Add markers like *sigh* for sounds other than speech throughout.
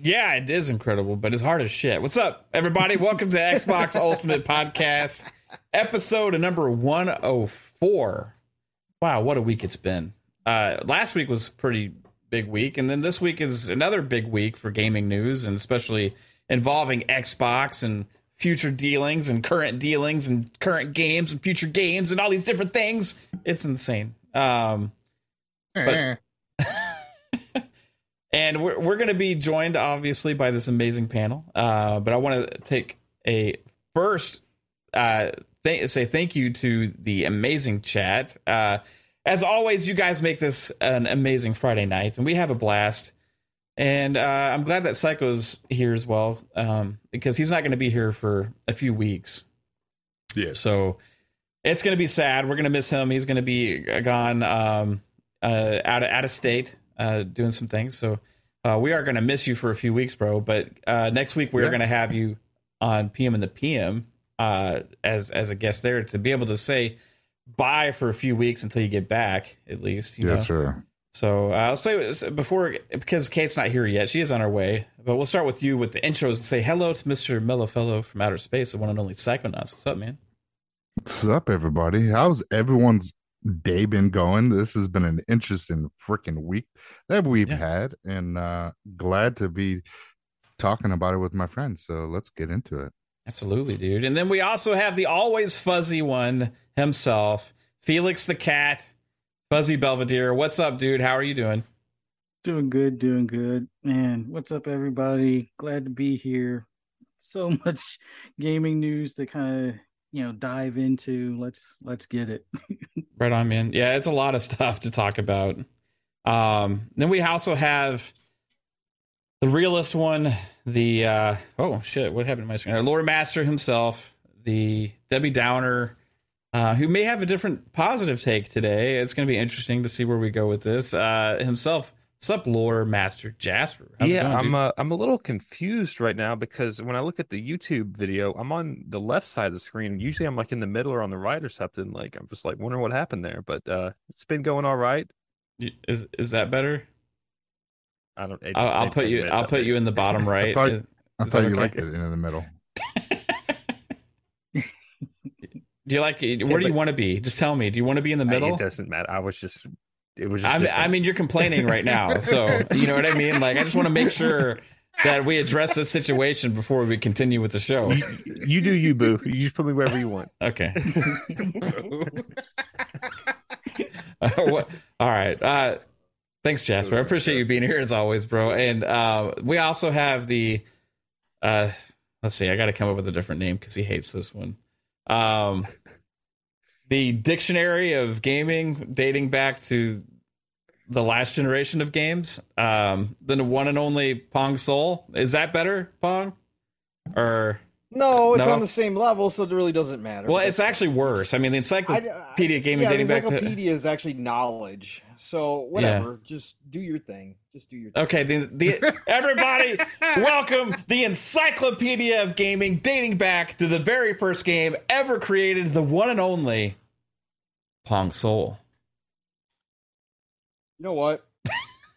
Yeah, it is incredible, but it's hard as shit. What's up, everybody? Welcome to Xbox *laughs* Ultimate Podcast, episode number 104. Wow, what a week it's been. Uh, last week was a pretty big week, and then this week is another big week for gaming news, and especially involving Xbox and future dealings and current dealings and current games and future games and all these different things. It's insane. Um, but, and we're, we're going to be joined obviously by this amazing panel. Uh, but I want to take a first uh, th- say thank you to the amazing chat. Uh, as always, you guys make this an amazing Friday night, and we have a blast. And uh, I'm glad that Psycho's here as well, um, because he's not going to be here for a few weeks. Yeah. So it's going to be sad. We're going to miss him. He's going to be gone um, uh, out of out of state, uh, doing some things. So uh, we are going to miss you for a few weeks, bro. But uh, next week we're Yeah. going to have you on PM and the PM uh, as as a guest there to be able to say bye for a few weeks until you get back, at least. You yes, know? sir. So uh, I'll say before because Kate's not here yet. She is on her way, but we'll start with you with the intros and say hello to Mister Mellow Fellow from outer space, the one and only Psychonauts. What's up, man? What's up, everybody? How's everyone's day been going? This has been an interesting freaking week that we've Yeah. had, and uh glad to be talking about it with my friends. So let's get into it. Absolutely, dude. And then we also have the always fuzzy one himself, Felix the cat, Fuzzy Belvedere. What's up, dude? How are you doing? Doing good, doing good. Man, what's up, everybody? Glad to be here. So *laughs* much gaming news to kind of, you know, dive into. Let's let's get it. *laughs* Right on, man. Yeah, it's a lot of stuff to talk about. Um, then we also have the realist one, the uh oh shit, what happened to my screen? Lore master himself, the Debbie Downer, uh, who may have a different positive take today. It's gonna be interesting to see where we go with this. Uh himself, sup lore master Jasper. How's it yeah, going, I'm uh, I'm a little confused right now because when I look at the YouTube video, I'm on the left side of the screen. Usually, I'm like in the middle or on the right or something. Like I'm just like wondering what happened there. But uh, it's been going all right. is is that better? I don't. it- I'll, I'll put you I'll put you in the bottom *laughs* right. thought- Is- I thought you okay? liked it in the middle. *laughs* *laughs* Do you like where do but- you want to be? Just tell me. Do you want to be in the middle? It doesn't matter. I was just. It was just. I mean. I mean, you're complaining right now, so you know what I mean. Like, I just want to make sure that we address this situation before we continue with the show. you, you do you, boo. You just put me wherever you want. Okay. *laughs* Uh, what- All right. Uh, thanks, Jasper. I appreciate you being here as always, bro. And uh, we also have the. Uh, let's see. I got to come up with a different name because he hates this one. Um, the dictionary of gaming dating back to the last generation of games. Um, the one and only Pong Soul. Is that better, Pong? Or No, it's No? on the same level, so it really doesn't matter. well, it's actually worse. I mean, the encyclopedia I, gaming yeah, dating the back to encyclopedia is actually knowledge. So whatever, just do your thing. Just do your thing. Okay, the, the everybody *laughs* welcome the Encyclopedia of Gaming dating back to the very first game ever created, the one and only Pong Soul. You know what?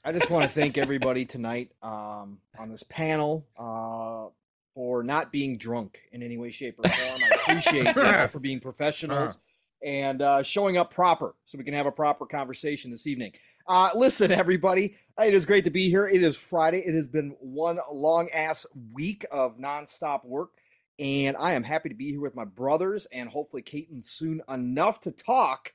I just want to thank everybody tonight um, on this panel uh, for not being drunk in any way, shape, or form. I appreciate *laughs* for being professionals and uh, showing up proper so we can have a proper conversation this evening. Uh, listen, everybody, it is great to be here. It is Friday. It has been one long ass week of nonstop work. And I am happy to be here with my brothers and hopefully Caton soon enough to talk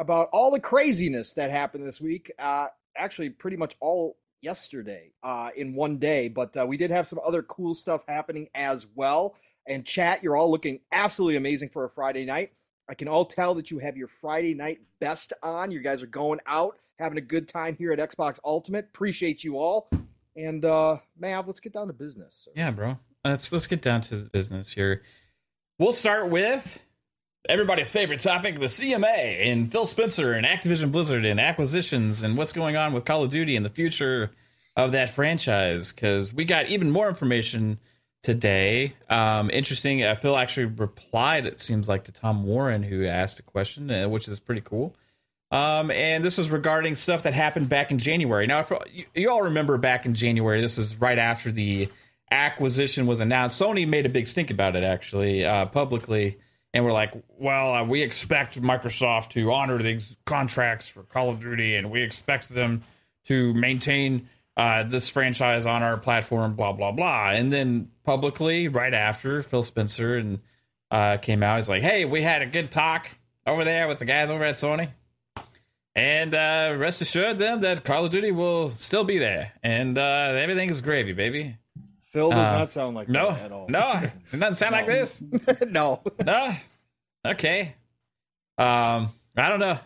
about all the craziness that happened this week. Uh, actually, pretty much all yesterday uh, in one day, but uh, we did have some other cool stuff happening as well. And chat, you're all looking absolutely amazing for a Friday night. I can all tell that you have your Friday night best on. You guys are going out, having a good time here at Xbox Ultimate. Appreciate you all. And uh Mav, let's get down to business. Yeah, bro. Let's let's get down to the business here. We'll start with everybody's favorite topic, the CMA and Phil Spencer and Activision Blizzard and acquisitions and what's going on with Call of Duty and the future of that franchise. Because we got even more information today. Um, interesting. Uh, Phil actually replied. It seems like to Tom Warren, who asked a question, uh, which is pretty cool. Um, and this is regarding stuff that happened back in January. Now, if, you, you all remember back in January, this is right after the acquisition was announced. Sony made a big stink about it, actually, uh, publicly. And we're like, well, uh, we expect Microsoft to honor these contracts for Call of Duty, and we expect them to maintain uh, this franchise on our platform, blah, blah, blah. And then publicly, right after, Phil Spencer and uh, came out, he's like, hey, we had a good talk over there with the guys over at Sony. And uh, rest assured them that Call of Duty will still be there. And uh, everything is gravy, baby. Phil does Uh, not sound like No, that at all. no, it doesn't sound like this. *laughs* no. No. Okay. Um, I don't know.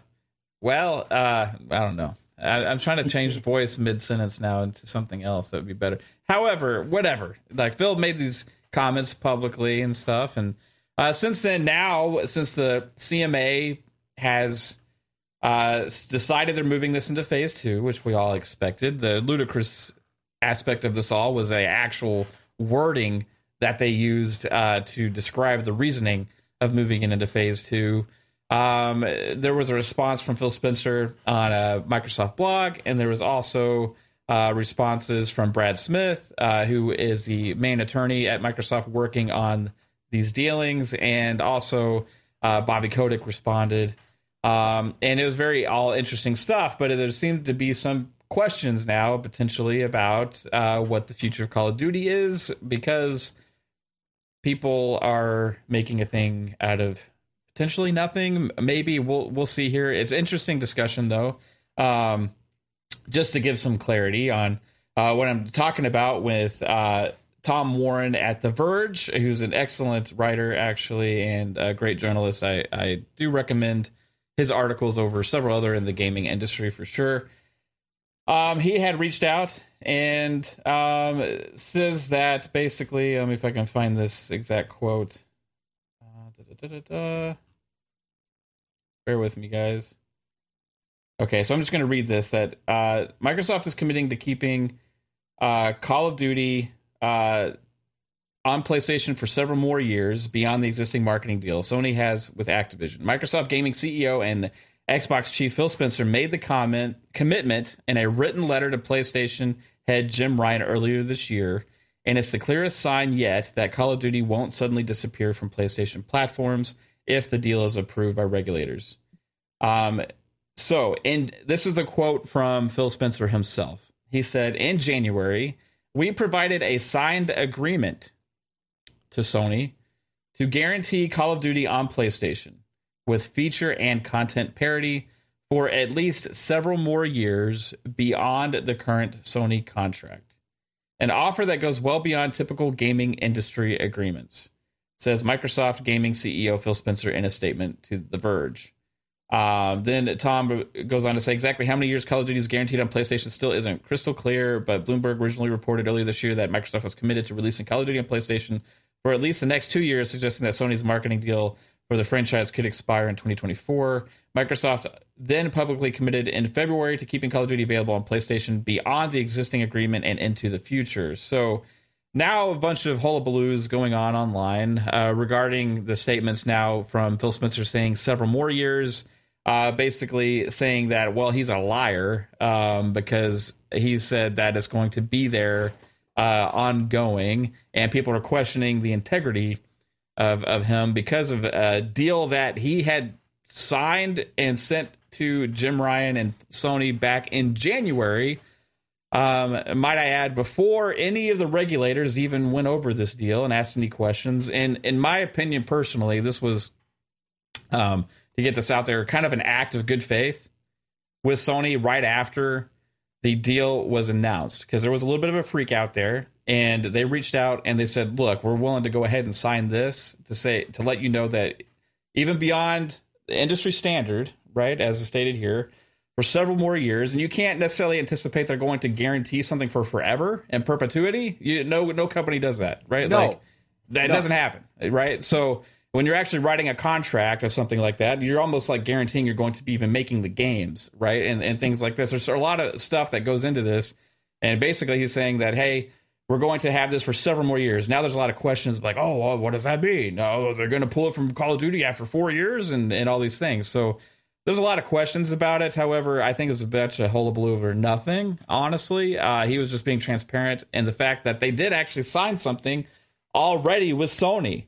Well, uh, I don't know. I, I'm trying to change the *laughs* voice mid sentence now into something else that would be better. However, whatever. Like Phil made these comments publicly and stuff, and uh, since then, now since the CMA has uh, decided they're moving this into phase two, which we all expected, the ludicrous aspect of this all was a actual wording that they used uh, to describe the reasoning of moving into phase two. Um, there was a response from Phil Spencer on a Microsoft blog, and there was also uh, responses from Brad Smith, uh, who is the main attorney at Microsoft working on these dealings, and also uh, Bobby Kotick responded. Um, and it was very all interesting stuff, but there seemed to be some questions now potentially about uh, what the future of Call of Duty is because people are making a thing out of potentially nothing. Maybe we'll we'll see here. It's interesting discussion though. Um, just to give some clarity on uh, what I'm talking about with uh, Tom Warren at The Verge, who's an excellent writer actually and a great journalist. I I do recommend his articles over several other in the gaming industry for sure. Um, he had reached out and um, says that basically, um, if I can find this exact quote. Uh. Bear with me, guys. Okay, so I'm just going to read this that uh, Microsoft is committing to keeping uh, Call of Duty uh, on PlayStation for several more years beyond the existing marketing deal Sony has with Activision. Microsoft Gaming CEO and Xbox chief Phil Spencer made the comment commitment in a written letter to PlayStation head Jim Ryan earlier this year, and it's the clearest sign yet that Call of Duty won't suddenly disappear from PlayStation platforms if the deal is approved by regulators. Um, so, and this is the quote from Phil Spencer himself. He said, "In January, we provided a signed agreement to Sony to guarantee Call of Duty on PlayStation." With feature and content parity for at least several more years beyond the current Sony contract. An offer that goes well beyond typical gaming industry agreements, says Microsoft Gaming CEO Phil Spencer in a statement to The Verge. Um, then Tom goes on to say exactly how many years Call of Duty is guaranteed on PlayStation still isn't crystal clear, but Bloomberg originally reported earlier this year that Microsoft was committed to releasing Call of Duty on PlayStation for at least the next two years, suggesting that Sony's marketing deal for the franchise could expire in 2024. Microsoft then publicly committed in February to keeping Call of Duty available on PlayStation beyond the existing agreement and into the future. So now a bunch of hullabaloos going on online uh, regarding the statements now from Phil Spencer saying several more years, uh, basically saying that, well, he's a liar um, because he said that it's going to be there uh, ongoing, and people are questioning the integrity of of him because of a deal that he had signed and sent to Jim Ryan and Sony back in January. Um, might I add, before any of the regulators even went over this deal and asked any questions, and in my opinion, personally, this was um, to get this out there, kind of an act of good faith with Sony right after the deal was announced because there was a little bit of a freak out there and they reached out and they said look we're willing to go ahead and sign this to say to let you know that even beyond the industry standard right as stated here for several more years and you can't necessarily anticipate they're going to guarantee something for forever and perpetuity you no no company does that right No. like that No. doesn't happen right so when you're actually writing a contract or something like that, you're almost like guaranteeing you're going to be even making the games, right? And and things like this. There's a lot of stuff that goes into this. And basically he's saying that, hey, we're going to have this for several more years. Now there's a lot of questions like, oh, well, what does that mean? No, they're going to pull it from Call of Duty after four years and, and all these things. So there's a lot of questions about it. However, I think it's a bunch of hullabaloo or nothing. Honestly, uh, he was just being transparent, and the fact that they did actually sign something already with Sony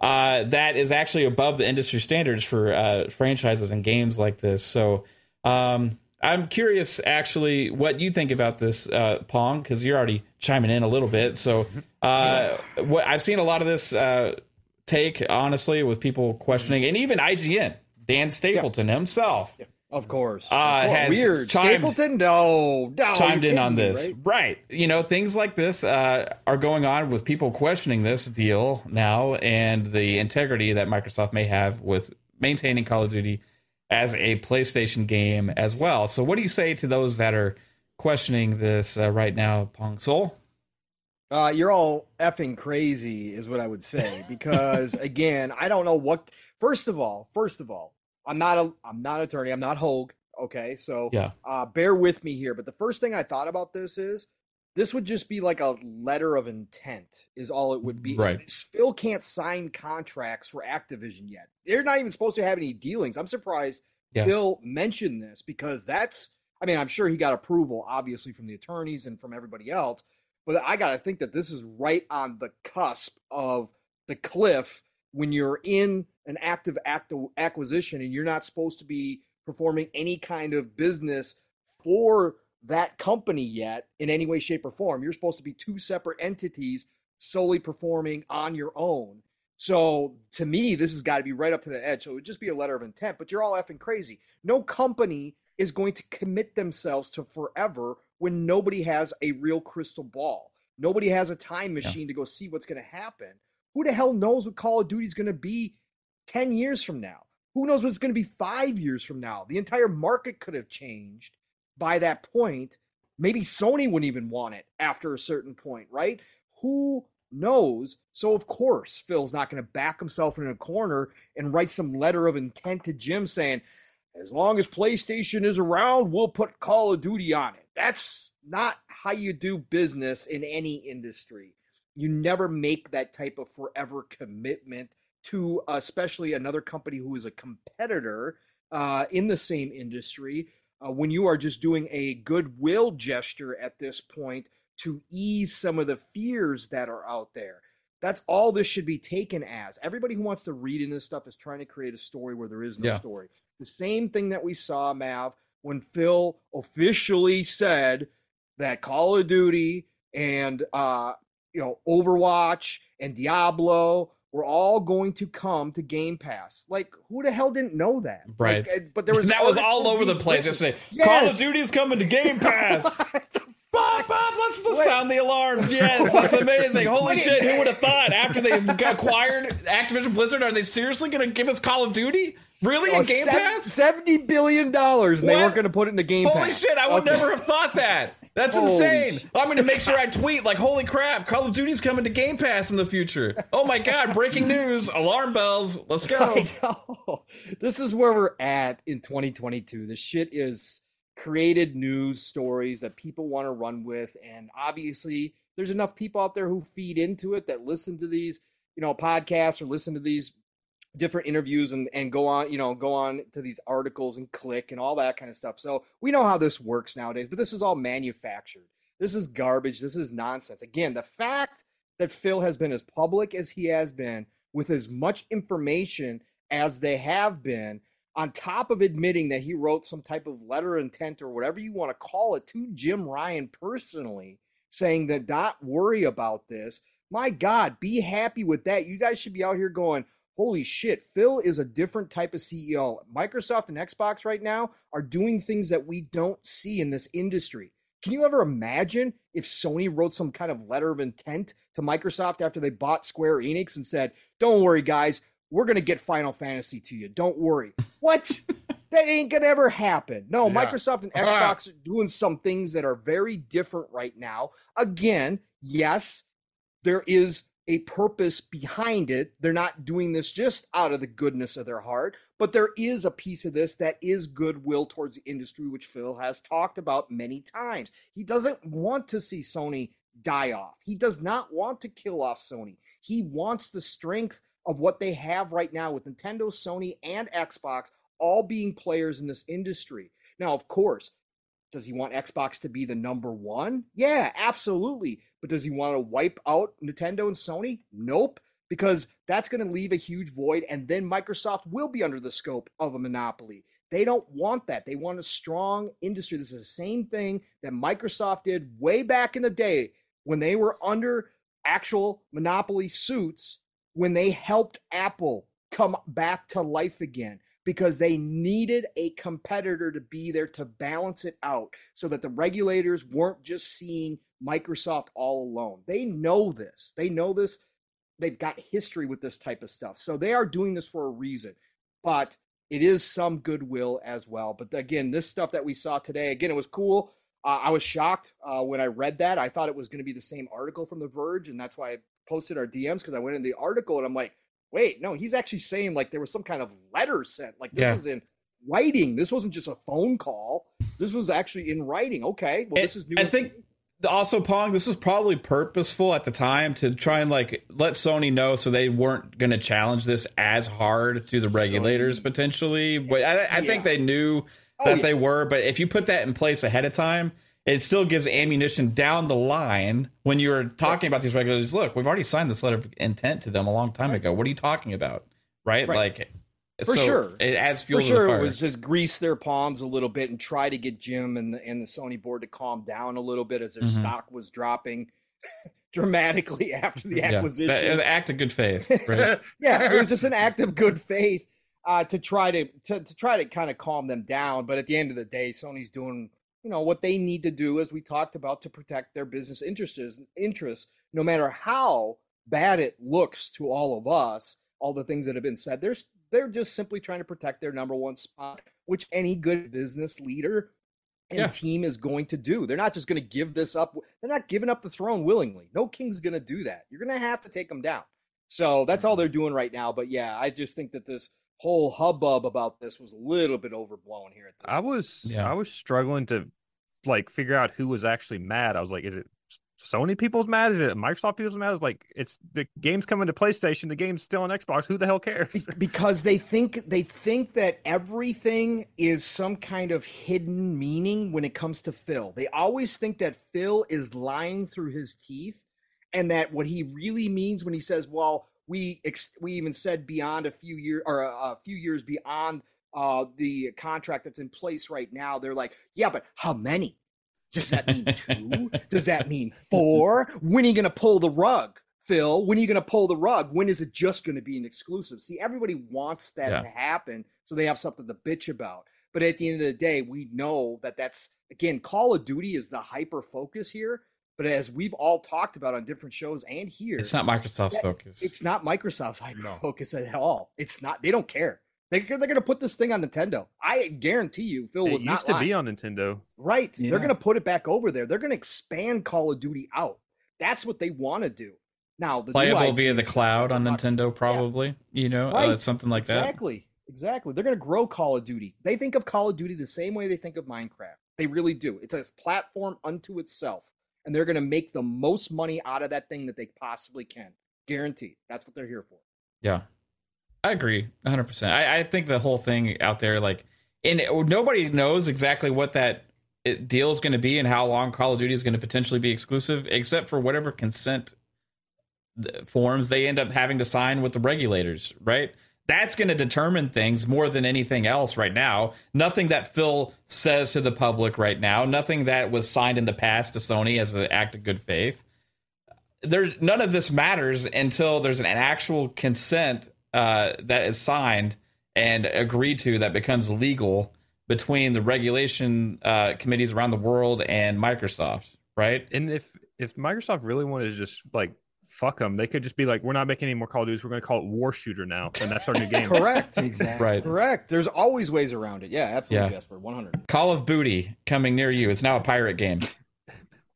uh, that is actually above the industry standards for uh, franchises and games like this. So um, I'm curious, actually, what you think about this, uh, Pong, because you're already chiming in a little bit. So *laughs* uh, what I've seen a lot of this uh, take, honestly, with people questioning, and even IGN, Dan Stapleton himself. Yeah, of course. Uh, Of course. has Weird. chimed- Stapleton? No. no chimed in on kidding me, this. right? right? You know, things like this uh, are going on with people questioning this deal now and the integrity that Microsoft may have with maintaining Call of Duty as a PlayStation game as well. So, what do you say to those that are questioning this uh, right now, Pong Soul? Uh, you're all effing crazy, is what I would say. Because *laughs* again, I don't know what. First of all, first of all, I'm not a I'm not an attorney. I'm not Hogue. Okay, so Yeah. uh, bear with me here. But the first thing I thought about this is this would just be like a letter of intent, is all it would be. Right. Phil can't sign contracts for Activision yet. They're not even supposed to have any dealings. I'm surprised Yeah. Phil mentioned this because that's. I mean, I'm sure he got approval, obviously, from the attorneys and from everybody else. But I got to think that this is right on the cusp of the cliff when you're in an active act acquisition and you're not supposed to be performing any kind of business for that company yet in any way, shape, or form. You're supposed to be two separate entities solely performing on your own. So to me, this has got to be right up to the edge. So it would just be a letter of intent, but you're all effing crazy. No company is going to commit themselves to forever when nobody has a real crystal ball. Nobody has a time machine to go see what's going to happen. Who the hell knows what Call of Duty is going to be 10 years from now? Who knows what it's going to be five years from now? The entire market could have changed by that point. Maybe Sony wouldn't even want it after a certain point, right? Who knows? So, of course, Phil's not going to back himself in a corner and write some letter of intent to Jim saying, as long as PlayStation is around, we'll put Call of Duty on it. That's not how you do business in any industry. You never make that type of forever commitment to, especially another company who is a competitor uh, in the same industry, uh, when you are just doing a goodwill gesture at this point to ease some of the fears that are out there. That's all this should be taken as. Everybody who wants to read in this stuff is trying to create a story where there is no Yeah. story. The same thing that we saw, Mav, when Phil officially said that Call of Duty and uh, you know Overwatch and Diablo were all going to come to Game Pass. Like, who the hell didn't know that? Right. Like, uh, but there was *laughs* that was all over the place yesterday. *laughs* Call of Yes. Duty's coming to Game *laughs* Pass. What the Bob, Bob, let's just sound the alarms. Yes, that's amazing. Holy Wait. shit, who would have thought after they acquired Activision Blizzard, are they seriously going to give us Call of Duty? Really? Oh, in Game seven- Pass? Seventy billion dollars, and they weren't going to put it in the Game Holy Pass. Holy shit, I would Okay. never have thought that. That's Holy insane. shit. I'm going to make sure I tweet like, holy crap, Call of Duty's coming to Game Pass in the future. Oh my God, breaking *laughs* news, alarm bells. Let's go. This is where we're at in 2022. The shit is created news stories that people want to run with, and obviously, there's enough people out there who feed into it that listen to these, you know, podcasts or listen to these different interviews and and go on, you know, go on to these articles and click and all that kind of stuff. So we know how this works nowadays, but this is all manufactured. This is garbage. This is nonsense. Again, the fact that Phil has been as public as he has been with as much information as they have been, on top of admitting that he wrote some type of letter intent or whatever you want to call it to Jim Ryan personally, saying that not worry about this. My God, be happy with that. You guys should be out here going, holy shit, Phil is a different type of CEO. Microsoft and Xbox right now are doing things that we don't see in this industry. Can you ever imagine if Sony wrote some kind of letter of intent to Microsoft after they bought Square Enix and said, don't worry, guys, we're going to get Final Fantasy to you. Don't worry. *laughs* What? that ain't going to ever happen. No, Yeah. Microsoft and Xbox are doing some things that are very different right now. Again, yes, there is a purpose behind it. They're not doing this just out of the goodness of their heart, but there is a piece of this that is goodwill towards the industry, which Phil has talked about many times. He doesn't want to see Sony die off. He does not want to kill off Sony. He wants the strength of what they have right now with Nintendo, Sony, and Xbox all being players in this industry. Now, of course, does he want Xbox to be the number one? Yeah, absolutely. But does he want to wipe out Nintendo and Sony? Nope. Because that's going to leave a huge void, and then Microsoft will be under the scope of a monopoly. They don't want that. They want a strong industry. This is the same thing that Microsoft did way back in the day when they were under actual monopoly suits when they helped Apple come back to life again because they needed a competitor to be there to balance it out so that the regulators weren't just seeing Microsoft all alone. They know this. They know this. They've got history with this type of stuff. So they are doing this for a reason. But it is some goodwill as well. But again, this stuff that we saw today, again, it was cool. Uh, I was shocked uh, when I read that. I thought it was going to be the same article from The Verge, and that's why I posted our DMs because I went in the article and I'm like, wait, no, he's actually saying like there was some kind of letter sent. Like this Yeah. is in writing. This wasn't just a phone call. This was actually in writing. Okay, well, And this is new. I think also Pong, this was probably purposeful at the time to try and like let Sony know so they weren't going to challenge this as hard to the regulators potentially. But I, I think they knew Oh, that yeah. they were. But if you put that in place ahead of time, it still gives ammunition down the line when you're talking about these regulators. Look, we've already signed this letter of intent to them a long time ago. What are you talking about? Right? Right. Like, For sure. it adds fuel for to the sure it was just grease their palms a little bit and try to get Jim and the and the Sony board to calm down a little bit as their Mhm. stock was dropping *laughs* dramatically after the Yeah. acquisition. That- it was an act of good faith. *laughs* Right? yeah, it was just an act of good faith uh, to try to, to to try to kind of calm them down. But at the end of the day, Sony's doing you know what they need to do, as we talked about, to protect their business interests. Interests, no matter how bad it looks to all of us, all the things that have been said. They're they're just simply trying to protect their number one spot, which any good business leader and Yeah. team is going to do. They're not just going to give this up. They're not giving up the throne willingly. No king's going to do that. You're going to have to take them down. So that's all mm-hmm. they're doing right now. But yeah, I just think that this whole hubbub about this was a little bit overblown here. At this I was Yeah. I was struggling to like figure out who was actually mad. I was like, is it Sony people's mad? Is it Microsoft people's mad? It's like it's the game's coming to PlayStation. The game's still on Xbox. Who the hell cares? Because they think they think that everything is some kind of hidden meaning when it comes to Phil. They always think that Phil is lying through his teeth and that what he really means when he says, "Well, we ex- we even said beyond a few years or a, a few years beyond uh, the contract that's in place right now." They're like, "Yeah, but how many? Does that mean two? *laughs* Does that mean four? When are you going to pull the rug?" Phil, when are you going to pull the rug? When is it just going to be an exclusive? See, everybody wants that Yeah. to happen so they have something to bitch about. But at the end of the day, we know that that's, again, Call of Duty is the hyper focus here. But as we've all talked about on different shows and here, It's not Microsoft's that- focus. it's not Microsoft's No. focus at all. It's not. They don't care. They, they're going to put this thing on Nintendo. I guarantee you, Phil it was used not to lying. be on Nintendo. Right. Yeah. They're going to put it back over there. They're going to expand Call of Duty out. That's what they want to do. Now, the playable via the cloud on they're talking- Nintendo, probably. You know, Right. uh, something like that. Exactly. Exactly. They're going to grow Call of Duty. They think of Call of Duty the same way they think of Minecraft. They really do. It's a platform unto itself. And they're going to make the most money out of that thing that they possibly can. Guaranteed. That's what they're here for. Yeah, I agree, 100. percent I, I think the whole thing out there, like, and nobody knows exactly what that eh, deal is going to be and how long Call of Duty is going to potentially be exclusive, except for whatever consent forms they end up having to sign with the regulators. Right, that's going to determine things more than anything else right now. Nothing that Phil says to the public right now, nothing that was signed in the past to Sony as an act of good faith there's none of this matters until there's an actual consent uh, that is signed and agreed to that becomes legal between the regulation uh, committees around the world and Microsoft, right? And if if Microsoft really wanted to just like fuck them, they could just be like, we're not making any more Call of Duties. We're going to call it War Shooter now, and that's our new *laughs* game. Correct. *laughs* Exactly. Right. Correct. There's always ways around it. Yeah, absolutely, Yeah. Jesper. 100. Call of Booty coming near you. It's now a pirate game.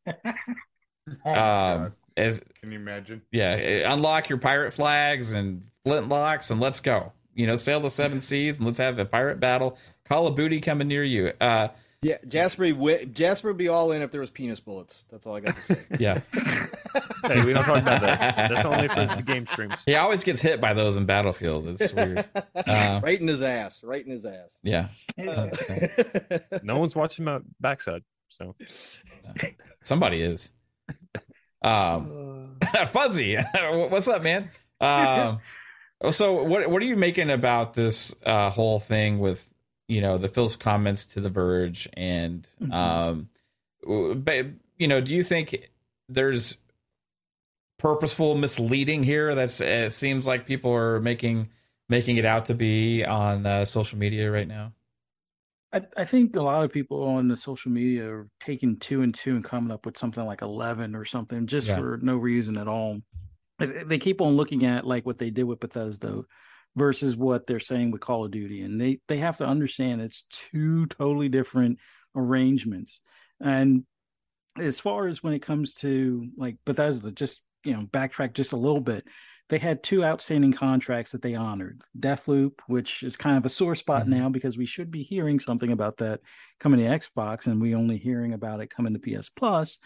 Oh, *laughs* Um, as Can you imagine? yeah, eh, unlock your pirate flags and flintlocks and let's go. You know, sail the seven seas and let's have a pirate battle. Call of Booty coming near you. Uh, Yeah, Jasper, wi- Jasper would be all in if there was penis bullets. That's all I got to say. *laughs* Yeah. *laughs* Hey, we don't talk about that. That's only for the game streams. He always gets hit by those in Battlefield. It's weird. *laughs* Uh, right in his ass. Right in his ass. Yeah. No one's watching my backside, so Somebody is. Um, Fuzzy, what's up, man? Um, so what what are you making about this uh, whole thing with you know the Phil's comments to The Verge and um, but you know do you think there's purposeful misleading here? That's it seems like people are making making it out to be on uh, social media right now. I, I think a lot of people on the social media are taking two and two and coming up with something like 11 or something just Yeah. for no reason at all. They- They keep on looking at like what they did with Bethesda versus what they're saying with Call of Duty. And they, they have to understand it's two totally different arrangements. And as far as when it comes to like Bethesda, just, you know, backtrack just a little bit. They had two outstanding contracts that they honored. Deathloop, which is kind of a sore spot Mhm. now because we should be hearing something about that coming to Xbox, and we only hearing about it coming to PS Plus.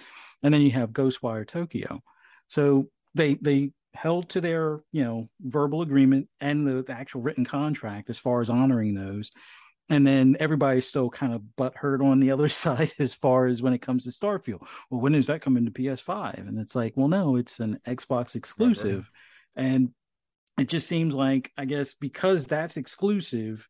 And then you have Ghostwire Tokyo. So they they held to their you know verbal agreement and the, the actual written contract as far as honoring those. And then everybody's still kind of butthurt on the *laughs* other side as far as when it comes to Starfield. Well, when is that coming to PS5? And it's like, well, no, it's an Xbox exclusive. And it just seems like, I guess, because that's exclusive,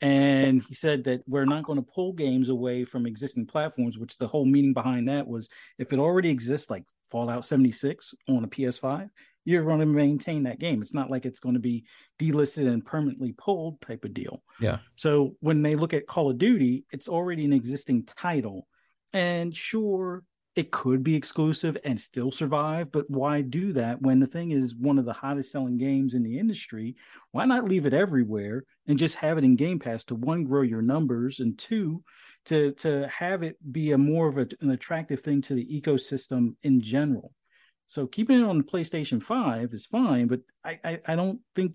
and he said that we're not going to pull games away from existing platforms, which the whole meaning behind that was if it already exists, like Fallout 76 on a PS5, you're going to maintain that game. It's not like it's going to be delisted and permanently pulled type of deal. Yeah. So when they look at Call of Duty, it's already an existing title. And sure, it could be exclusive and still survive, but why do that when the thing is one of the hottest selling games in the industry? Why not leave it everywhere and just have it in Game Pass to one, grow your numbers, and two, to to have it be a more of a, an attractive thing to the ecosystem in general. So keeping it on the PlayStation 5 is fine, but I, I, I don't think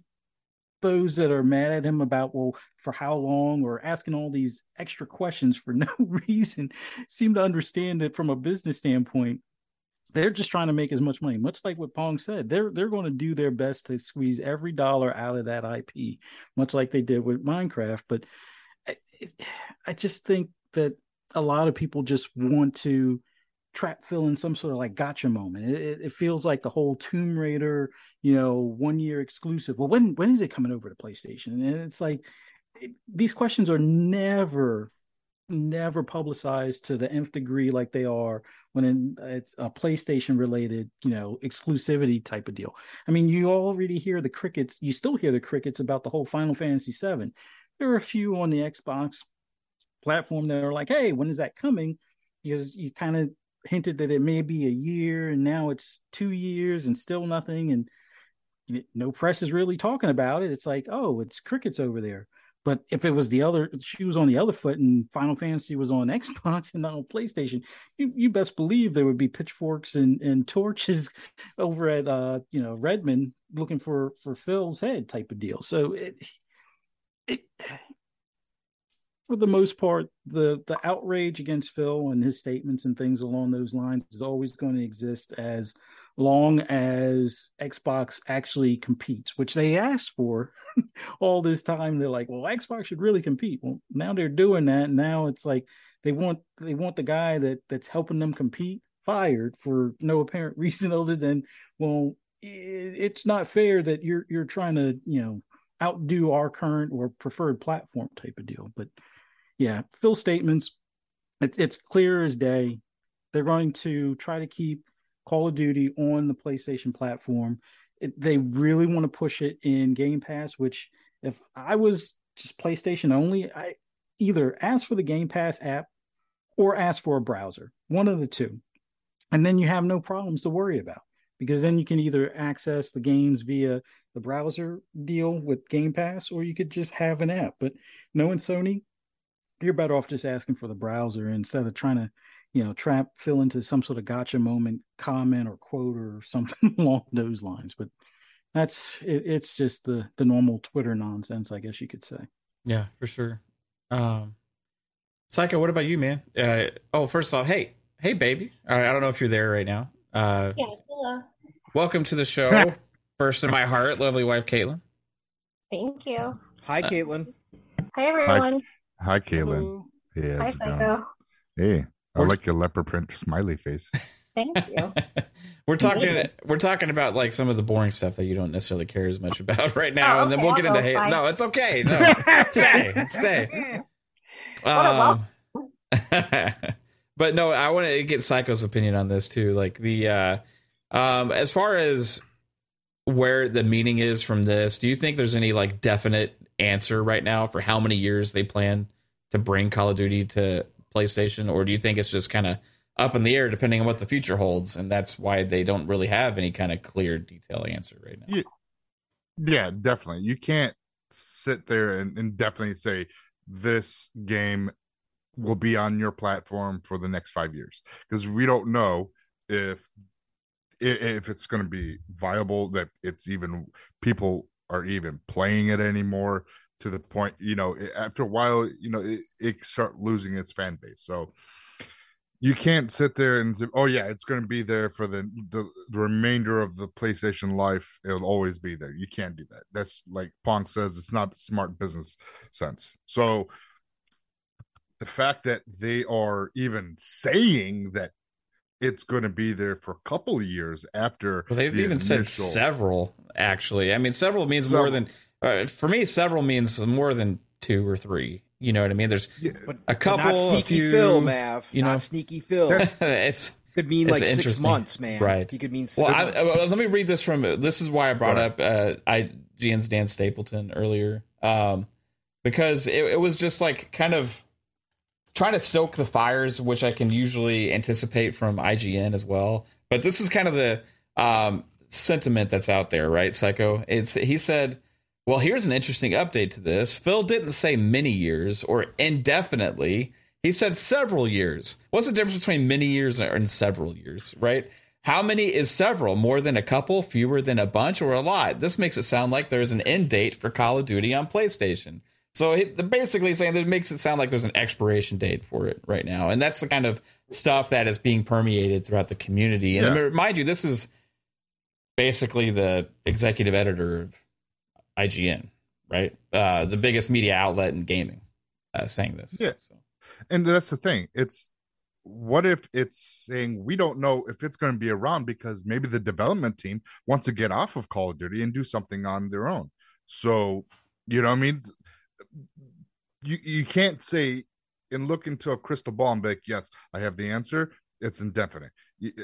those that are mad at him about well for how long or asking all these extra questions for *laughs* no reason seem to understand that from a business standpoint they're just trying to make as much money. Much like what pong said they're they're going to do their best to squeeze every dollar out of that ip much like they did with minecraft. But i, I just think that a lot of people just want to trap Phil in some sort of like gotcha moment. It, it, feels like the whole Tomb Raider, you know, one year exclusive. Well, when when is it coming over to PlayStation? And it's like it, these questions are never, never publicized to the nth degree like they are when it's a PlayStation related, you know, exclusivity type of deal. I mean, you already hear the crickets. You still hear the crickets about the whole Final Fantasy VII. There are a few on the Xbox platform that are like, "Hey, when is that coming?" Because you kind of hinted that it may be a year and now it's two years and still nothing and no press is really talking about it. It's like oh it's crickets over there. But if it was the other she was on the other foot and final fantasy was on *laughs* xbox and not on playstation you, you best believe there would be pitchforks and, and torches *laughs* over at uh you know redmond looking for for phil's head type of deal. So it it for the most part, the the outrage against Phil and his statements and things along those lines is always going to exist as long as Xbox actually competes, which they asked for *laughs* all this time. They're like, well, Xbox should really compete. Well, now they're doing that. Now it's like they want they want the guy that that's helping them compete fired for no apparent *laughs* reason other than well, it, it's not fair that you're you're trying to you know outdo our current or preferred platform type of deal, but yeah, Phil statements. It, it's clear as day. They're going to try to keep Call of Duty on the PlayStation platform. It, they really want to push it in Game Pass. Which, if I was just PlayStation only, I either ask for the Game Pass app or ask for a browser, one of the two, and then you have no problems to worry about because then you can either access the games via the browser deal with Game Pass, or you could just have an app. But knowing Sony, you're better off just asking for the browser instead of trying to, you know, trap Phil into some sort of gotcha moment comment or quote or *laughs* something along those lines. But that's it, it's just the the normal Twitter nonsense, I guess you could say. Yeah, for sure. Um, Psycho, what about you, man? Uh, oh, first off, hey, hey, baby. Uh, I don't know if you're there, man. Uh, first off, hey, hey, baby. Uh, I don't know if you're there right now. Uh, Yeah, hello. welcome to the show. *laughs* first in my heart, lovely wife, Caitlin. Thank you. Hi, Uh, Caitlin. Hi, everyone. Hi, Caitlin. Hello. Hey, Hi, how's it? Psycho. Hey, I We're- like your leopard print smiley face. *laughs* Thank you. *laughs* we're talking. Amazing. We're talking about like some of the boring stuff that you don't necessarily care as much about *laughs* right now, Oh, and then okay, we'll I'll get into go. hate. Bye. No, it's okay. No, stay, stay. Um, but no, I want to get Psycho's opinion on this too. Like the uh um as far as where the meaning is from this, do you think there's any like definite answer right now for how many years they plan to bring Call of Duty to PlayStation or do you think it's just kind of up in the air depending on what the future holds and that's why they don't really have any kind of clear detailed answer right now. Yeah. Definitely. You can't sit there and, and definitely say this game will be on your platform for the next five years because we don't know if if it's going to be viable that it's even people are even playing it anymore to the point you know after a while you know it, it start losing its fan base so you can't sit there and say, "Oh yeah, it's going to be there for the, the the remainder of the PlayStation life. It'll always be there." You can't do that. That's like Pong says, it's not smart business sense. So the fact that they are even saying that it's going to be there for a couple of years after Well, they've the even said several. Actually, I mean, several means Several. more than uh, for me. Several means more than two or three. You know what I mean? There's Yeah, But a couple, not a sneaky few, Phil, Mav. you not know. sneaky Phil. *laughs* *laughs* it's Could mean It's like six months, man. Right. He could mean. well. I, six uh, let me read this from. This is why I brought Go up uh, IGN's Dan Stapleton earlier, um, because it, it was just like kind of trying to stoke the fires, which I can usually anticipate from IGN as well. But this is kind of the um, sentiment that's out there, right, Psycho? It's he said, "Well, here's an interesting update to this. Phil didn't say many years or indefinitely. He said several years. What's the difference between many years and several years, right?" How many is several? More than a couple, fewer than a bunch, or a lot? This makes it sound like there's an end date for Call of Duty on PlayStation. So he, they're basically saying that it makes it sound like there's an expiration date for it right now, and that's the kind of stuff that is being permeated throughout the community. And Yeah. mind you, this is basically the executive editor of IGN, right? Uh, the biggest media outlet in gaming, uh, saying this. Yeah. So, and that's the thing. It's what if it's saying we don't know if it's going to be around because maybe the development team wants to get off of Call of Duty and do something on their own. So, you know what I mean? You you can't say and look into a crystal ball and be like, yes, I have the answer. It's indefinite.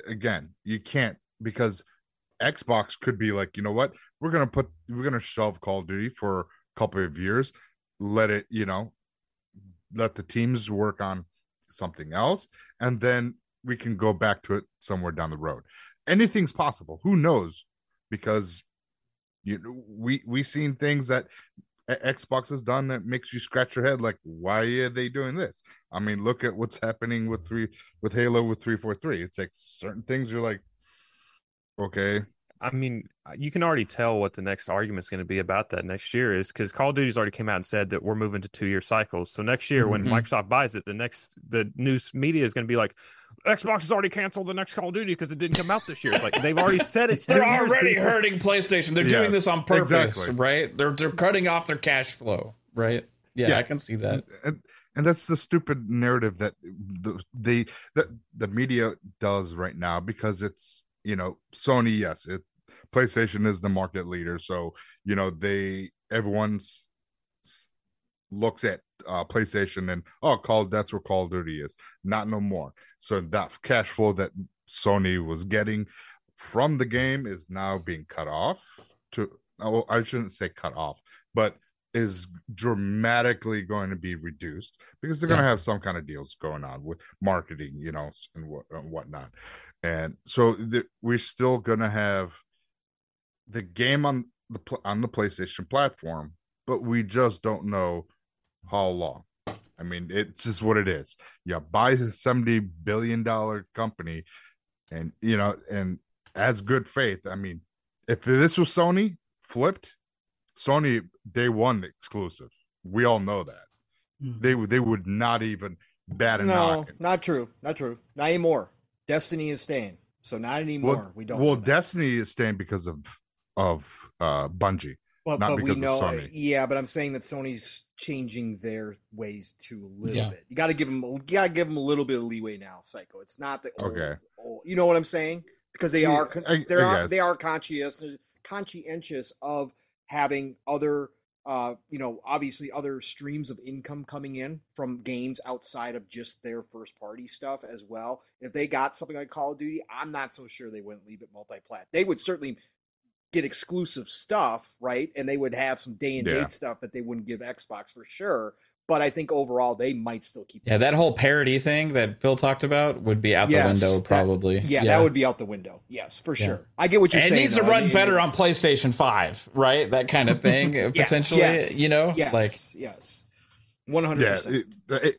Again, you can't because Xbox could be like, you know what? We're gonna put we're gonna shelve Call of Duty for a couple of years, let it, you know, let the teams work on something else, and then we can go back to it somewhere down the road. Anything's possible. Who knows? Because you know, we we seen things that Xbox has done that makes you scratch your head like, why are they doing this? I mean, look at what's happening with three with Halo with three four three. It's like certain things you're like, okay, I mean, uh, you can already tell what the next argument's going to be about that next year is because Call of Duty's already came out and said that we're moving to two year cycles. So next year, when Mhm. Microsoft buys it, the next the news media is going to be like, Xbox has already canceled the next Call of Duty because it didn't come out this year. It's like they've already said it's *laughs* they're years, already people. hurting PlayStation. They're doing this on purpose, exactly. right? They're they're cutting off their cash flow, right? Yeah, Yeah. I can see that. and and that's the stupid narrative that the the the, the media does right now because it's you know Sony yes it PlayStation is the market leader so you know they everyone's looks at uh PlayStation and oh call that's where Call of Duty is. Not no more. So that cash flow that Sony was getting from the game is now being cut off to oh I shouldn't say cut off but is dramatically going to be reduced because they're going to have some kind of deals going on with marketing, you know, and what and whatnot. And so the, we're still going to have the game on the on the PlayStation platform, but we just don't know how long. I mean, it's just what it is. Yeah, buy a seventy billion dollar company, and you know, and as good faith. I mean, if this was Sony flipped, Sony day one exclusive. We all know that. Mm-hmm. they would they would not even bat an No, not true. Not true. Not anymore. Destiny is staying. So not anymore. Well, we don't. well. Destiny is staying because of of uh Bungie. but, not but because we of know. Sony. Yeah, but I'm saying that Sony's changing their ways too a little Yeah. bit. You got to give them. You got to give them a little bit of leeway now, Psycho. It's not the old, Okay. old- you know what I'm saying? Because they Yeah, are. con- I- they I are. guess. They are conscientious conscientious of having other. Uh, you know, obviously, other streams of income coming in from games outside of just their first party stuff as well. If they got something like Call of Duty, I'm not so sure they wouldn't leave it multi-plat. They would certainly get exclusive stuff, right? And they would have some day and Yeah. date stuff that they wouldn't give Xbox for sure. But I think overall they might still keep. Yeah, that whole parody thing that Phil talked about would be out Yes, the window that- probably. Yeah, that would be out the window. Yes, for Yeah. sure. I get what you're And it saying. needs to though. I run mean, better on PlayStation 5, right? That kind of thing, *laughs* uh, Yeah, potentially, yes, you know? Yes, Like, yes, one hundred percent. it, it,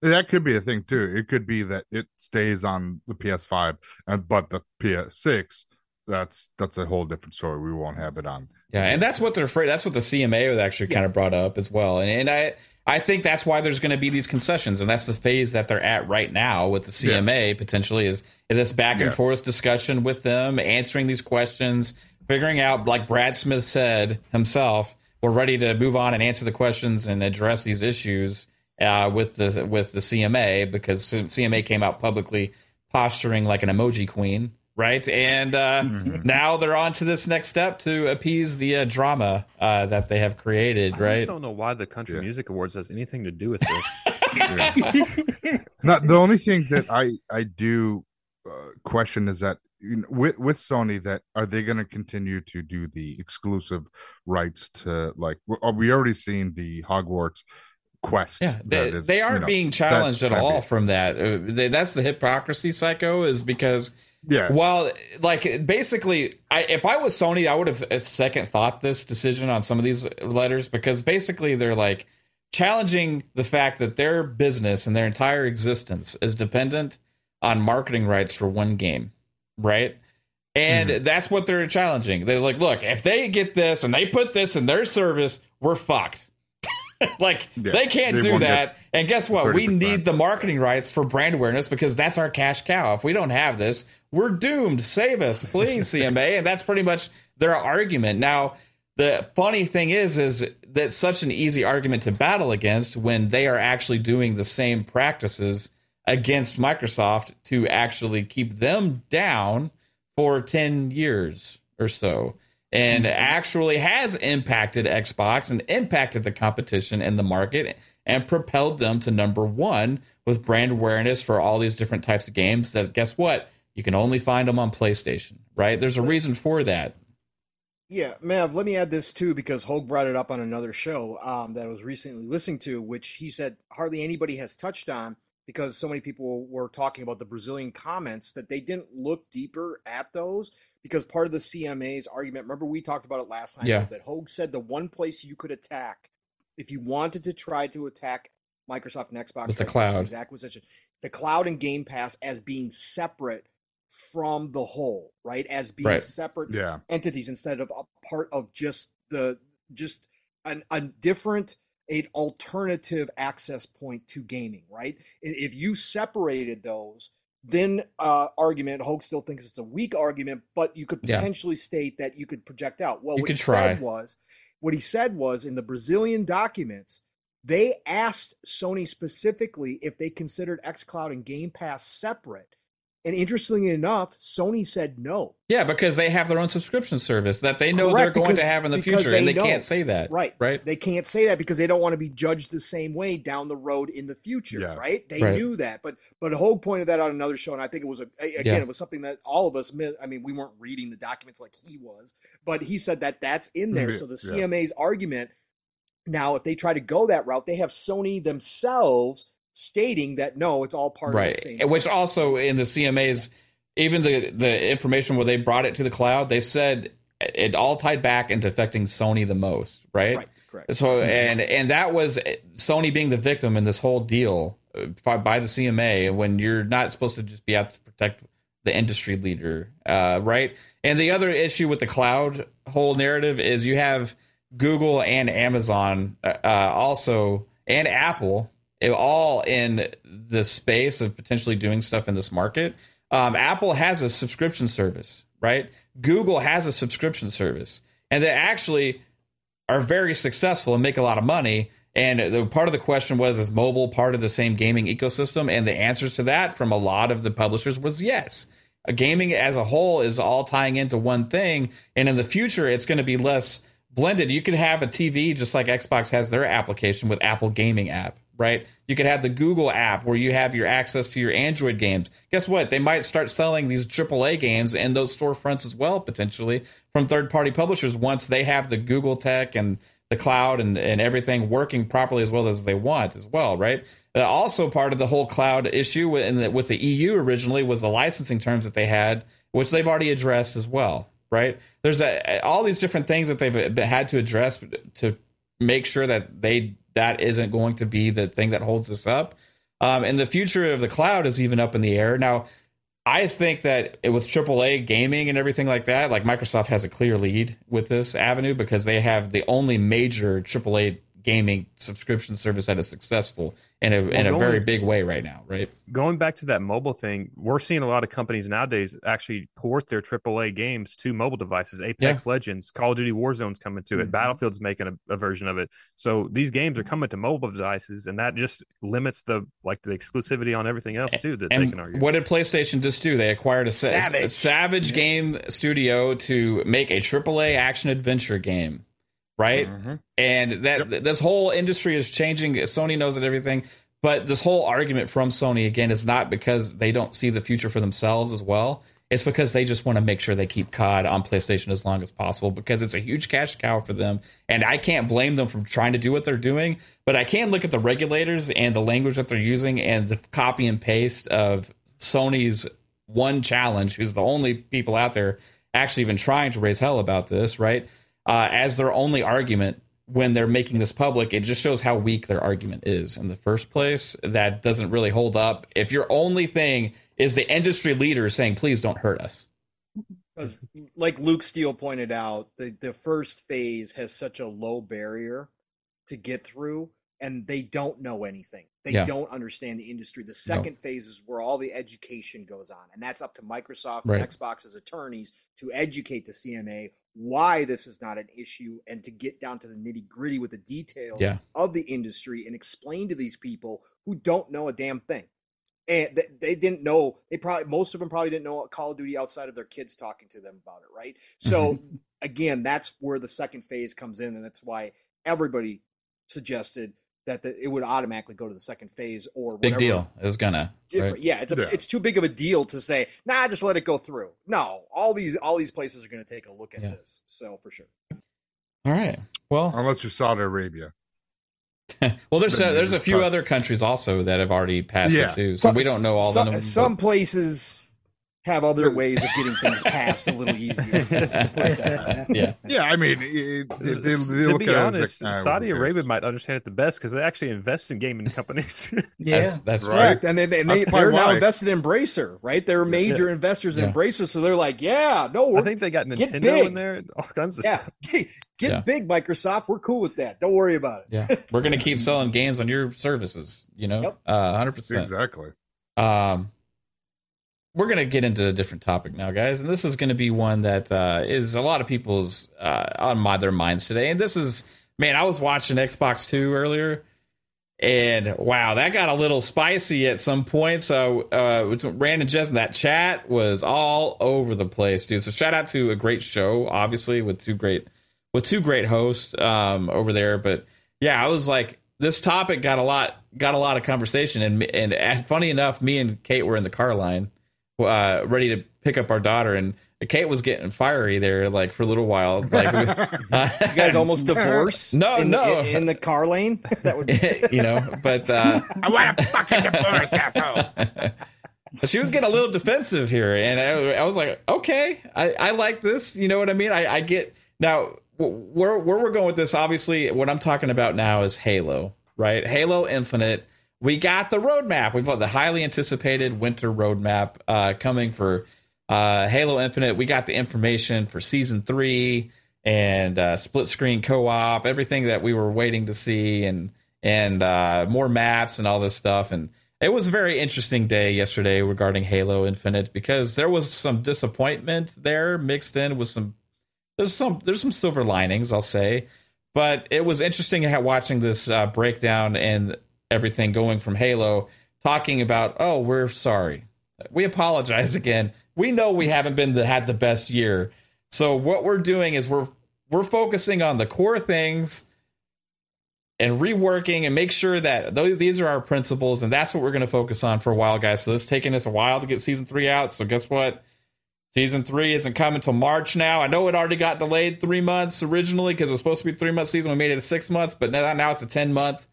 that could be a thing too. It could be that it stays on the PS5, and but the PS6, that's that's a whole different story. We won't have it on. yeah, and that's what they're afraid. That's what the CMA was actually kind of brought up as well. And, and I, I think that's why there's going to be these concessions, and that's the phase that they're at right now with the CMA potentially is, is this back and Yeah. forth discussion with them, answering these questions, figuring out, like Brad Smith said himself, we're ready to move on and answer the questions and address these issues uh, with the with the CMA because CMA came out publicly posturing like an emoji queen, right? And uh, Mm-hmm. now they're on to this next step to appease the uh, drama uh, that they have created, I right? I just don't know why the Country Yeah. Music Awards has anything to do with this. *laughs* *laughs* Not the only thing that I I do uh, question is that you know, with with Sony that are they going to continue to do the exclusive rights to like are we already seen the Hogwarts quest? Yeah, they, is, they aren't know, being challenged at all heavy. from that. Uh, they, that's the hypocrisy, psycho, is because Yeah, Well, like basically, I, if I was Sony, I would have uh, second thought this decision on some of these letters because basically they're like challenging the fact that their business and their entire existence is dependent on marketing rights for one game, right? And Mm-hmm. that's what they're challenging. They're like, look, if they get this and they put this in their service, we're fucked. *laughs* like Yeah, they can't do that. And guess what? We 30%. need the marketing rights for brand awareness because that's our cash cow. If we don't have this, we're doomed. Save us, please, *laughs* CMA. And that's pretty much their argument. Now, the funny thing is, is that's such an easy argument to battle against when they are actually doing the same practices against Microsoft to actually keep them down for 10 years or so and mm-hmm. actually has impacted Xbox and impacted the competition in the market and propelled them to number one with brand awareness for all these different types of games that guess what? You can only find them on PlayStation, right? There's a reason for that. Yeah, Mav, let me add this too because Hoeg brought it up on another show um, that I was recently listening to, which he said hardly anybody has touched on because so many people were talking about the Brazilian comments that they didn't look deeper at those because part of the CMA's argument, remember we talked about it last night, Yeah. that Hoeg said the one place you could attack if you wanted to try to attack Microsoft and Xbox Was the cloud. acquisition, the cloud and Game Pass as being separate from the whole, right? As being Right. separate yeah, entities instead of a part of just the just an, a different an alternative access point to gaming right if you separated those then uh argument Hoeg still thinks it's a weak argument but you could Yeah. potentially state that you could project out well You what could he try. said was what he said was in the brazilian documents they asked sony specifically if they considered xcloud and game pass separate and interestingly enough sony said no Yeah, because they have their own subscription service that they know Correct, they're going to have in the because future, and they they know. can't say that. Right. Right. They can't say that because they don't want to be judged the same way down the road in the future. Yeah. Right. They Right. knew that. But but Hoeg pointed that out on another show, and I think it was a a- again, Yeah. it was something that all of us mi- I mean, we weren't reading the documents like he was, but he said that that's in there. Yeah, So the yeah. CMA's argument now, if they try to go that route, they have Sony themselves stating that no, it's all part of the same. Which also in the cmas even the the information where they brought it to the cloud they said it all tied back into affecting sony the most right, right. Correct. so and and that was sony being the victim in this whole deal uh, by, by the cma when you're not supposed to just be out to protect the industry leader uh, right and the other issue with the cloud whole narrative is you have google and amazon uh, uh, also and Apple, eh, all in the space of potentially doing stuff in this market. Um, Apple has a subscription service, right? Google has a subscription service, and they actually are very successful and make a lot of money. And the part of the question was, is mobile part of the same gaming ecosystem? And the answers to that from a lot of the publishers was yes. Gaming as a whole is all tying into one thing, and in the future, it's going to be less blended. You could have a TV just like Xbox has their application with Apple Gaming app, right? You could have the Google app where you have your access to your Android games. Guess what? They might start selling these AAA games in those storefronts as well, potentially from third party publishers once they have the Google tech and the cloud and, and everything working properly as well as they want as well, right? Uh, also, part of the whole cloud issue in the, with the EU originally was the licensing terms that they had, which they've already addressed as well, right? There's a, all these different things that they've had to address to make sure that they that isn't going to be the thing that holds this up. Um, and the future of the cloud is even up in the air now. I just think that with AAA gaming and everything like that, like Microsoft has a clear lead with this avenue because they have the only major AAA gaming subscription service that is successful in a in a going- very big way right now, right? Going back to that mobile thing, we're seeing a lot of companies nowadays actually port their AAA games to mobile devices. Apex Legends, Call of Duty Warzone's coming to it, Mhm. Battlefield's making a, a version of it. So these games are coming to mobile devices, and that just limits the like the exclusivity on everything else too that they And can argue. what did PlayStation just do? They acquired a, sa- a Savage. Savage Game Studio to make a AAA action adventure game, right? Mhm. and that th- this whole industry is changing. Sony knows it, everything. But this whole argument from Sony again is not because they don't see the future for themselves as well. It's because they just want to make sure they keep COD on PlayStation as long as possible because it's a huge cash cow for them. And I can't blame them from trying to do what they're doing, but I can look at the regulators and the language that they're using and the copy and paste of Sony's one challenge, who's the only people out there actually even trying to raise hell about this, right? Uh, as their only argument when they're making this public, it just shows how weak their argument is in the first place. That doesn't really hold up. If your only thing is the industry leader saying, please don't hurt us. Because, like Luke Steele pointed out, the, the first phase has such a low barrier to get through, and they don't know anything. They Yeah. don't understand the industry. The second phase is where all the education goes on, and that's up to Microsoft Right. and Xbox's attorneys to educate the CMA why this is not an issue and to get down to the nitty gritty with the details Yeah. of the industry and explain to these people who don't know a damn thing. And th- they didn't know they probably most of them probably didn't know call of duty outside of their kids talking to them about it right? So mm-hmm. again that's where the second phase comes in and that's why everybody suggested that the, it would automatically go to the second phase or Big deal. It was gonna. different right? yeah it's a, Yeah. it's too big of a deal to say nah just let it go through no all these all these places are going to take a look at Yeah. this so for sure All right. Well, Unless you're Saudi Arabia. *laughs* well, there's a, there's a few cut- other countries also that have already passed Yeah. it too. So we don't know all some, of them. some but- places have other ways of getting things passed a little easier Let's just put it that way. yeah. Yeah, I mean, it, it, they, they to look be at honest, it like, ah, Saudi? Arabia might understand it the best because they actually invest in gaming *laughs* companies. Yeah. That's, that's Right. right. Correct. And, they, they, and they are now invested in Bracer, right? They're major investors in Yeah. Bracer. So they're like, yeah, no, we're, I think they got Nintendo in there, all kinds of yeah, stuff. get, *laughs* get Yeah. big, Microsoft. We're cool with that. Don't worry about it. Yeah. *laughs* We're gonna keep selling games on your services. You know, Yep. uh, hundred percent. Exactly. Um, we're gonna get into a different topic now, guys, and this is gonna be one that uh, is a lot of people's uh, on my their minds today. And this is, man, I was watching Xbox Two earlier, and wow, that got a little spicy at some point. So, uh, Rand and Jez, that chat was all over the place, dude. So, shout out to a great show, obviously with two great with two great hosts um, over there. But yeah, I was like, this topic got a lot got a lot of conversation, and and funny enough, me and Kate were in the car line, uh, ready to pick up our daughter, and Kate was getting fiery there, like for a little while. Like, uh, *laughs* You guys almost *laughs* divorce? No, in the, no. in, in the car lane? that would be. *laughs* you know, but uh, I want a fucking divorce, asshole. she was getting a little defensive here, and I, I was like, okay, I, I like this. You know what I mean? I, I get now where where we're going with this. Obviously, what I'm talking about now is Halo, right? Halo Infinite. We got the roadmap. We've got the highly anticipated winter roadmap uh, coming for uh, Halo Infinite. We got the information for season three and uh, split screen co op, everything that we were waiting to see, and and uh, more maps and all this stuff. And it was a very interesting day yesterday regarding Halo Infinite because there was some disappointment there mixed in with some there's some there's some silver linings I'll say, but it was interesting watching this uh, breakdown and everything going from Halo talking about oh we're sorry. We apologize *laughs* again. We know we haven't been the, had the best year. So what we're doing is we're we're focusing on the core things and reworking and make sure that those these are our principles and that's what we're going to focus on for a while guys. So it's taking us a while to get season three out. So guess what? Season three isn't coming until march now. I know it already got delayed three months originally because it was supposed to be three month season. We made it a six month but now, now it's a 10 month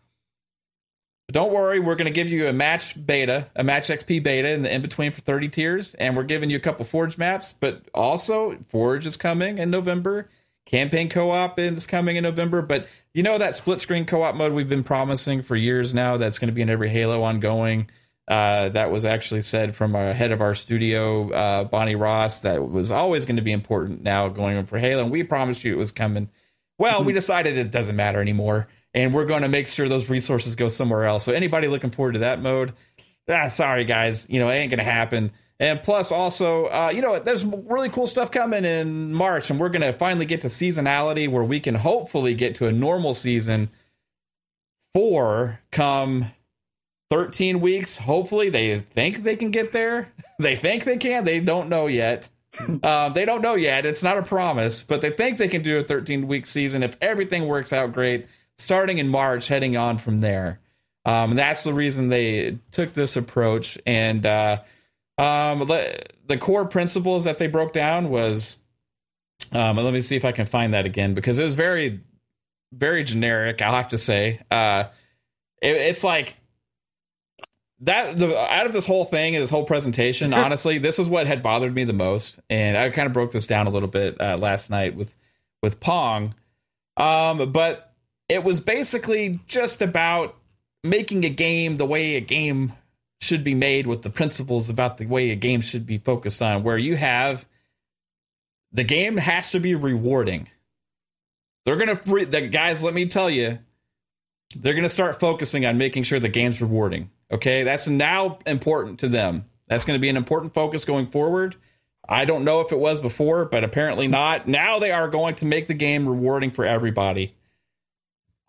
but don't worry we're going to give you a match beta a match xp beta in the in between for 30 tiers and we're giving you a couple forge maps but also forge is coming in november campaign co-op is coming in november but you know that split screen co-op mode we've been promising for years now that's going to be in every halo ongoing. Uh, that was actually said from our head of our studio uh, bonnie ross that was always going to be important now going on for halo and we promised you it was coming. Well we decided it doesn't matter anymore and we're going to make sure those resources go somewhere else so anybody looking forward to that mode ah, sorry guys you know it ain't going to happen and plus, also, uh, you know, there's really cool stuff coming in March, and we're going to finally get to seasonality where we can hopefully get to a normal season four come 13 weeks. Hopefully, they think they can get there. *laughs* They think they can. They don't know yet. um, they don't know yet. It's not a promise, but they think they can do a 13 week season if everything works out great, starting in March, heading on from there. Um, that's the reason they took this approach. And, uh, um, le- the core principles that they broke down was, um, let me see if I can find that again because it was very, very generic. I'll have to say, uh, it, it's like that. The out of this whole thing this whole presentation, *laughs* honestly, this is what had bothered me the most, and I kind of broke this down a little bit uh, last night with with Pong. Um, but it was basically just about making a game the way a game should be made with the principles about the way a game should be focused on where you have the game has to be rewarding. They're gonna re- the guys let me tell you they're gonna start focusing on making sure the game's rewarding okay? That's now important to them. That's gonna be an important focus going forward. I don't know if it was before but apparently not. Now they are going to make the game rewarding for everybody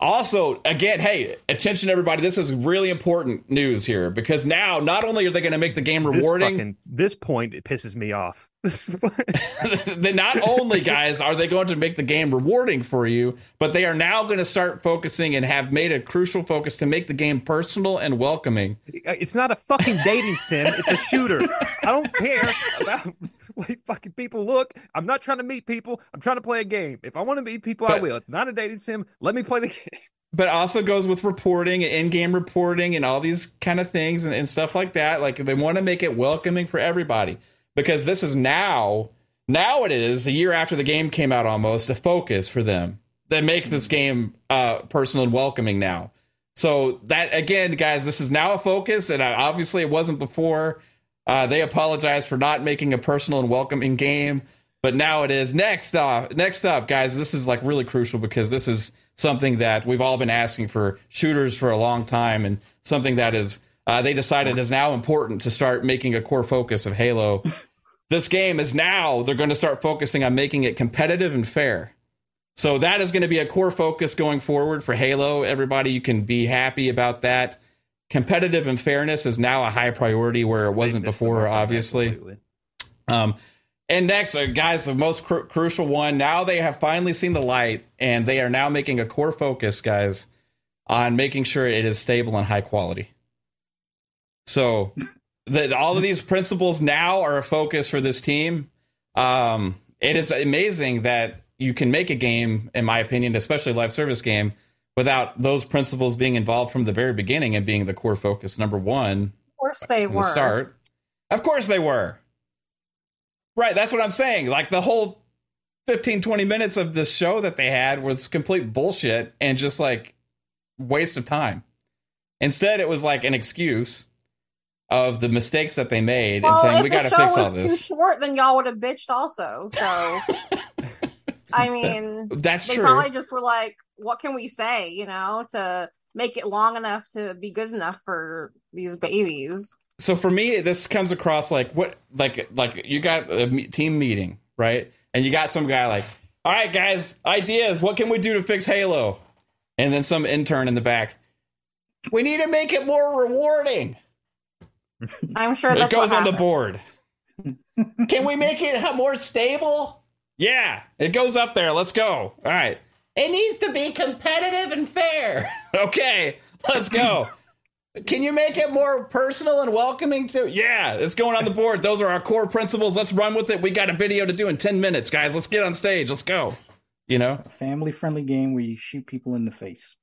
also, again, hey, attention everybody. This is really important news here because now not only are they going to make the game This, rewarding, fucking, this point it pisses me off. *laughs* *laughs* then not only guys are they going to make the game rewarding for you, but they are now going to start focusing and have made a crucial focus to make the game personal and welcoming. it's not a fucking dating sim. It's a shooter. I don't care about way fucking people look. I'm not trying to meet people. I'm trying to play a game. If I want to meet people, I will. It's not a dating sim. Let me play the *laughs* game. But also goes with reporting and in-game reporting and all these kind of things and, and stuff like that. Like they want to make it welcoming for everybody because this is now now it is a year after the game came out almost a focus for them that make this game uh personal and welcoming now so that again guys this is now a focus and obviously it wasn't before uh they apologize for not making a personal and welcoming game but now it is next up next up guys this is like really crucial because this is something that we've all been asking for shooters for a long time and something that is uh, they decided is now important to start making a core focus of halo this game is now they're going to start focusing on making it competitive and fair. So that is going to be a core focus going forward for Halo. Everybody, you can be happy about that. Competitive and fairness is now a high priority where it wasn't They missed the before, that obviously. Um, and next, uh, guys, the most cru- crucial one. Now they have finally seen the light, and they are now making a core focus, guys, on making sure it is stable and high quality. So, the, all of these principles now are a focus for this team. Um, it is amazing that you can make a game, in my opinion, especially a live service game, without those principles being involved from the very beginning and being the core focus. Number one, Of course they were. the start. Of course they were. Right, that's what I'm saying. Like the whole 15 20 minutes of this show that they had was complete bullshit and just like waste of time. Instead it was like an excuse of the mistakes that they made Well, and saying we got to fix was all too this. short, then y'all would have bitched also. So, *laughs* I mean, That's they true. probably just were like, "What can we say?" You know, to make it long enough to be good enough for these babies. so for me this comes across like what like like you got a team meeting right? And you got some guy like all right guys ideas. What can we do to fix halo? And then some intern in the back we need to make it more rewarding. *laughs* I'm sure it that's goes on the board. *laughs* Can we make it more stable? Yeah it goes up there. Let's go. All right it needs to be competitive and fair *laughs* okay let's go can you make it more personal and welcoming too? Yeah, it's going on the board. Those are our core principles. Let's run with it. We got a video to do in 10 minutes, guys. Let's get on stage. Let's go. You know? A family friendly game where you shoot people in the face.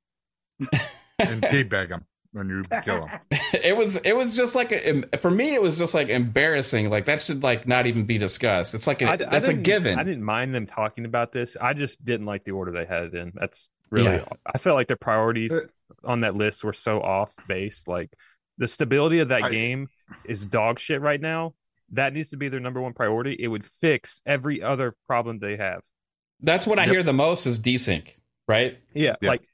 *laughs* and teabag them when you kill them. *laughs* It was it was just like a, for me it was just like embarrassing. Like that should like not even be discussed. It's like a, I- I that's a given. I didn't mind them talking about this. I just didn't like the order they had it in. That's really. Yeah. I felt like their priorities Uh, on that list were so off base. Like the stability of that I- game is dog shit right now. That needs to be their number one priority. It would fix every other problem they have. That's what I Yep. hear the most is desync, right? Yeah, Yeah. like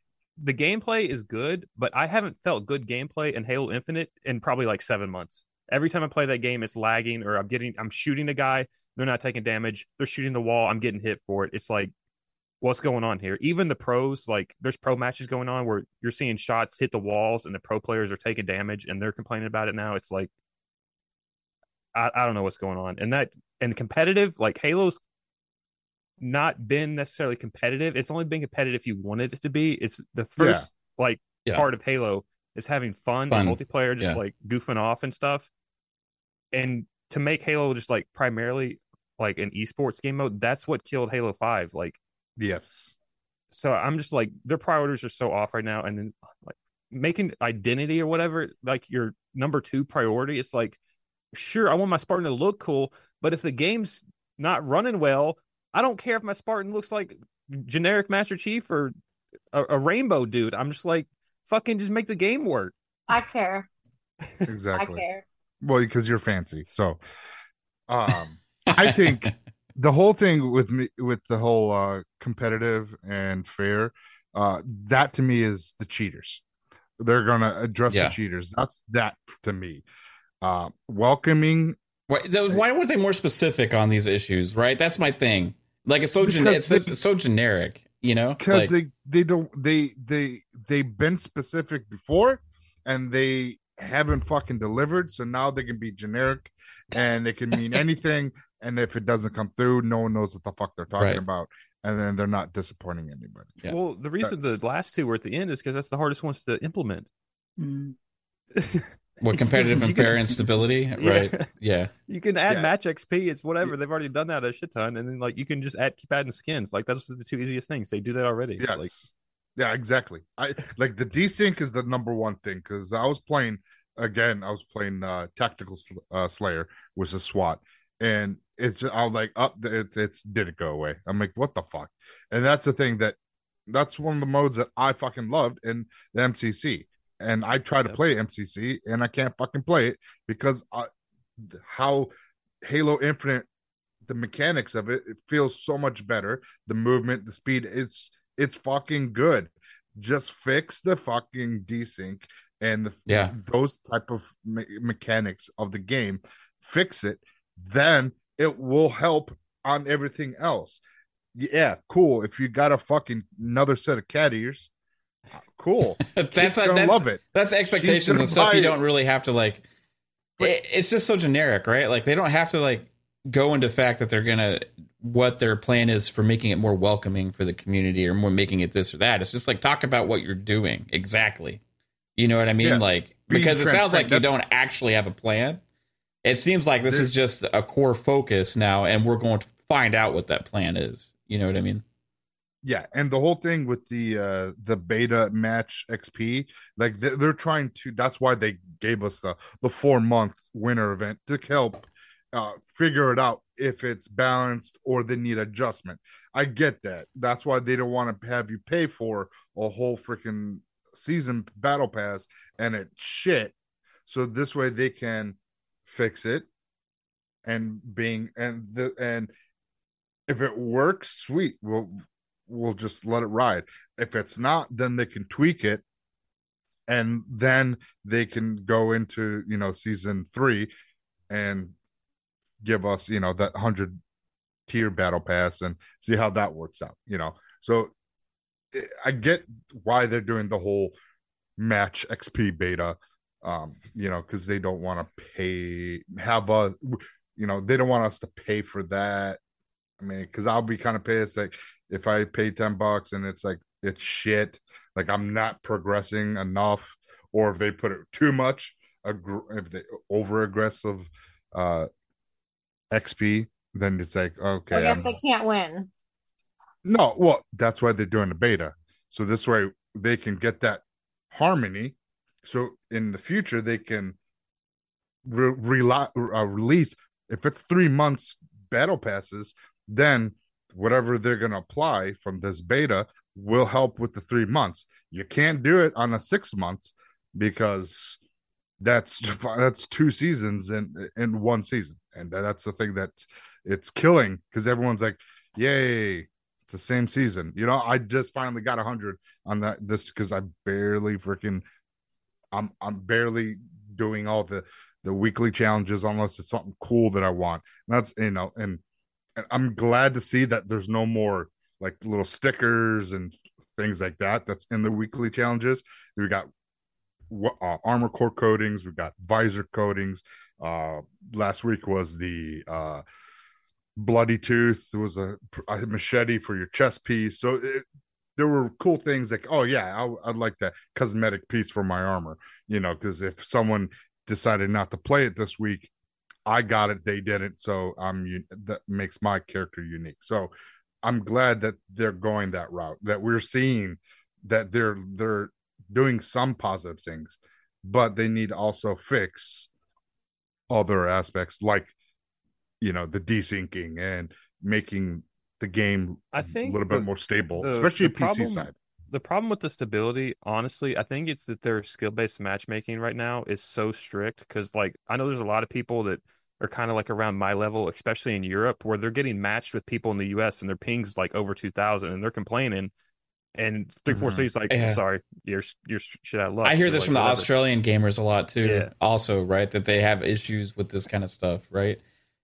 the gameplay is good, but I haven't felt good gameplay in Halo Infinite in probably like seven months. Every time I play that game, it's lagging, or I'm getting, I'm shooting a guy, they're not taking damage, they're shooting the wall, I'm getting hit for it. It's like, what's going on here? Even the pros, like there's pro matches going on where you're seeing shots hit the walls, and the pro players are taking damage, and they're complaining about it now. It's like, I, I don't know what's going on, and that and competitive, like Halo's not been necessarily competitive. It's only been competitive if you wanted it to be. It's the first like Yeah. part of Halo is having fun, Fun. and multiplayer, just Yeah. like goofing off and stuff. And to make Halo just like primarily like an esports game mode, that's what killed Halo Five. Like, Yes. so I'm just like their priorities are so off right now, and then like making identity or whatever like your number two priority. It's like, sure, I want my Spartan to look cool, but if the game's not running well, I don't care if my Spartan looks like generic Master Chief or a, a rainbow dude. I'm just like, fucking just make the game work. I care. Exactly. I care. Well, because you're fancy. So, um, I think the whole thing with me with the whole uh competitive and fair, uh, that to me is the cheaters. They're gonna address Yeah. the cheaters. That's that to me. Uh, welcoming Why, why weren't they more specific on these issues? Right, that's my thing. Like it's so gen- it's so, they- so generic, you know. because Like, they they don't they they they've been specific before and they haven't fucking delivered so now they can be generic and it can mean *laughs* anything and if it doesn't come through no one knows what the fuck they're talking Right. about and then they're not disappointing anybody Yeah. Well, the reason That's- the last two were at the end is because that's the hardest ones to implement. Mm. *laughs* what *laughs* competitive and can- fair instability, *laughs* Yeah. right? Yeah, You can add Yeah. match XP. It's whatever. They've already done that a shit ton, and then like you can just add keep adding skins. Like that's the two easiest things. They do that already. Yes Like yeah exactly i like the desync is the number one thing because i was playing again i was playing uh tactical Sl- uh, slayer which is swat and it's i was like up it's it's did it go away i'm like what the fuck and that's the thing that that's one of the modes that i fucking loved in the mcc and i try to Yep. play mcc and i can't fucking play it because uh, I, how halo infinite the mechanics of it it feels so much better the movement the speed it's it's fucking good just fix the fucking desync and the, Yeah. those type of me- mechanics of the game fix it then it will help on everything else yeah cool if you got a fucking another set of cat ears cool. *laughs* That's a, that's love it. that's expectations and stuff you don't really have to like it, it's just so generic right? Like they don't have to like go into fact that they're gonna what their plan is for making it more welcoming for the community or more making it this or that. It's just like talk about what you're doing. Exactly. You know what i mean? Like because it sounds like you don't actually have a plan. It seems like this is just a core focus now and we're going to find out what that plan is. You know what i mean yeah and the whole thing with the uh the beta match xp like they- they're trying to that's why they gave us the the four month winter event to help uh figure it out if it's balanced or they need adjustment. I get that. That's why they don't want to have you pay for a whole freaking season battle pass and it's shit. So this way they can fix it and being and the and if it works sweet. We'll we'll just let it ride. If it's not then they can tweak it and then they can go into you know season three and give us you know that 100 tier battle pass and see how that works out you know? So i get why they're doing the whole match xp beta um you know because they don't want to pay have a you know they don't want us to pay for that. I mean because i'll be kind of pissed like if i pay 10 bucks and it's like it's shit like i'm not progressing enough or if they put it too much if they over aggressive uh xp then it's like okay I guess I'm- they can't win. no, well, that's why they're doing the beta. So this way they can get that harmony. So in the future they can re- rela- uh, release if it's three months battle passes, then whatever they're going to apply from this beta will help with the three months. You can't do it on a six months because that's *laughs* that's two seasons in in one season, and that's the thing that it's killing because everyone's like, "Yay, it's the same season." You know, I just finally got a hundred on that this because I barely freaking, I'm I'm barely doing all the the weekly challenges unless it's something cool that I want. And that's you know, and, and I'm glad to see that there's no more like little stickers and things like that that's in the weekly challenges. We got uh, armor core coatings, we've got visor coatings. Uh, last week was the uh, bloody tooth. It was a, a machete for your chest piece. So it, there were cool things like, oh yeah, I, I'd like that cosmetic piece for my armor. You know, because if someone decided not to play it this week, I got it, they didn't. So I'm that makes my character unique. So I'm glad that they're going that route. That we're seeing that they're they're doing some positive things, but they need to also fix other aspects like you know the desyncing and making the game I think a little bit the- more stable, the- especially the PC problem- side. The problem with the stability, honestly, I think it's that their skill based matchmaking right now is so strict because, like, I know there's a lot of people that are kind of like around my level, especially in Europe, where they're getting matched with people in the US and their ping's like over 2000 and they're complaining. And 343 mm-hmm. is like, Yeah. sorry, you're, you're shit out of luck. I hear this like, from the whatever. Australian gamers a lot too. Yeah. Also, right, that they have issues with this kind of stuff, right?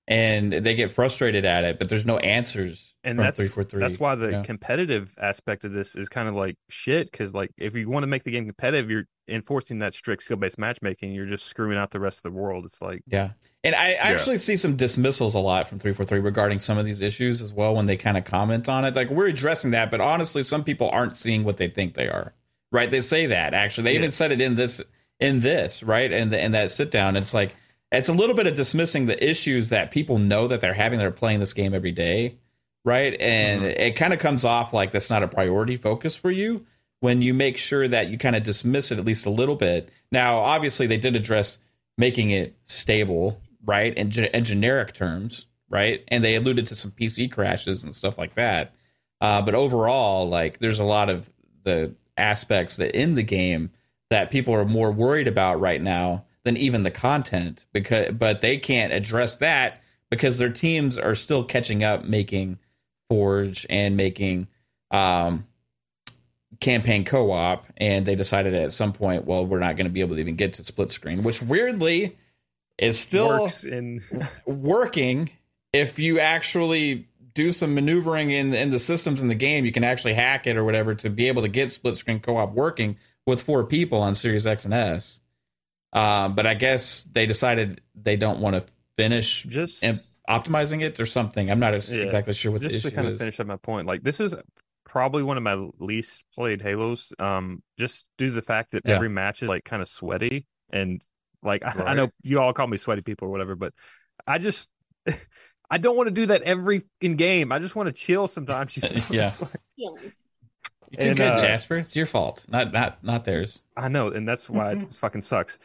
And they get frustrated at it, but there's no answers and that's 343. that's why the Yeah. competitive aspect of this is kind of like shit because like if you want to make the game competitive you're enforcing that strict skill-based matchmaking you're just screwing out the rest of the world it's like Yeah. And I actually see some dismissals a lot from 343 regarding some of these issues as well when they kind of comment on it. Like, we're addressing that, but honestly, some people aren't seeing what they think they are. Right? They say that actually. They Yeah. even said it in this, in this, right? And in that sit down. It's like, it's a little bit of dismissing the issues that people know that they're having that are playing this game every day. Right. And it kind of comes off like that's not a priority focus for you when you make sure that you kind of dismiss it at least a little bit. Now, obviously, they did address making it stable, right, in, ge- in generic terms, right, and they alluded to some PC crashes and stuff like that. Uh, but overall, like, there's a lot of the aspects that in the game that people are more worried about right now than even the content because but they can't address that because their teams are still catching up making forge and making um campaign co-op. And they decided at some point well we're not going to be able to even get to split screen which weirdly is still works in *laughs* working. If you actually do some maneuvering in in the systems in the game you can actually hack it or whatever to be able to get split screen co-op working with four people on series x and s um, but i guess they decided they don't want to finish just and optimizing it or something i'm not as- Yeah. exactly sure what the just issue to kind is of finish up my point like this is probably one of my least played halos um just due to the fact that Yeah. every match is like kind of sweaty and like I, I know you all call me sweaty people or whatever but i just *laughs* i don't want to do that every in game i just want to chill sometimes you *laughs* know? Yeah. It's like- you're too and, good uh, jasper it's your fault not not not theirs I know, and that's why it fucking sucks.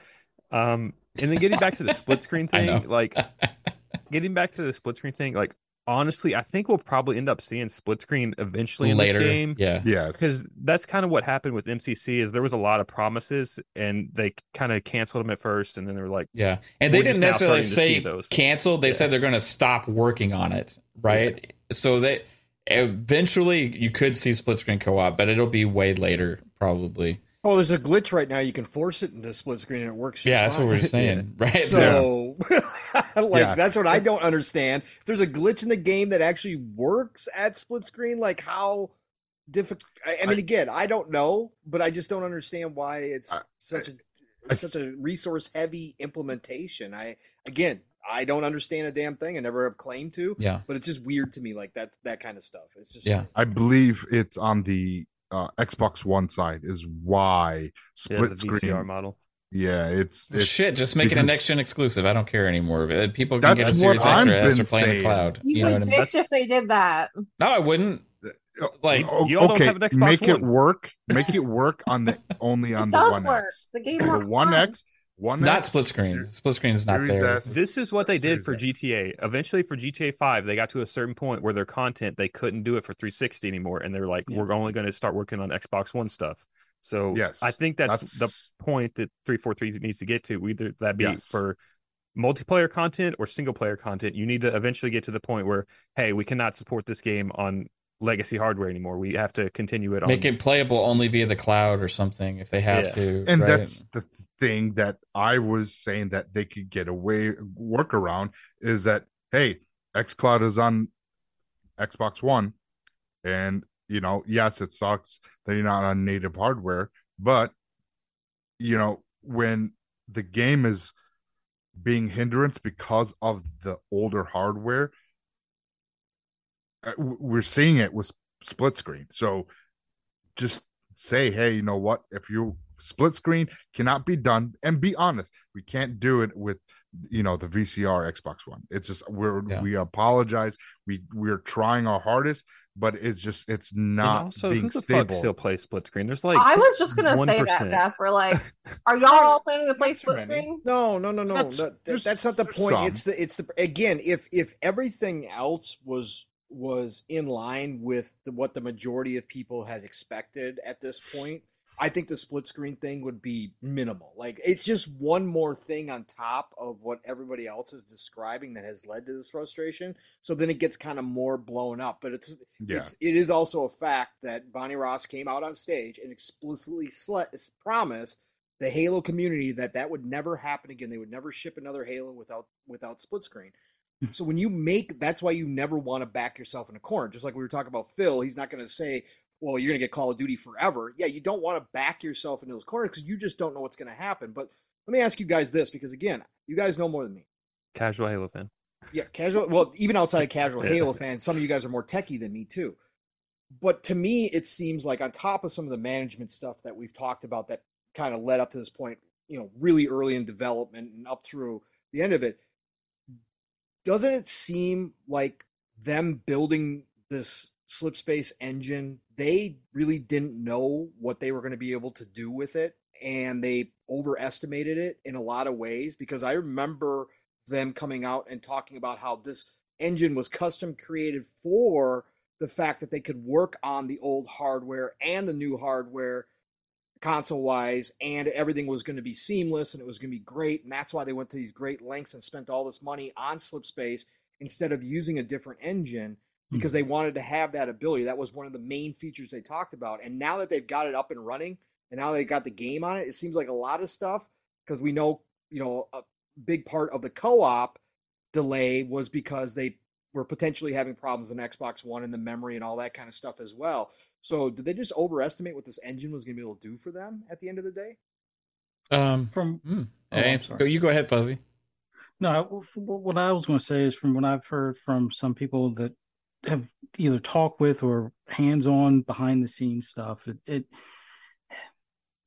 Um, and then getting back to the *laughs* split screen thing, like *laughs* getting back to the split screen thing, like honestly, I think we'll probably end up seeing split screen eventually in later this game. yeah Yes. Because that's kind of what happened with MCC is there was a lot of promises and they kind of canceled them at first and then they were like, Yeah, and they didn't necessarily starting to see say those. canceled. They Yeah. said they're going to stop working on it, right? So that eventually you could see split screen co-op, but it'll be way later probably. Oh, there's a glitch right now. You can force it into split screen and it works. Yeah, that's what we're saying, right? So, So, *laughs* like, Yeah. that's what I don't understand. If there's a glitch in the game that actually works at split screen, like how difficult? I, I mean, I- again, I don't know, but I just don't understand why it's I- such a I- such a resource heavy implementation. I again, I don't understand a damn thing. I never have claimed to, yeah, but it's just weird to me, like that that kind of stuff. It's just Yeah. I believe it's on the uh, Xbox One side is why Yeah, split the screen. VCR model. Yeah, it's, it's shit. Just make it a because- next gen exclusive. I don't care anymore. Uh, People can get a That's Series what X I've or S or been play in the saying. cloud. You, You know what I would mean? bitch if they did that. No, I wouldn't. Like, you all don't okay, have an Xbox make it work. Make it work on the only *laughs* on It the One work. X. The game The One fine. X, One not X, split screen. Series- Split screen is not there. S. This is what they did for X. GTA. Eventually, for GTA 5, they got to a certain point where their content they couldn't do it for 360 anymore, and they're like, Yeah. "We're only going to start working on Xbox One stuff." So Yes, I think that's, that's- the point that 343 needs to get to. Either that be Yes. for multiplayer content or single player content. You need to eventually get to the point where, hey, we cannot support this game on legacy hardware anymore. We have to continue it on. Make it playable only via the cloud or something if they have Yeah. to. and right? that's the thing that I was saying that they could get away work around is that hey, XCloud is on Xbox One, and you know, yes, it sucks that you're not on native hardware, but you know, when the game is being hindrance because of the older hardware, w- Uh, we're seeing it with split screen. So just say, hey, you know what? If you split screen cannot be done, and be honest, we can't do it with you know the VCR Xbox One. It's just we're Yeah. we apologize. We we're trying our hardest, but it's just it's and not also, being who the stable. fuck still play split screen? There's like I was just gonna say 1%. that, Jasper. Like, *laughs* are y'all all planning to play split screen? No, no, no, no. That's- That- that- that's not the point. some. It's the it's the again. If if everything else was was in line with the, what the majority of people had expected at this point, I think the split screen thing would be minimal. Like it's just one more thing on top of what everybody else is describing that has led to this frustration. So then it gets kind of more blown up. But it's Yeah. it's it is also a fact that Bonnie Ross came out on stage and explicitly sle- promised the Halo community that that would never happen again. They would never ship another Halo without without split screen. So when you make, that's why you never want to back yourself in a corner. Just like we were talking about Phil, he's not going to say, "Well, you're going to get Call of Duty forever." Yeah, you don't want to back yourself into those corners because you just don't know what's going to happen. But let me ask you guys this, because again, you guys know more than me. casual Halo fan. Yeah, casual. Well, even outside of casual. *laughs* Halo fans, some of you guys are more techie than me too. But to me, it seems like on top of some of the management stuff that we've talked about that kind of led up to this point, you know, really early in development and up through the end of it, doesn't it seem like them building this slipspace engine, they really didn't know what they were going to be able to do with it, and they overestimated it in a lot of ways. Because I remember them coming out and talking about how this engine was custom created for the fact that they could work on the old hardware and the new hardware console wise and everything was going to be seamless and it was going to be great and that's why they went to these great lengths and spent all this money on slipspace instead of using a different engine because hmm. they wanted to have that ability. That was one of the main features they talked about and now that they've got it up and running and now they've got the game on it it seems like a lot of stuff because we know you know a big part of the co-op delay was because they were potentially having problems in Xbox One and the memory and all that kind of stuff as well. So did they just overestimate what this engine was going to be able to do for them at the end of the day? Um, From hmm. Oh, Hey, sorry. go, you go ahead, Fuzzy. No, I- f- what I was going to say is from what I've heard from some people that have either talked with or hands-on behind the scenes stuff, it, it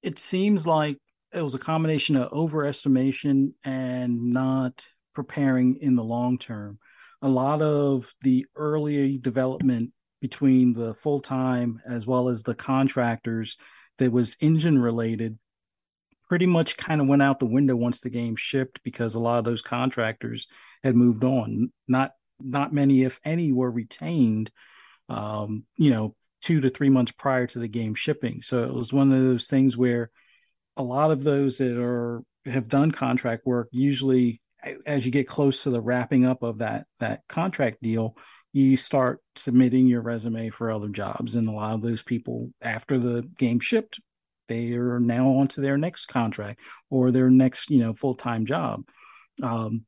it seems like it was a combination of overestimation and not preparing in the long term. A lot of the early development between the full-time as well as the contractors that was engine related pretty much kind of went out the window once the game shipped because a lot of those contractors had moved on. Not not many, if any, were retained. Um, you know, two to three months prior to the game shipping. So it was one of those things where a lot of those that are have done contract work usually as you get close to the wrapping up of that that contract deal you start submitting your resume for other jobs. And a lot of those people after the game shipped they are now on to their next contract or their next you know full-time job. Um,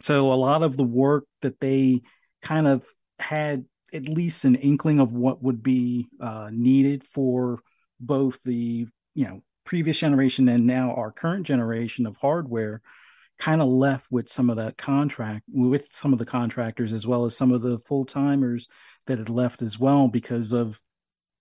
so a lot of the work that they kind of had at least an inkling of what would be uh, needed for both the you know previous generation and now our current generation of hardware kind of left with some of that contract with some of the contractors as well as some of the full timers that had left as well because of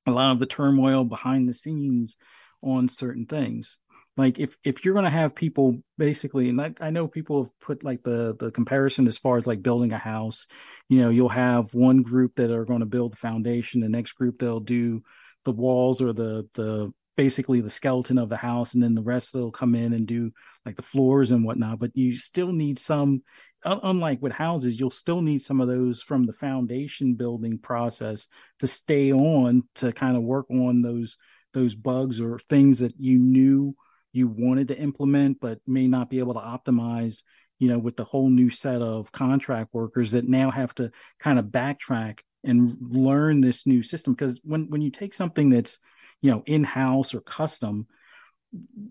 a lot of the turmoil behind the scenes on certain things. Like if if you're going to have people basically and I, I know people have put like the the comparison as far as like building a house you know you'll have one group that are going to build the foundation the next group they'll do the walls or the the basically the skeleton of the house and then the rest will come in and do like the floors and whatnot but you still need some unlike with houses you'll still need some of those from the foundation building process to stay on to kind of work on those those bugs or things that you knew you wanted to implement but may not be able to optimize you know with the whole new set of contract workers that now have to kind of backtrack and learn this new system. Because when when you take something that's you know in house or custom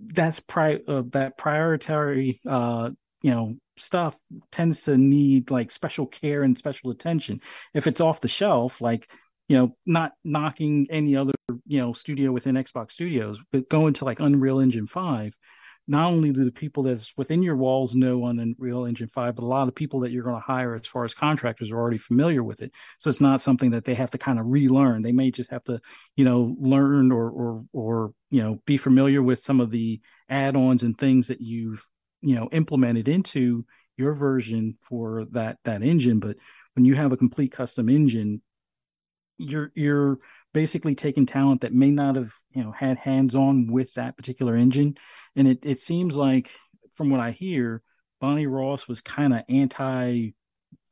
that's pri- uh, that priority uh you know stuff tends to need like special care and special attention. If it's off the shelf like you know not knocking any other you know studio within xbox studios but going to like unreal engine 5 not only do the people that's within your walls know on Unreal Engine 5, but a lot of people that you're going to hire as far as contractors are already familiar with it. So it's not something that they have to kind of relearn. They may just have to, you know, learn or or or you know, be familiar with some of the add-ons and things that you've, you know, implemented into your version for that that engine. But when you have a complete custom engine, you're you're basically taking talent that may not have you know had hands on with that particular engine. And it, it seems like from what i hear bonnie ross was kind of anti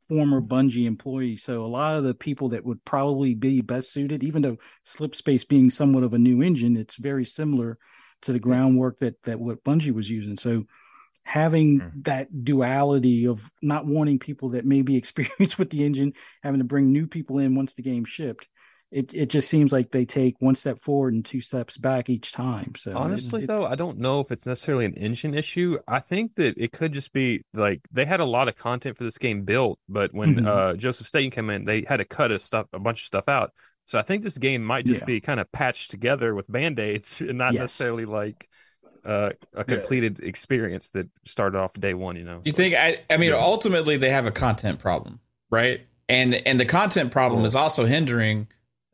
former bungie employee. So a lot of the people that would probably be best suited even though slipspace being somewhat of a new engine it's very similar to the groundwork that that what bungie was using. So having mm. that duality of not wanting people that may be *laughs* experienced with the engine having to bring new people in once the game shipped it it just seems like they take one step forward and two steps back each time. So honestly, it, though, I don't know if it's necessarily an engine issue. I think that it could just be like they had a lot of content for this game built, but when mm-hmm. uh, Joseph Staten came in, they had to cut a stuff a bunch of stuff out. So I think this game might just yeah. be kind of patched together with band aids and not yes. necessarily like uh, a completed yeah. experience that started off day one. You know, you so, think? I I mean, yeah. ultimately they have a content problem, right? And and the content problem cool. is also hindering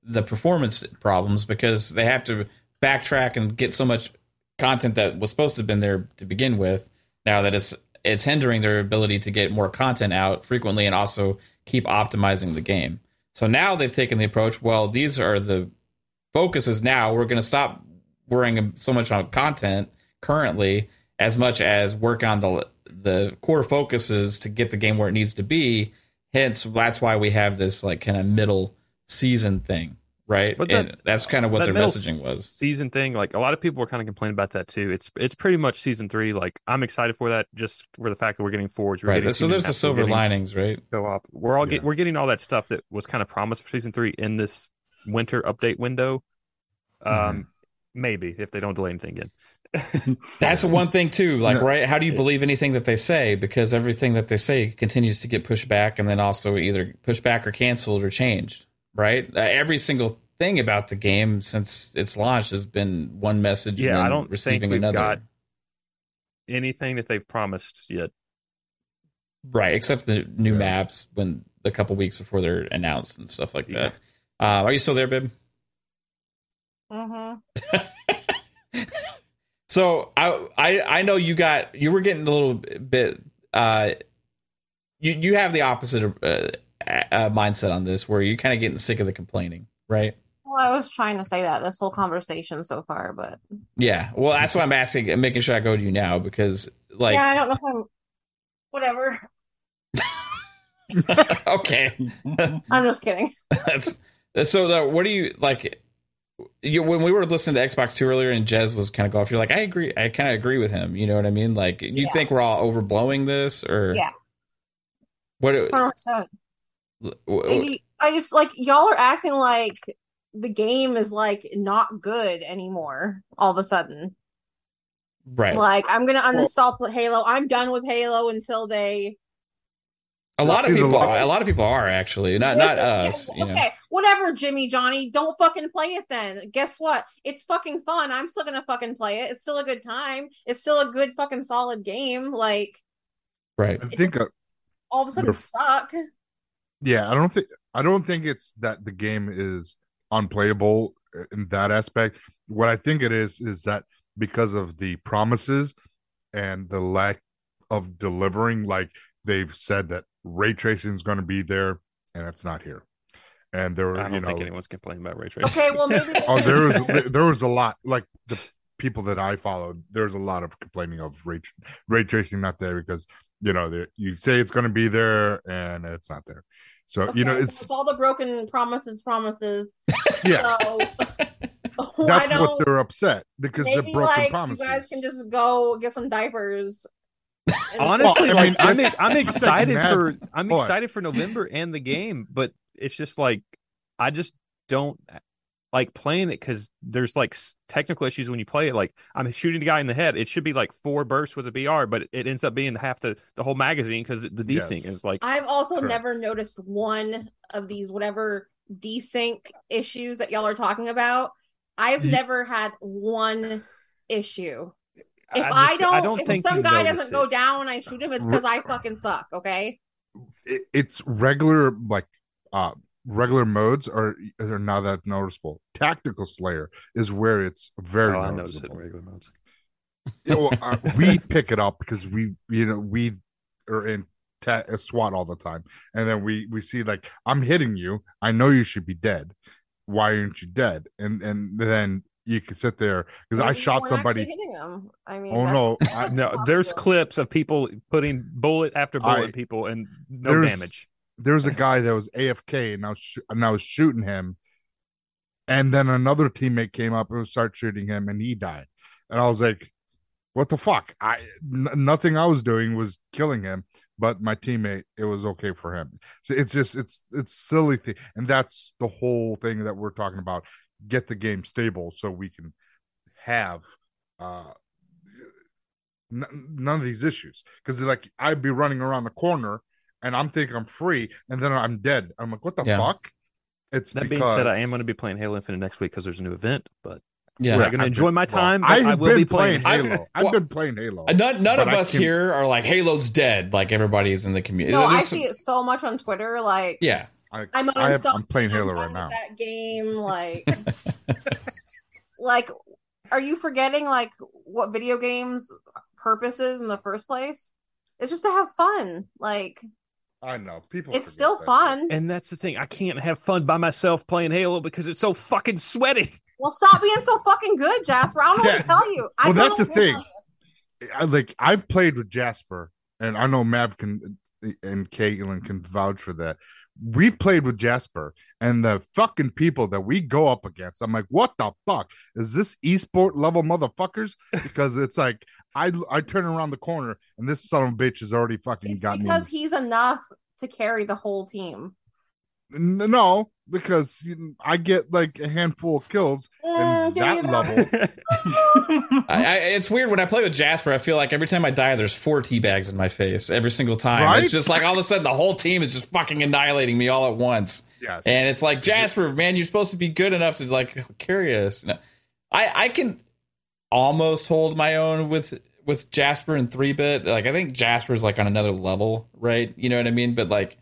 the performance problems because they have to backtrack and get so much content that was supposed to have been there to begin with. Now that it's it's hindering their ability to get more content out frequently and also keep optimizing the game. So now they've taken the approach. Well, these are the focuses. Now we're going to stop worrying so much on content currently, as much as work on the the core focuses to get the game where it needs to be. Hence, that's why we have this like kind of middle season thing, right? But that, and that's kind of what their messaging was. Season thing, like a lot of people were kind of complaining about that too. It's it's pretty much season three. Like I'm excited for that, just for the fact that we're getting forwards. We're right. Getting so there's the silver getting, linings, right? Go up. We're all yeah. get, we're getting all that stuff that was kind of promised for season three in this winter update window. Um, mm-hmm. maybe if they don't delay anything again. *laughs* *laughs* That's one thing too. Like, right? How do you believe anything that they say? Because everything that they say continues to get pushed back, and then also either pushed back or canceled or changed right? Uh, every single thing about the game since its launch has been one message. Yeah, I don't receiving think another. Got anything that they've promised yet. Right, except the new yeah. maps when a couple weeks before they're announced and stuff like that. Uh, are you still there, Bib? Uh huh. so I, I I know you got you were getting a little bit. Uh, you you have the opposite of, uh, uh, mindset on this where you're kind of getting sick of the complaining, right? Well, I was trying to say that this whole conversation so far, but yeah. Well, that's why I'm asking and making sure I go to you now because, like, yeah, I don't know if I'm whatever. *laughs* okay, I'm just kidding. *laughs* that's so. What do you like? You, when we were listening to Xbox Two earlier, and Jez was kind of off, you're like, I agree. I kind of agree with him. You know what I mean? Like, you yeah. think we're all overblowing this, or yeah? What? 100%. I just like y'all are acting like the game is like not good anymore all of a sudden. right. Like I'm gonna uninstall Halo. I'm done with Halo until they a lot of people, lo- a lot of people are actually not not us. Okay, know. whatever, Jimmy Johnny. Don't fucking play it then. Guess what? It's fucking fun. I'm still gonna fucking play it. It's still a good time. It's still a good fucking solid game. Like Right. I think uh, all of a sudden You're- suck. Yeah, I don't think I don't think it's that the game is unplayable in that aspect. What I think it is is that because of the promises and the lack of delivering, like they've said that ray tracing is going to be there, and it's not here. And there, I were, don't you know, think anyone's complaining about ray tracing. Okay, well maybe. *laughs* oh, there was *laughs* there was a lot like the people that I followed. There's a lot of complaining of ray ray tracing not there because you know the, you say it's going to be there and it's not there. So you know it's it's all the broken promises, promises. *laughs* yeah. So *laughs* That's what they're upset because they're broken like promises. you guys can just go get some diapers. Honestly, Well, I mean, like, I'm I'm *laughs* it's like excited mad- for I'm excited for November and the game, but it's just like I just don't like playing it because there's like technical issues when you play it. Like I'm shooting a guy in the head. It should be like four bursts with a BR, but it ends up being half the the whole magazine because the desync Yes. is like I've also Correct. never noticed one of these whatever desync issues that y'all are talking about. I've Ye- never had one issue. If I, just- don't, think if some guy doesn't go down when I shoot him, it's because I fucking suck. Okay. It- it's regular like uh regular modes are are not that noticeable. Tactical Slayer is where it's very Oh, I noticed it in noticeable. regular modes. Yeah, well, uh, we *laughs* pick it up because we you know we are in ta- uh, SWAT all the time, and then we we see like I'm hitting you. I know you should be dead. Why aren't you dead? And and then you can sit there because I shot weren't somebody. hitting him. I mean, Oh that's- no! *laughs* I, No, there's clips of people putting bullet after bullet I- people and no there's- damage. was a guy that was AFK and I was sh- and I was shooting him, and then another teammate came up and started shooting him and he died, and I was like, "What the fuck?" I n- nothing I was doing was killing him, but my teammate it was okay for him. So it's just it's it's silly thing, and that's the whole thing that we're talking about. Get the game stable so we can have uh none of these issues because like I'd be running around the corner and I'm thinking I'm free, and then I'm dead. I'm like, what the Yeah. fuck? It's That because being said, I am going to be playing Halo Infinite next week because there's a new event, but Yeah. I'm going to enjoy been- my time. but I I will been be playing, playing Halo. Halo. I've Well, been playing Halo. Uh, None, none of I us can- here are like Halo's dead. Like everybody is in the community. no, I There's see it so much on Twitter. Like, Yeah. I, I'm I have, I'm playing Halo right now. That game, like, *laughs* like, are you forgetting like what video games purpose is in the first place? It's just to have fun. Like, I know people. it's still that fun. And that's the thing. I can't have fun by myself playing Halo because it's so fucking sweaty. Well, stop being so fucking good, Jasper. I don't know Yeah. what to tell you. I Well, don't that's the thing. tell you. shit. I, like I've played with Jasper, and I know Mav can and Caitlin can vouch for that. We've played with Jasper, and the fucking people that we go up against. I'm like, what the fuck is this esport level motherfuckers? *laughs* Because it's like I I turn around the corner, and this son of a bitch has already fucking It's got me. because he's enough to carry the whole team. No, because I get like a handful of kills eh, in do that level. *laughs* *laughs* I, I, it's weird when I play with Jasper. I feel like every time I die, there's four tea bags in my face every single time. Right? It's just like all of a sudden the whole team is just fucking annihilating me all at once. Yes, And it's like Jasper, man, you're supposed to be good enough to like carry us. No. I I can almost hold my own with with Jasper and three bit. Like I think Jasper's like on another level, right? You know what I mean? But like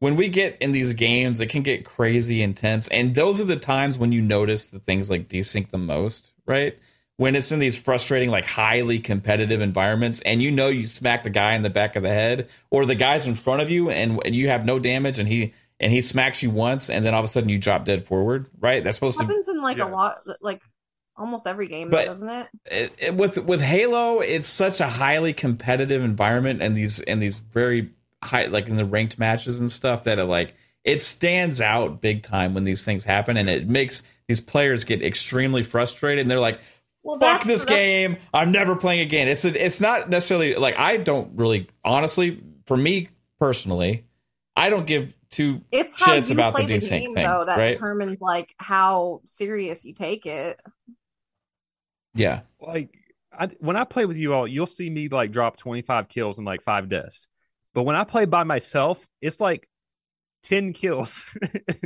when we get in these games, it can get crazy intense, and those are the times when you notice the things like desync the most, right? When it's in these frustrating, like highly competitive environments, and you know you smack the guy in the back of the head, or the guy's in front of you, and, and you have no damage, and he and he smacks you once, and then all of a sudden you drop dead forward, right? That's supposed to happens in like Yes. a lot, like almost every game, But- doesn't it? it, it- with with Halo, it's such a highly competitive environment, and these and these very high, like in the ranked matches and stuff, that it like it stands out big time when these things happen, and it makes these players get extremely frustrated, and they're like, Well, "Fuck this that's- game! I'm never playing again." It's a, it's not necessarily like I don't really honestly, for me personally, I don't give two It's how shits you about the play the, desync game, thing, though, that right? determines like how serious you take it. Yeah. like I, when I play with you all, you'll see me like drop 25 kills and like five deaths. But when I play by myself, it's like 10 kills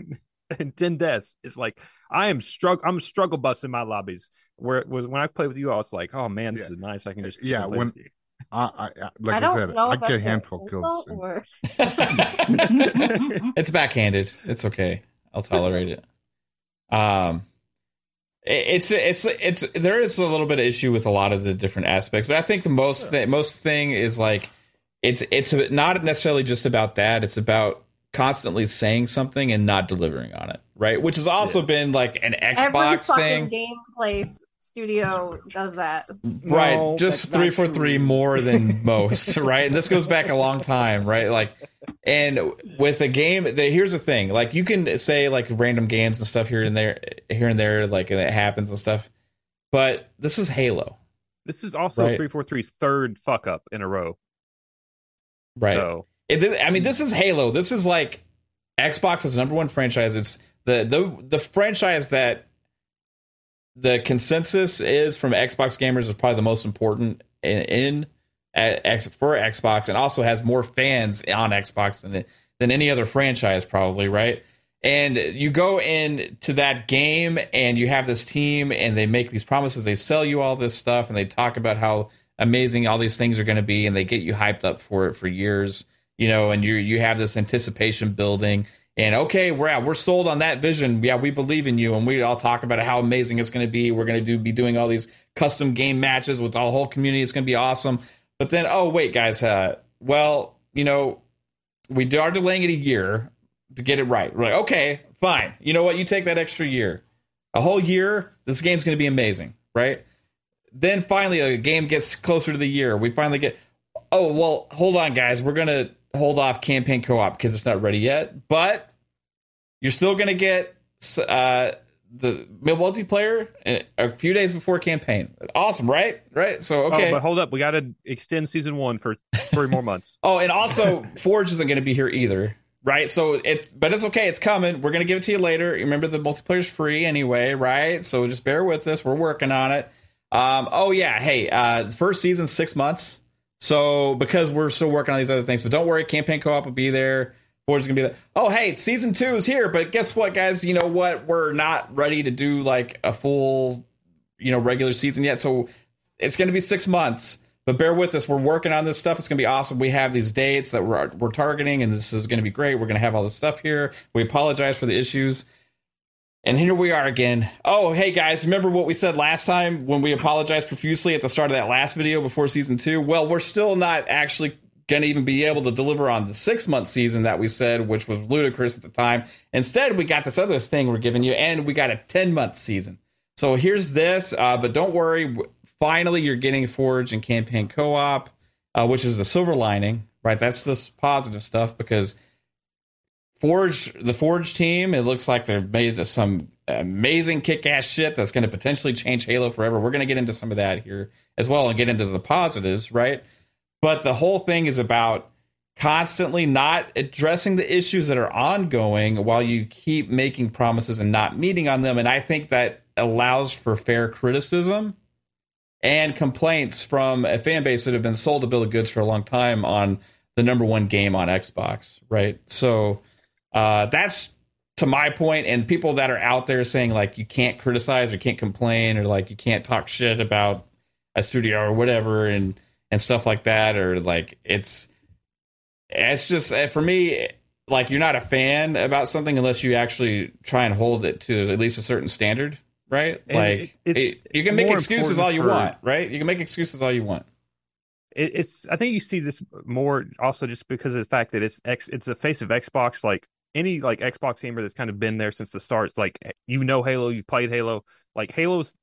*laughs* and 10 deaths. It's like I am struggle I'm struggle busting my lobbies. Where it was when I play with you all, it's like, oh man, this Yeah. is nice. I can just Yeah, when- I, I, I like I I, don't said, know I get a handful an kills. or *laughs* *laughs* it's backhanded. It's okay. I'll tolerate it. Um, it- it's it's it's there is a little bit of issue with a lot of the different aspects, but I think the most the most thing is like it's it's not necessarily just about that. It's about constantly saying something and not delivering on it, right? Which has also been like an every Xbox fucking thing. game place studio does that. right No, just that's three for true. three more than *laughs* most right and this goes back a long time right like and with a game the, here's the thing like you can say like random games and stuff here and there here and there like and it happens and stuff but this is halo This is also Right. 343's third fuck up in a row. right So It- i mean this is halo this is like xbox's number one franchise it's the the the franchise that the consensus is from Xbox gamers is probably the most important in, in for Xbox, and also has more fans on Xbox than than any other franchise, probably right. And you go into that game, and you have this team, and they make these promises. They sell you all this stuff, and they talk about how amazing all these things are going to be, and they get you hyped up for it for years. You know, and you you have this anticipation building, and okay, we're out. We're sold on that vision. Yeah, we believe in you, and we all talk about how amazing it's going to be. We're going to do be doing all these custom game matches with the whole community. It's going to be awesome. But then, oh wait, guys, uh, well, you know, we are delaying it a year to get it right. We're like, okay, fine. You know what? You take that extra year, a whole year. This game's going to be amazing, right? Then finally, a game gets closer to the year. We finally get. Oh well, hold on, guys. We're gonna hold off campaign co-op because it's not ready yet. But you're still gonna get uh, the multiplayer a few days before campaign. Awesome, right? Right. So okay. Oh, but hold up, we got to extend season one for three more months. *laughs* Oh, and also Forge isn't going to be here either, right? So it's but it's okay. It's coming. We're going to give it to you later. Remember the multiplayer's free anyway, right? So just bear with us. We're working on it. Um, oh yeah, hey, uh, first season six months. So because we're still working on these other things, but don't worry, campaign co-op will be there. Forge is gonna be there. Oh hey, season two is here, but guess what, guys? You know what? We're not ready to do like a full, you know, regular season yet. So it's gonna be six months. But bear with us. We're working on this stuff. It's to be awesome. We have these dates that we're, we're targeting, and this is to be great. We're to have all this stuff here. We apologize for the issues. And here we are again. Oh, hey guys, remember what we said last time when we apologized profusely at the start of that last video before season two? Well, we're still not actually going to even be able to deliver on the six month season that we said, which was ludicrous at the time. Instead, we got this other thing we're giving you, and we got a 10 month season. So here's this, uh, but don't worry. Finally, you're getting Forge and campaign co op, uh, which is the silver lining, right? That's this positive stuff because Forge, the Forge team, it looks like they've made some amazing kick ass shit that's going to potentially change Halo forever. We're going to get into some of that here as well and get into the positives, right? But the whole thing is about constantly not addressing the issues that are ongoing while you keep making promises and not meeting on them. And I think that allows for fair criticism and complaints from a fan base that have been sold a bill of goods for a long time on the number one game on Xbox, right? So uh, that's to my point, and people that are out there saying like you can't criticize or can't complain or like you can't talk shit about a studio or whatever and and stuff like that, or like it's it's just uh, for me like you're not a fan about something unless you actually try and hold it to at least a certain standard, right? And like it- you can make excuses all you for- want, right? You can make excuses all you want. it, it's I think you see this more also just because of the fact that it's X it's the face of Xbox like any like Xbox gamer that's kind of been there since the start it's like you know Halo you've played Halo like Halo's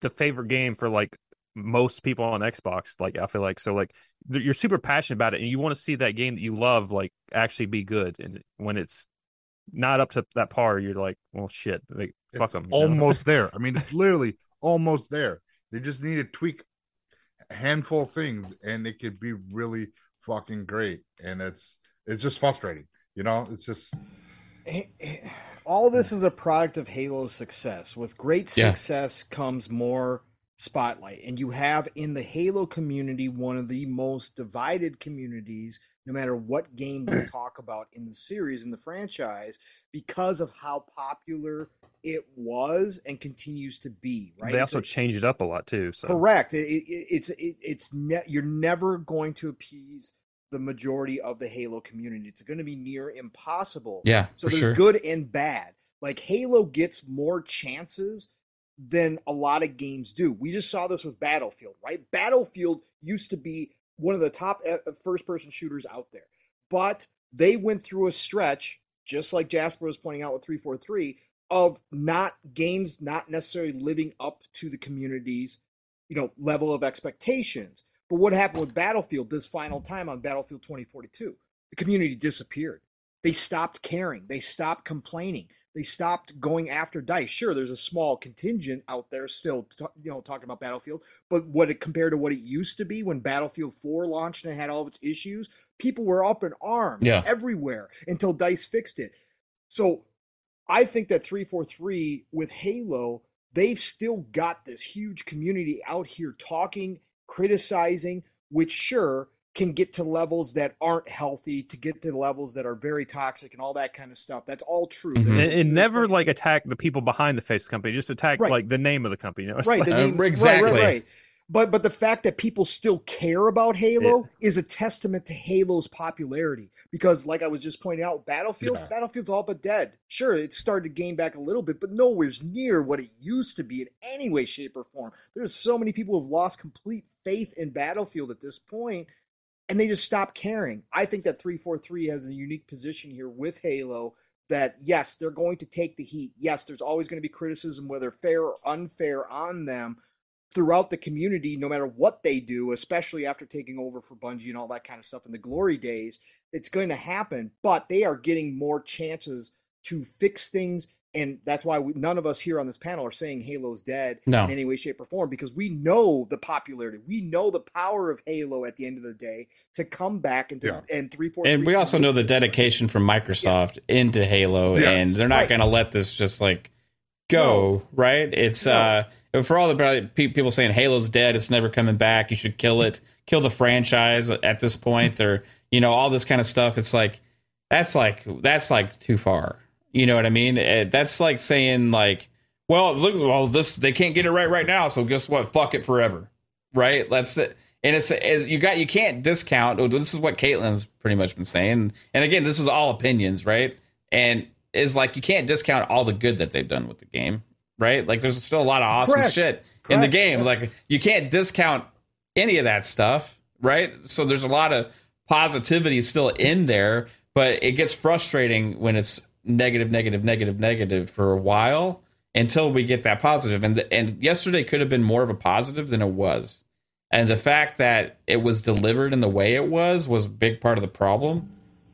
the favorite game for like most people on Xbox like I feel like so like you're super passionate about it and you want to see that game that you love like actually be good and when it's not up to that par you're like well shit like fuck It's them almost there. I mean, it's *laughs* literally almost there. They just need to tweak a handful of things, and it could be really fucking great. And it's it's just frustrating. You know, it's just all this is a product of Halo's success. With great Yeah. success comes more spotlight. And you have in the Halo community one of the most divided communities, no matter what game we hmm. talk about in the series, in the franchise, because of how popular it was and continues to be. Right? They also a- changed it up a lot too. So Correct. It, it, it's it, it's ne- you're never going to appease the majority of the Halo community. It's going to be near impossible. Yeah, So for there's sure. good and bad. Like Halo gets more chances than a lot of games do. We just saw this with Battlefield, right? Battlefield used to be one of the top eh, eh, first person shooters out there. But they went through a stretch just like Jasper was pointing out with 343 of not games not necessarily living up to the community's, you know, level of expectations. But what happened with Battlefield this final time on Battlefield 2042? The community disappeared. They stopped caring. They stopped complaining. They stopped going after dice. Sure, there's a small contingent out there still, you know, talking about Battlefield. But what it compared to what it used to be when Battlefield 4 launched and had all of its issues, people were up in arms Yeah. everywhere until Dice fixed it. So I think that 343 with Halo, they've still got this huge community out here talking, criticizing, which sure can get to levels that aren't healthy, to get to levels that are very toxic and all that kind of stuff. That's all true. Mhm. And, and never like attack the people behind the face company. Just attack Right. like the name of the company. You know? *laughs* Right, like- the Uh, name, exactly. right, right, right. But but the fact that people still care about Halo is a testament to Halo's popularity. Because like I was just pointing out, Battlefield, Yeah. Battlefield's all but dead. Sure, it started to gain back a little bit, but nowhere near what it used to be in any way, shape, or form. There's so many people who have lost complete faith in Battlefield at this point, and they just stopped caring. I think that 343 has a unique position here with Halo that yes, they're going to take the heat. Yes, there's always going to be criticism, whether fair or unfair, on them throughout the community, no matter what they do, especially after taking over for Bungie and all that kind of stuff in the glory days. It's going to happen, but they are getting more chances to fix things. And that's why we, none of us here on this panel are saying Halo's dead No. in any way, shape, or form because we know the popularity. We know the power of Halo at the end of the day to come back and, to, Yeah. and 343. and we also know the dedication from Microsoft into Halo, Yes. and they're not Right. going to let this just like go. Right? It's No. uh for all the people saying Halo's dead, it's never coming back. You should kill it, kill the franchise at this point, or you know all this kind of stuff. It's like that's like that's like too far. You know what I mean? Eh, That's like saying like, well, it looks well, this they can't get it right right now, so guess what? Fuck it forever, right? That's it. And it's eh, you got you can't discount. oh, This is what Caitlin's pretty much been saying. And again, this is all opinions, right? And is like you can't discount all the good that they've done with the game, right? Like there's still a lot of awesome Correct. shit in the game. yeah. Like you can't discount any of that stuff, right? So there's a lot of positivity still in there, but it gets frustrating when it's negative, negative, negative, negative for a while until we get that positive. And the, and yesterday could have been more of a positive than it was. And the fact that it was delivered in the way it was was a big part of the problem.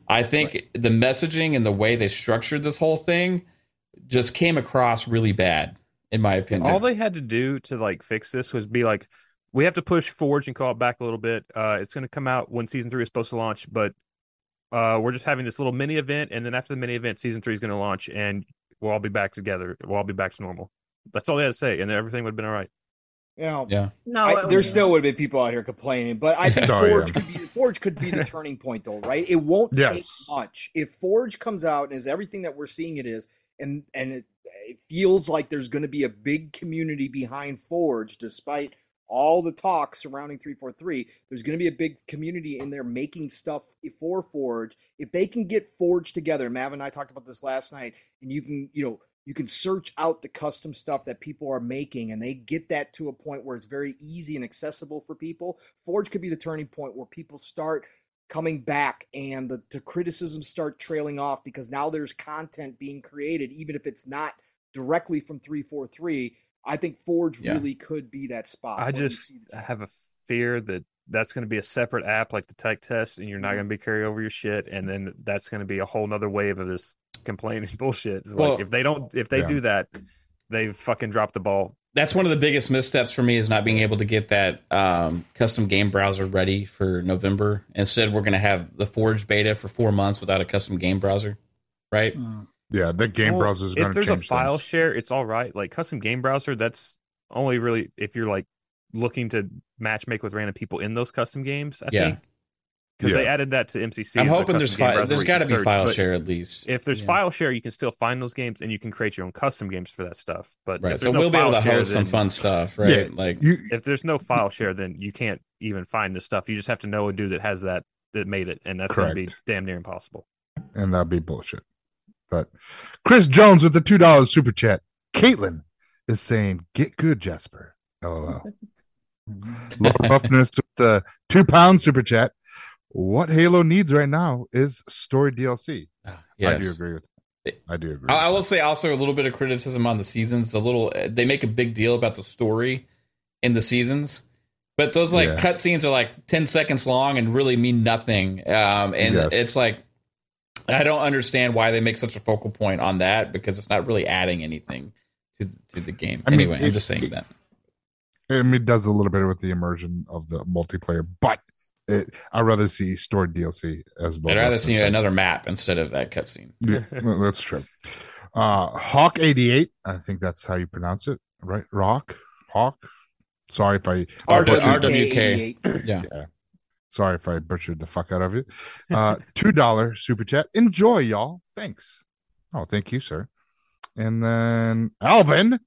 I think the messaging and the way they structured this whole thing just came across really bad, in my opinion. All they had to do to like fix this was be like, we have to push Forge and call it back a little bit. Uh, it's going to come out when season three is supposed to launch, but uh, we're just having this little mini event, and then after the mini event, season three is going to launch, and we'll all be back together. We'll all be back to normal. That's all they had to say, and everything would have been all right. You know, yeah. No, I, there was- still would have been people out here complaining, but I *laughs* think Oh, Forge yeah. could be Forge could be the *laughs* turning point, though, right? It won't take much if Forge comes out and is everything that we're seeing it is, and and it, it feels like there's going to be a big community behind Forge, despite all the talk surrounding 343. There's going to be a big community in there making stuff for Forge. If they can get Forge together, Mav and I talked about this last night, and you can, you know, you can search out the custom stuff that people are making and they get that to a point where it's very easy and accessible for people forge could be the turning point where people start coming back and the, the criticisms start trailing off because now there's content being created even if it's not directly from 343 i think forge Yeah. really could be that spot I just see- have a fear that that's going to be a separate app like the tech test, and you're not Mhm. going to be carry over your shit, and then that's going to be a whole nother wave of this complaining *laughs* bullshit. It's Well, like if they don't, if they yeah. do that, they fucking dropped the ball. that's one of the biggest missteps for me is not being able to get that um, custom game browser ready for November. Instead, we're going to have the Forge beta for four months without a custom game browser, right? Uh, Yeah, the game Well, browser is going to change. if there's a file things. share, it's all right. Like custom game browser, that's only really if you're like looking to match make with random people in those custom games. I Yeah. think because they added that to MCC. I'm as the hoping there's custom game fi- browser there's got to be search, file share at least. If there's Yeah. file share, you can still find those games and you can create your own custom games for that stuff. But right, so no we'll be able to share, host some fun stuff, right? Yeah. Like, You, If there's no file share, then you can't even find this stuff. You just have to know a dude that has that that made it, and that's going to be damn near impossible. and that'd be bullshit. But Chris Jones with the two dollars super chat. Caitlin is saying, "Get good, Jasper." LOL. Lord Roughness with the two pound super chat. What Halo needs right now is story DLC. ah, I do agree with. That. I do agree. I, I with will say also a little bit of criticism on the seasons. The little they make a big deal about the story in the seasons, but those like Yeah. cutscenes are like ten seconds long and really mean nothing. Um, and Yes. it's like I don't understand why they make such a focal point on that because it's not really adding anything to to the game. I mean, anyway, I'm just saying that. I mean, it does a little bit with the immersion of the multiplayer, but it, I'd rather see story DLC as. Lord I'd rather see said. another map instead of that cutscene. Yeah, well, that's true. Uh Hawk 88, I think that's how you pronounce it, right? Rock? Hawk? Sorry if I R- butchered- RWK. RWK. Yeah. Sorry if I butchered the fuck out of it. *laughs* Uh two dollar super chat. Enjoy, y'all. Thanks. Oh, thank you, sir. And then Alvin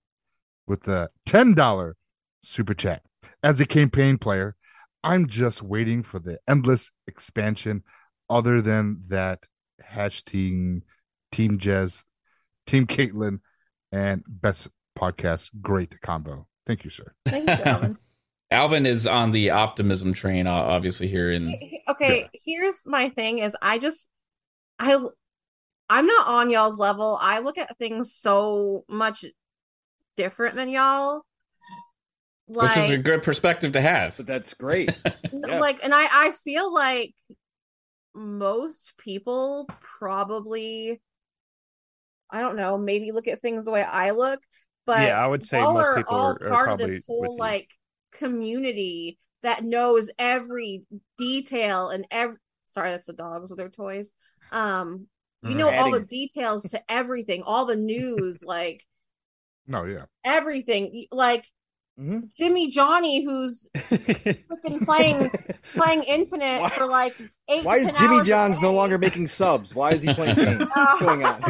with the ten dollar super chat. As a campaign player, I'm just waiting for the endless expansion other than that hatch team team jazz team caitlin and best podcast great combo thank you sir Thank you, Alvin. *laughs* Alvin is on the optimism train, obviously here in okay here's my thing is i just i i'm not on y'all's level i look at things so much different than y'all which is a good perspective to have. But that's great. *laughs* yeah. like and i i feel like most people probably i don't know maybe look at things the way i look but yeah, I would say y'all most are people all are, are part of this whole like community that knows every detail and every sorry that's the dogs with their toys um you know all the details to everything all the news *laughs* like no yeah everything like Mhm. jimmy johnny who's freaking playing *laughs* playing infinite Why- for like eight Why is Jimmy Johns no longer making subs? Why is he playing *laughs* games? What's going on?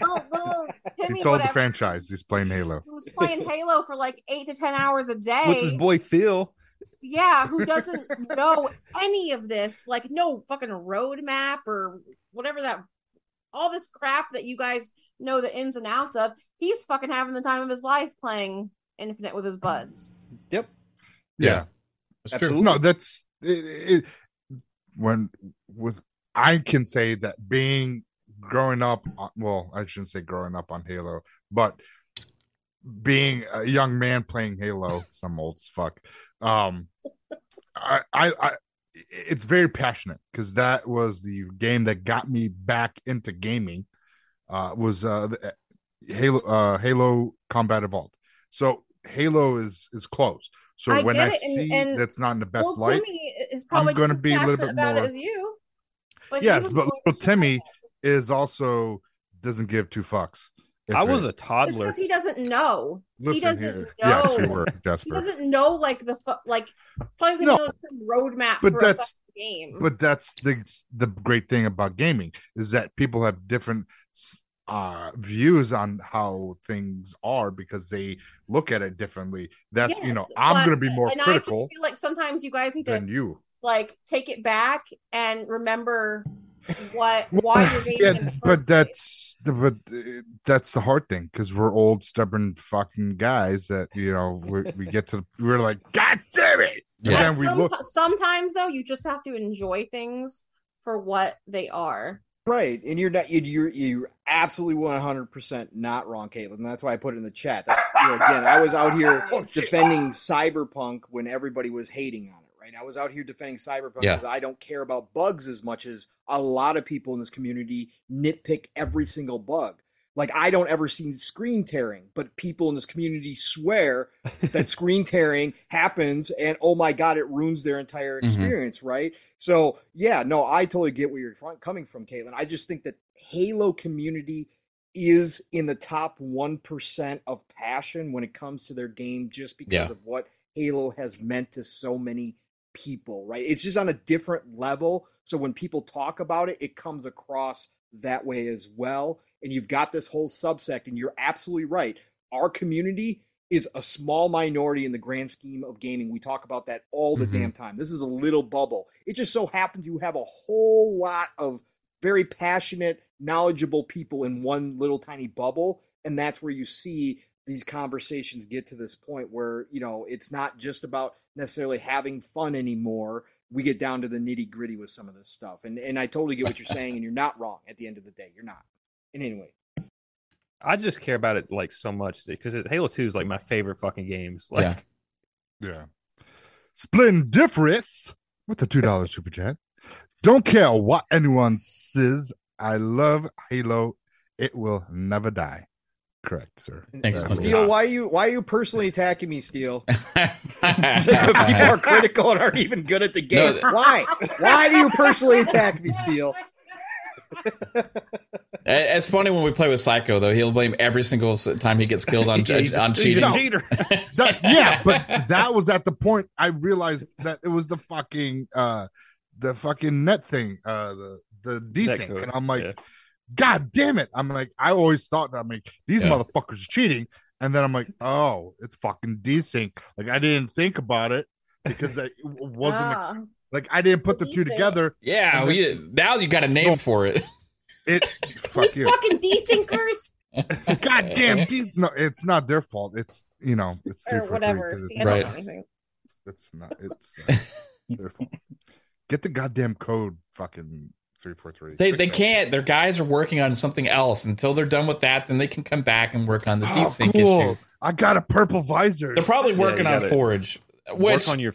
little he Timmy, sold the franchise he's playing halo He was playing halo for like eight to ten hours a day with his boy Phil. yeah, who doesn't *laughs* know any of this, like no fucking roadmap or whatever that all this crap that you guys know the ins and outs of. He's fucking having the time of his life playing Infinite with his buds. Yep. yeah, It's Absolutely. no that's it, it when with i can say that being growing up well i shouldn't say growing up on halo but being a young man playing halo some old fuck. Um i i, I it's very passionate because that was the game that got me back into gaming uh was uh the, halo uh halo combat evolved. So halo is is close. So I when i it, see and that's not in the best well, light Timmy is probably gonna be a little bit about more- it as you. But Yes, but little to- Timmy is also doesn't give two fucks. I was it- a toddler. because he doesn't know. listen doesn't here. Yes, know. you were He doesn't know like the fu- like probably doesn't No, know the roadmap but for that's- a game. But that's the the great thing about gaming is that people have different uh views on how things are because they look at it differently. That's you know I'm but- going to be more and critical I just feel like sometimes you guys need to than you. like take it back and remember what *laughs* why you're gaming Yeah, in the first but place. that's the but uh, that's the hard thing because we're old, stubborn fucking guys that you know we we get to we're like God damn it. And Yeah. Some- look sometimes though you just have to enjoy things for what they are. Right, and you're not you're you're absolutely one hundred percent not wrong, Caitlin. That's why I put it in the chat. That's you know, again, I was out here *laughs* Oh, defending Cyberpunk when everybody was hating on it. Right, I was out here defending Cyberpunk Yeah. because I don't care about bugs as much as a lot of people in this community nitpick every single bug. Like I don't ever see screen tearing, but people in this community swear *laughs* that screen tearing happens and oh my god, it ruins their entire Mhm. experience, right? So yeah, no, I totally get where you're coming from, Caitlin. I just think that Halo community is in the top one percent of passion when it comes to their game, just because Yeah. of what Halo has meant to so many people, right? It's just on a different level. So when people talk about it, it comes across that way as well. And you've got this whole subsect, and you're absolutely right. Our community is a small minority in the grand scheme of gaming. We talk about that all the Mhm. damn time. This is a little bubble. It just so happens you have a whole lot of very passionate, knowledgeable people in one little tiny bubble. And that's where you see these conversations get to this point where, you know, it's not just about necessarily having fun anymore. We get down to the nitty gritty with some of this stuff. And and I totally get what you're saying, and you're not wrong at the end of the day. You're not. And anyway. I just care about it like so much because Halo Two is like my favorite fucking games. Like, Yeah. Yeah. Splendiferous with the two dollar super chat. Don't care what anyone says. I love Halo. It will never die. Correct, sir. Thanks, That's Steel, Steele, why are you why are you personally attacking me, Steele? *laughs* *laughs* People are critical and aren't even good at the game. No. Why? Why do you personally attack me, Steele? *laughs* It's funny when we play with Psycho though. He'll blame every single time he gets killed on he's, on he's cheating. a cheater. That- yeah, but that was at the point I realized that it was the fucking uh the fucking net thing, uh the the desync. And I'm like, yeah. God damn it. I'm like, I always thought that I'm like, these Yeah. motherfuckers are cheating. And then I'm like, oh, it's fucking desync. Like I didn't think about it because it wasn't ex- *laughs* Ah. like I didn't put the two together. Yeah, And we, now you got a name No. for it. It You *laughs* fuck you. fucking desinkers *laughs* God damn, de- no, it's not their fault. It's you know, it's three or for three See, it's I don't Right. know. It's not. It's uh, their fault. Get the goddamn code, fucking three four three. They they can't. Their guys are working on something else until they're done with that. Then they can come back and work on the Oh, desync cool. issues. I got a purple visor. They're probably working you on gotta Forge, Work on your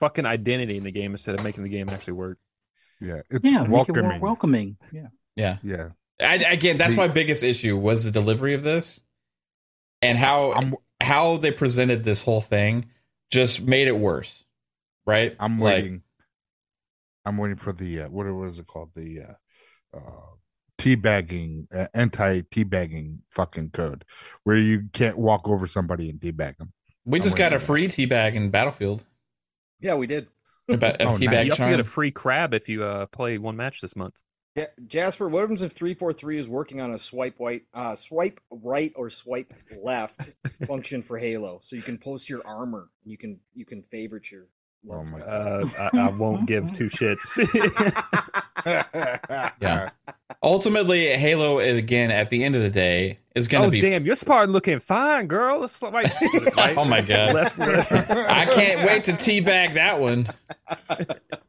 fucking identity in the game instead of making the game actually work. yeah, it's Yeah, make it welcoming. more welcoming. Yeah. yeah. yeah, I, again, that's The- my biggest issue was the delivery of this, and how I'm how they presented this whole thing just made it worse. Right? I'm Like, waiting. I'm waiting for the uh, what was it called the uh, uh, teabagging uh, anti teabagging fucking code where you can't walk over somebody and teabag them. we I'm just got a waiting. free teabag in Battlefield. Yeah, we did. A, a Oh, teabag nice. You also get a free crab if you uh, play one match this month. Ja- Jasper, what happens if three four three is working on a swipe right, uh, swipe right or swipe left *laughs* function for Halo? So you can post your armor. You can you can favorite your. Oh my Uh, *laughs* I, I won't give two shits. *laughs* Yeah. Ultimately, Halo again at the end of the day is going to be oh be. damn, your Spartan looking fine, girl. It's like, right, *laughs* Oh my god! left, left. I can't wait to teabag that one.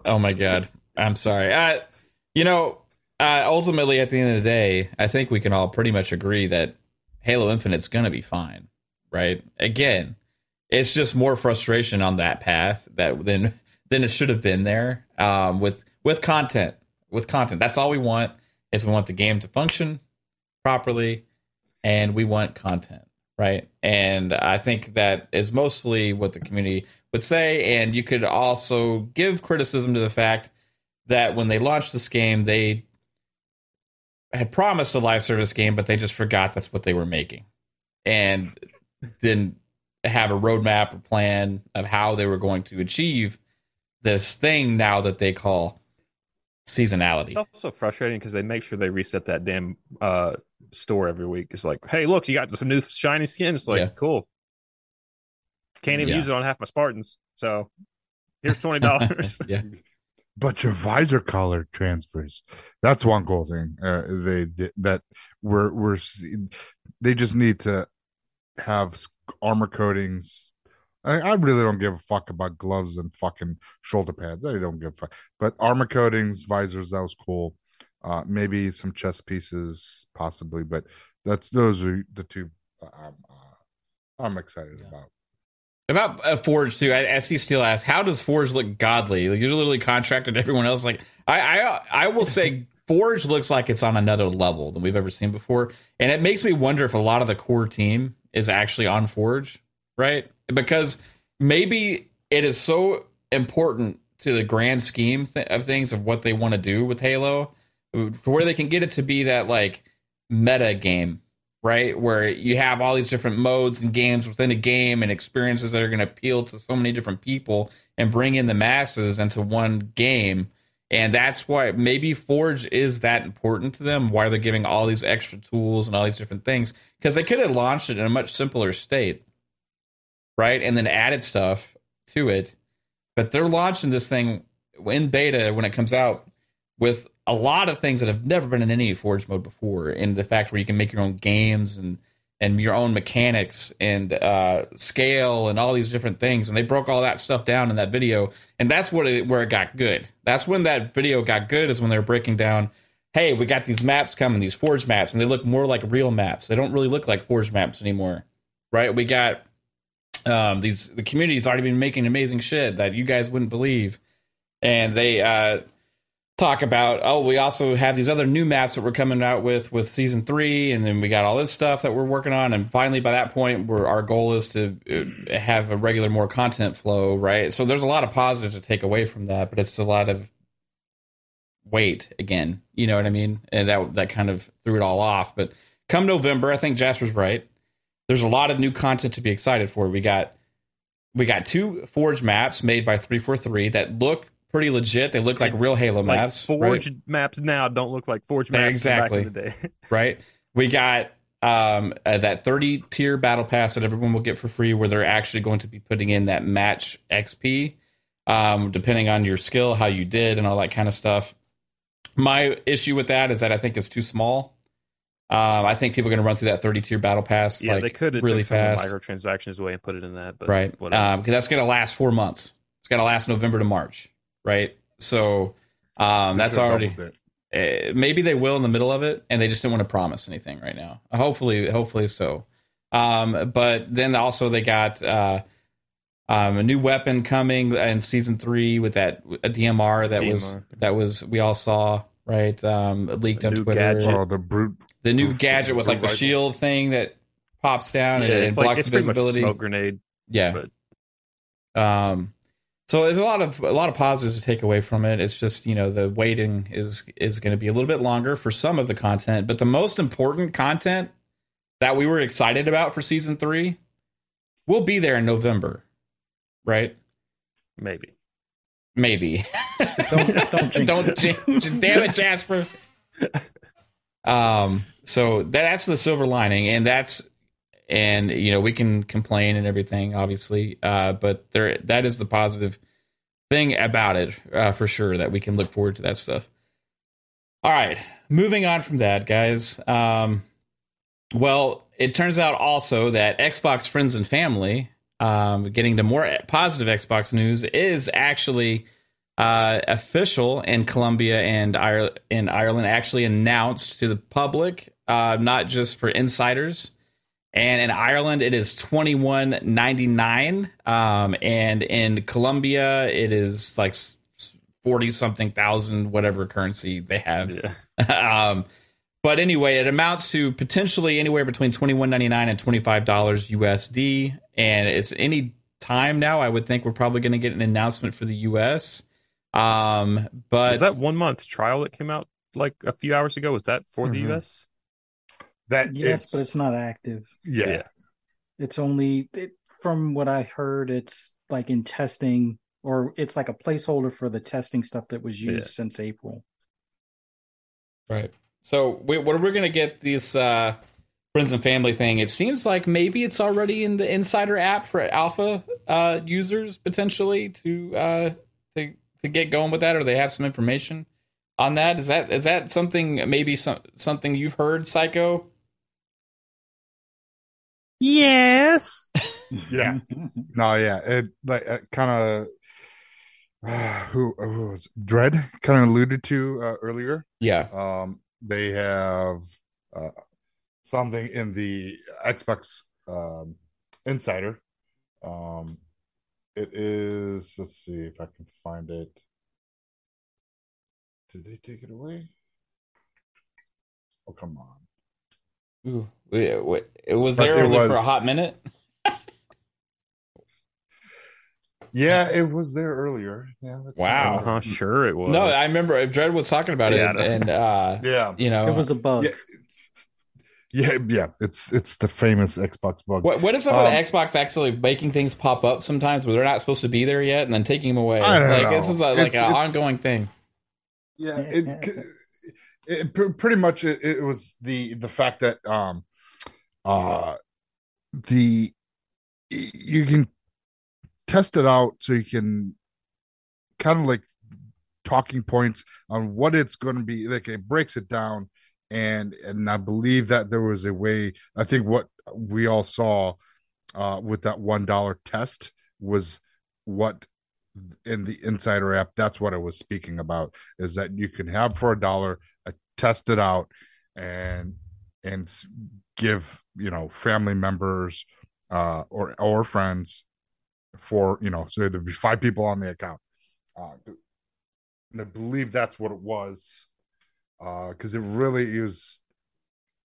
Oh my god! I'm sorry. Uh, you know, uh, ultimately, at the end of the day, I think we can all pretty much agree that Halo Infinite's going to be fine, right? Again, it's just more frustration on that path that than than it should have been there um, with with content. With content, that's all we want. Is we want the game to function properly, and we want content, right? And I think that is mostly what the community would say. And you could also give criticism to the fact that when they launched this game, they had promised a live service game, but they just forgot that's what they were making, and didn't have a roadmap or plan of how they were going to achieve this thing now that they call seasonality. It's also frustrating because they make sure they reset that damn uh, store every week. It's like, hey, look, you got some new shiny skin. It's like, Yeah. cool. Can't even Yeah. use it on half my Spartans. So here's twenty dollars. *laughs* yeah. *laughs* but your visor color transfers. That's one cool thing. Uh, they, they that we're we're they just need to have s- armor coatings. I, I really don't give a fuck about gloves and fucking shoulder pads. I don't give a fuck. But armor coatings, visors, that was cool. Uh, maybe some chest pieces, possibly. But that's those are the two uh, I'm, uh, I'm excited Yeah. about. About uh, Forge too, I, I see Steel ask, "How does Forge look godly?" Like you're literally contracted everyone else. Like I, I, I will say, *laughs* Forge looks like it's on another level than we've ever seen before, and it makes me wonder if a lot of the core team is actually on Forge, right? Because maybe it is so important to the grand scheme th- of things of what they want to do with Halo, where they can get it to be that like meta game, right? Where you have all these different modes and games within a game and experiences that are going to appeal to so many different people and bring in the masses into one game. And that's why maybe Forge is that important to them, why they're giving all these extra tools and all these different things. Because they could have launched it in a much simpler state, right? And then added stuff to it. But they're launching this thing in beta when it comes out with a lot of things that have never been in any Forge mode before. And the fact where you can make your own games and and your own mechanics and uh, scale and all these different things. And they broke all that stuff down in that video, and that's what it, where it got good. That's when that video got good. Is when they were breaking down. Hey, we got these maps coming, these Forge maps, and they look more like real maps. They don't really look like Forge maps anymore, right? We got um, these the community's already been making amazing shit that you guys wouldn't believe, and they uh, talk about oh we also have these other new maps that we're coming out with with season three and then we got all this stuff that we're working on and finally by that point where our goal is to uh, have a regular more content flow right? So there's a lot of positives to take away from that but it's a lot of weight again you know what i mean? And that that kind of threw it all off but come november i think jasper's right there's a lot of new content to be excited for. We got we got two forge maps made by 343 that look pretty legit. They look like real Halo Like maps. Forge right? maps now don't look like Forge maps exactly. back in the day. *laughs* right? We got um, uh, that 30 tier battle pass that everyone will get for free, where they're actually going to be putting in that match XP, um, depending on your skill, how you did, and all that kind of stuff. My issue with that is that I think it's too small. Um, I think people are going to run through that 30 tier battle pass yeah, like they could really fast, microtransactions away and put it in that, but right? Because that's going to last four months. It's going to last November to March, right? So um, that's already uh, maybe they will in the middle of it and they just didn't want to promise anything right now hopefully hopefully so um but then also they got uh um a new weapon coming in season three with that a dmr that was that was we all saw right um leaked A on new twitter gadget. Oh, the brute. the new Oof, gadget with like the rifle. shield thing that pops down yeah, and, and it's like blocks it's pretty much visibility smoke grenade. yeah. but- Um, so there's a lot of a lot of positives to take away from it. It's just you know the waiting is is going to be a little bit longer for some of the content, but the most important content that we were excited about for season three will be there in November, right? Maybe. Maybe. *laughs* Don't- don't jinx Don't it. jinx- damn it, Jasper. *laughs* Um. So that's the silver lining, and that's and you know we can complain and everything, obviously. Uh, but there that is the positive thing about it uh, for sure that we can look forward to that stuff. All right, moving on from that, guys. Um, well, it turns out also that Xbox friends and family, um, getting to more positive Xbox news, is actually uh, official in Colombia and Ire- in Ireland. Actually announced to the public, uh, not just for insiders. And in Ireland, it is twenty one ninety nine, um, and in Colombia, it is like forty something thousand, whatever currency they have Yeah. *laughs* um, but anyway, it amounts to potentially anywhere between twenty one ninety nine and twenty five dollars USD, and it's any time now. I would think we're probably going to get an announcement for the US. Um, but is that one month trial that came out like a few hours ago? Was that for the Mhm. US? That Yes, but it's not active. Yeah. Yeah. It's only it, from what I heard. It's like in testing, or it's like a placeholder for the testing stuff that was used Yeah. since April. Right. So we, what are we're going to get this uh, friends and family thing. It seems like maybe it's already in the Insider app for alpha uh, users potentially to uh, to to get going with that, or they have some information on that. Is that is that something maybe some something you've heard, Psycho? Yes. Yeah. *laughs* No, yeah, it like uh, kind of *sighs* uh, who, who was Dread kind of alluded to uh, earlier. Yeah. Um, they have uh, something in the Xbox um, Insider. Um, it is. Let's see if I can find it. Did they take it away? Oh come on. Ooh, it, it was But there it only for a hot minute. Yeah, it was there earlier. Yeah. that's- Wow. Uh huh. Sure, it was. No, I remember if Dread was talking about it, Yeah, and, and uh, Yeah. you know, It was a bug. Yeah. Yeah, yeah. It's it's the famous Xbox bug. what what is up with Um, Xbox actually making things pop up sometimes where they're not supposed to be there yet, and then taking them away? I don't like know. this is a, like It's- an it's- ongoing thing. yeah it, it pr- pretty much it, it was the the fact that um uh the you can test it out so you can kind of like talking points on what it's going to be like it breaks it down. And and i believe that there was a way i think what we all saw uh with that one dollar test was what in the insider app that's what i was speaking about is that you can have for a dollar uh, test it out and and give you know family members uh or or friends for you know so there'd be five people on the account uh and i believe that's what it was uh because it really is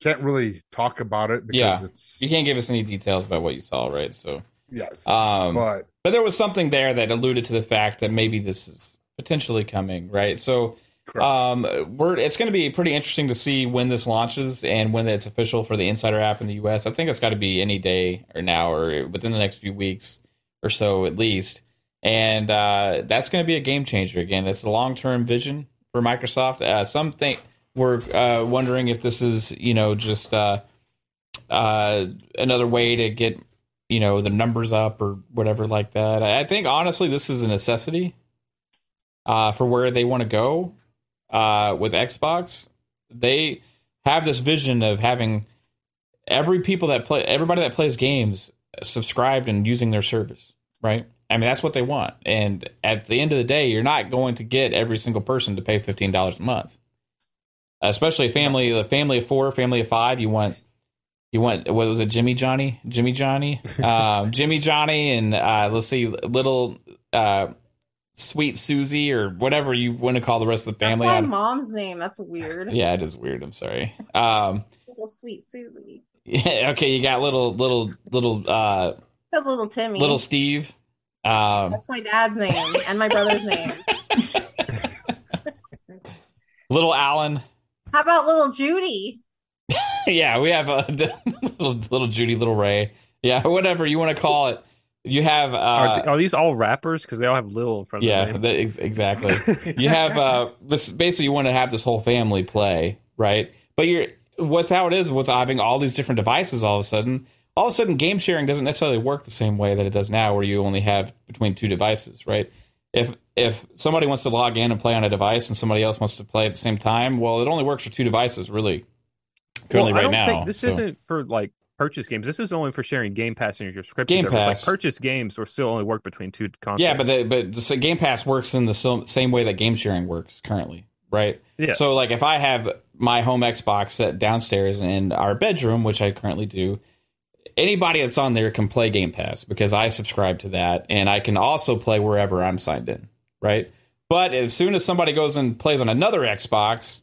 can't really talk about it because Yeah. it's You can't give us any details about what you saw, right? So, yes um, but but there was something there that alluded to the fact that maybe this is potentially coming, right? So, um, we're it's going to be pretty interesting to see when this launches and when it's official for the Insider app in the U.S. I think it's got to be any day or now or within the next few weeks or so at least, and uh, that's going to be a game changer. Again, it's a long term vision for Microsoft. Uh, some think we're uh, wondering if this is you know just uh, uh, another way to get you know the numbers up or whatever like that. I think honestly this is a necessity uh, for where they want to go uh, with Xbox. They have this vision of having every people that play everybody that plays games subscribed and using their service, right? I mean that's what they want. And at the end of the day, you're not going to get every single person to pay fifteen dollars a month. Especially a family, a family of four, family of five. You want you want what was it, Jimmy Johnny, Jimmy Johnny, *laughs* um, Jimmy Johnny, and uh, let's see, little uh, sweet Susie or whatever you want to call the rest of the That's family. my on- mom's name. That's weird. *laughs* yeah, it is weird. I'm sorry. Um, Little sweet Susie. yeah, *laughs* okay, you got little little little uh, It's a little Timmy. little Steve. Um, That's my dad's name and my brother's name. little Alan. How about little Judy? Yeah, we have a *laughs* little, little Judy, little Ray. Yeah, *laughs* whatever you want to call it. You have uh, Are, th- are these all rappers? Because they all have little in front of yeah, their name. that, ex- exactly. *laughs* you have uh this basically you want to have this whole family play right but you're what's how it is with having all these different devices all of a sudden all of a sudden game sharing doesn't necessarily work the same way that it does now where you only have between two devices right if if somebody wants to log in and play on a device and somebody else wants to play at the same time well it only works for two devices really currently Well, I right don't now think this so- isn't for like purchase games. This is only for sharing Game Pass and your subscription. Game service. Pass. Like purchase games will still only work between two consoles. Yeah, but the, but the Game Pass works in the same way that game sharing works currently, right? Yeah. So like if I have my home Xbox set downstairs in our bedroom, which I currently do, anybody that's on there can play Game Pass because I subscribe to that, and I can also play wherever I'm signed in, right? But as soon as somebody goes and plays on another Xbox,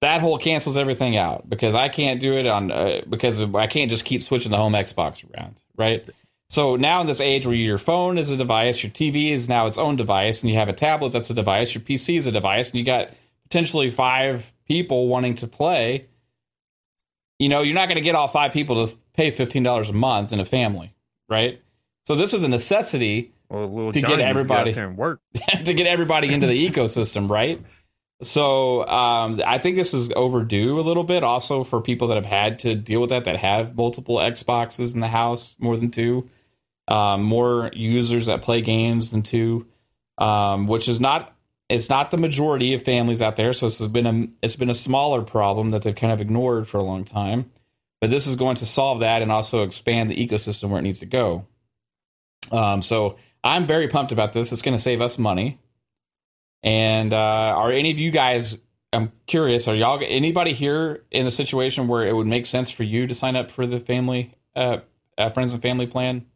that whole cancels everything out because I can't do it on uh, because I can't just keep switching the home Xbox around, right? So now in this age where your phone is a device, your TV is now its own device, and you have a tablet that's a device, your PC is a device, and you got potentially five people wanting to play. You know, you're not going to get all five people to pay fifteen dollars a month in a family, right? So this is a necessity well, to get Johnny everybody- out there and work. *laughs* to get everybody into the ecosystem, right? So um, I think this is overdue a little bit, also for people that have had to deal with that, that have multiple Xboxes in the house, more than two, um, more users that play games than two, um, which is not it's not the majority of families out there. So this has been a it's been a smaller problem that they've kind of ignored for a long time. But this is going to solve that and also expand the ecosystem where it needs to go. Um, so I'm very pumped about this. It's going to save us money. And uh, are any of you guys? I'm curious. Are y'all anybody here in the situation where it would make sense for you to sign up for the family, uh, uh friends and family plan?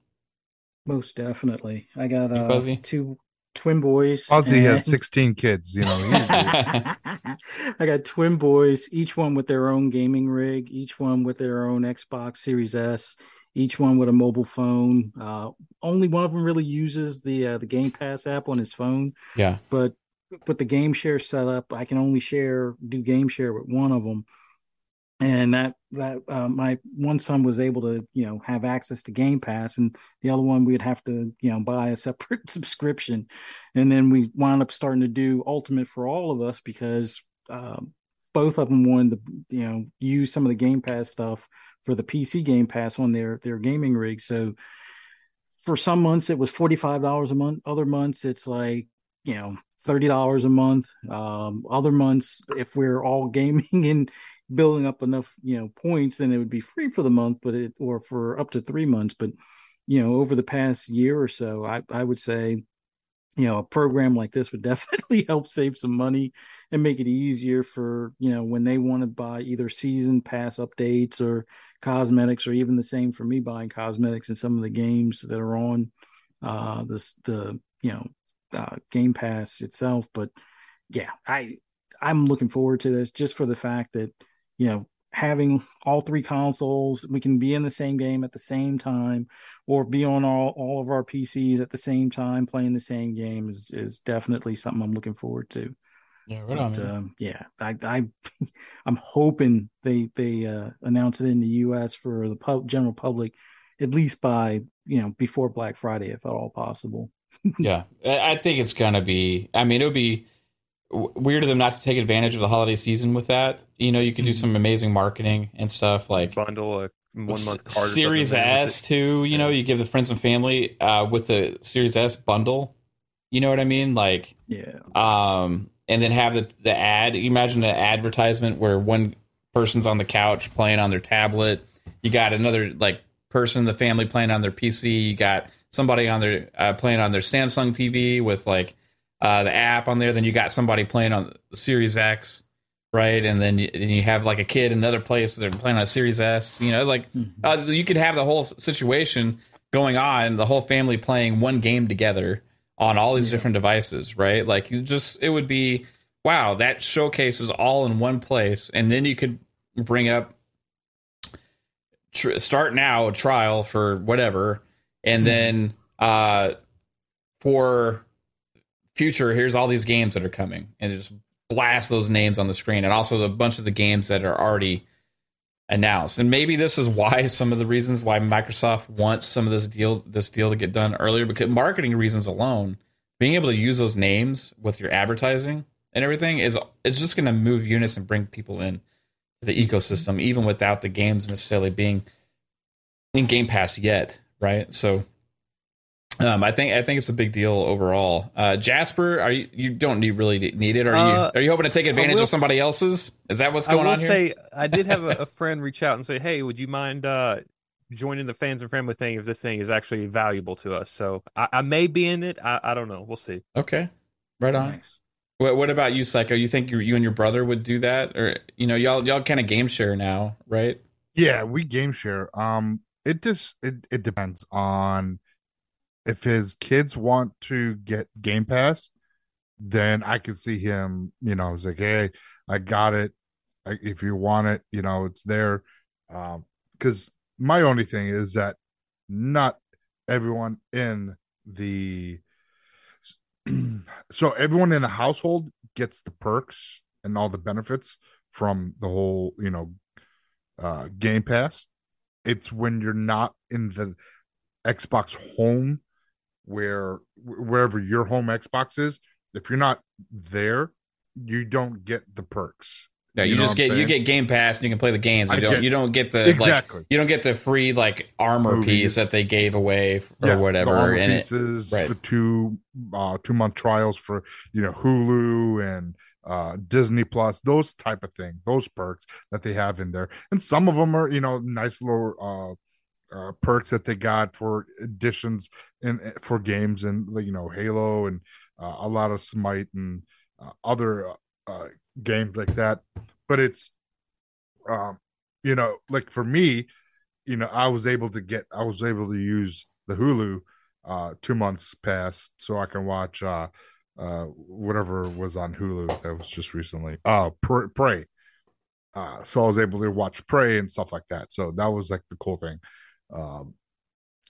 Most definitely. I got uh, fuzzy? two twin boys. Ozzy has 16 kids, you know. *laughs* I got twin boys, each one with their own gaming rig, each one with their own Xbox Series S, each one with a mobile phone. Uh, only one of them really uses the uh, the Game Pass app on his phone, yeah. but with the game share set up, I can only share do game share with one of them. And that that uh, my one son was able to you know have access to Game Pass, and the other one we'd have to you know buy a *laughs* separate subscription, and then we wound up starting to do Ultimate for all of us because um, both of them wanted to you know use some of the Game Pass stuff for the PC Game Pass on their their gaming rig. So for some months it was forty five dollars a month. Other months it's like you know thirty dollars a month. Um, other months if we're all *laughs* gaming and building up enough you know points, then it would be free for the month, but it or for up to three months. But you know over the past year or so, I I would say you know a program like this would *laughs* definitely help save some money and make it easier for you know when they want to buy either season pass updates or cosmetics or even the same for me buying cosmetics in some of the games that are on uh this the you know uh, game pass itself but yeah i i'm looking forward to this just for the fact that you know having all three consoles we can be in the same game at the same time or be on all, all of our pcs at the same time playing the same game is is definitely something i'm looking forward to Yeah, right on. but, man. um, yeah, I, I, *laughs* I'm hoping they they uh, announce it in the U.S. for the pub, general public, at least by you know before Black Friday, if at all possible. Yeah, I think it's gonna be. I mean, it would be weird of them not to take advantage of the holiday season with that. You know, you could do Mhm. some amazing marketing and stuff like bundle a one month card. Series. S too. You know, you give the friends and family uh, with the Series S bundle. You know what I mean? Like, Yeah, um, and then have the the ad. Imagine an advertisement where one person's on the couch playing on their tablet. You got another like person in the family playing on their PC. You got somebody on their uh, playing on their Samsung TV with like uh, the app on there. Then you got somebody playing on the Series X, right? And then you, and you have like a kid in another place they're playing on a Series S. You know, like Mhm. uh, you could have the whole situation going on, the whole family playing one game together on all these Yeah. different devices, right? Like you just it would be wow, that showcases all in one place, and then you could bring up tr- start now a trial for whatever, and Mhm. then uh for future here's all these games that are coming. And just blast those names on the screen. And also a bunch of the games that are already announced. And maybe this is why *laughs* some of the reasons why microsoft wants some of this deal this deal to get done earlier because marketing reasons alone being able to use those names with your advertising and everything is is just going to move units and bring people in to the ecosystem even without the games necessarily being in game pass yet right so um, I think I think it's a big deal overall. Uh, Jasper, are you you don't need really need it? Are Uh, you are you hoping to take advantage will of somebody else's? Is that what's I going will on here? say I did have a, a friend reach out and say, "Hey, would you mind uh, joining the fans and family thing if this thing is actually valuable to us?" So I, I may be in it. I, I don't know. We'll see. okay, right on. nice. What, what about you, Psycho? You think you, you and your brother would do that, or you know, y'all y'all kind of game share now, right? Yeah, we game share. Um, it just it it depends on if his kids want to get Game Pass, then I could see him. You know, it's like, hey, I got it. I, if you want it, you know, it's there. Um, because my only thing is that not everyone in the *clears throat* so everyone in the household gets the perks and all the benefits from the whole, you know, uh Game Pass. It's when you're not in the Xbox home where wherever your home Xbox is, if you're not there, you don't get the perks. No, you, You know just get you get Game Pass and you can play the games. You I don't get- you don't get the like exactly. you don't get the free like armor Movies. piece that they gave away or Yeah, whatever. and it, pieces, right. the two uh two month trials for you know Hulu and uh Disney Plus, those type of things, those perks that they have in there. And some of them are, you know, nice little uh uh, perks that they got for additions in for games and you know Halo and uh, a lot of Smite and uh, other uh, games like that. But it's, um, you know, like for me, you know, I was able to get, I was able to use the Hulu uh two months past so I can watch uh uh whatever was on Hulu that was just recently. Uh Prey. Uh so I was able to watch Prey and stuff like that. So that was like the cool thing. Um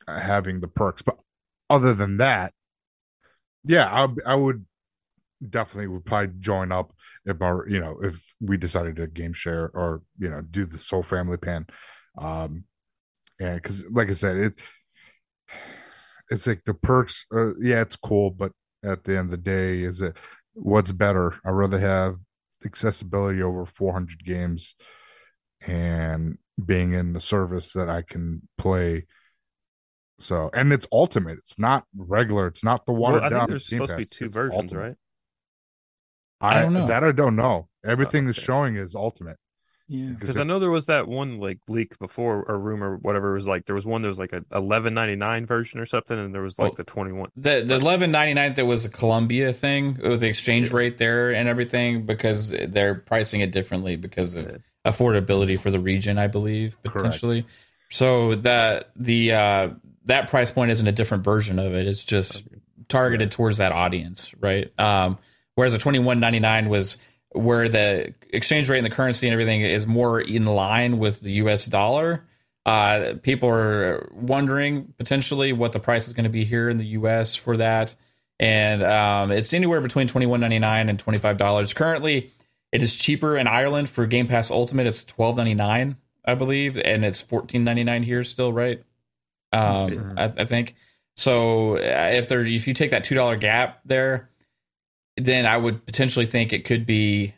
having the perks. But other than that, yeah, I I would definitely would probably join up if our you know if we decided to game share or you know do the soul family pan um and because like i said it *sighs* it's like the perks uh, yeah it's cool but at the end of the day is it what's better i'd rather have accessibility over 400 games and being in the service that i can play so and it's ultimate it's not regular it's not the watered Well, I down think there's Game supposed to be two it's versions, ultimate. right? I, I don't know. that I don't know. Everything oh, is okay. showing is ultimate. Yeah. Because I know there was that one like leak before or rumor, whatever. It was like there was one that was like a eleven ninety nine version or something, and there was like Oh. the twenty one. The the eleven ninety nine that was a Colombia thing with the exchange Yeah. rate there and everything because they're pricing it differently because of Yeah. affordability for the region, I believe Correct. potentially. So that the uh, that price point isn't a different version of it. It's just targeted towards that audience, right? Um, whereas a twenty one ninety nine was where the exchange rate and the currency and everything is more in line with the U.S. dollar. Uh, people are wondering potentially what the price is going to be here in the U.S. for that, and um, it's anywhere between twenty one ninety nine and twenty five dollars. Currently, it is cheaper in Ireland for Game Pass Ultimate. It's twelve ninety nine, I believe, and it's fourteen ninety nine here still, right? Um, Yeah. I, I think so. uh, If there, if you take that two dollar gap there, then I would potentially think it could be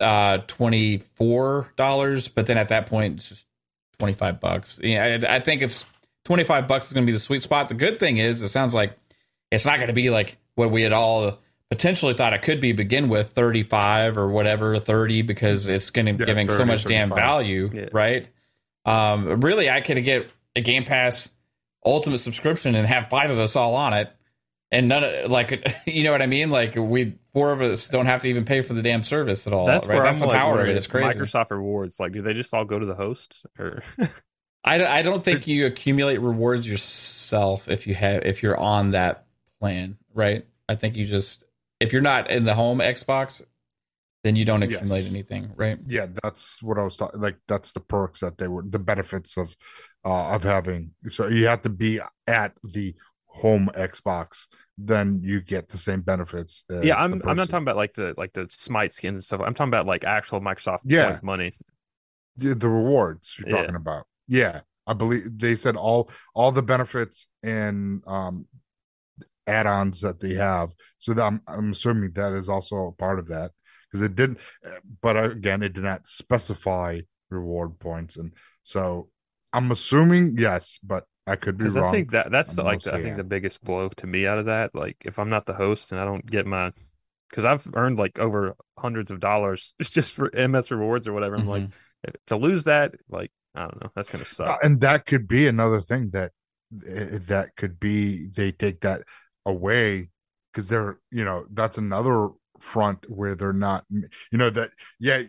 uh twenty four dollars. But then at that point, it's just twenty five bucks. Yeah, I, I think it's twenty five bucks is going to be the sweet spot. The good thing is, it sounds like it's not going to be like what we had all potentially thought it could be begin with 35 or whatever 30 because it's going to Yeah, giving so 30, much damn value Yeah. right um really i could get a game pass ultimate subscription and have five of us all on it and none of like *laughs* you know what i mean like we four of us don't have to even pay for the damn service at all That's right where that's I'm the like, power of it it's crazy Microsoft rewards, like, do they just all go to the host or? *laughs* I, I don't think you accumulate rewards yourself if you have if you're on that plan, right? I think you just if you're not in the home Xbox, then you don't accumulate Yes. anything, right? Yeah, that's what I was talking. Like that's the perks that they were, the benefits of, uh, of having. So you have to be at the home Xbox, then you get the same benefits. As yeah, I'm I'm not talking about like the like the Smite skins and stuff. I'm talking about like actual Microsoft Yeah. money. the, the rewards you're Yeah. talking about. Yeah, I believe they said all all the benefits and um add-ons that they have. So that I'm I'm assuming that is also a part of that because it didn't. But again, it did not specify reward points, and so I'm assuming yes, but I could be Because wrong. I think that that's the, like the, I think the biggest blow to me out of that. Like if I'm not the host and I don't get my, because I've earned like over hundreds of dollars *laughs* just just for MS rewards or whatever. I'm like Mhm. to lose that, like I don't know, that's gonna Uh, suck. and that could be another thing that uh, that could be they take that away because they're you know that's another front where they're not you know that yeah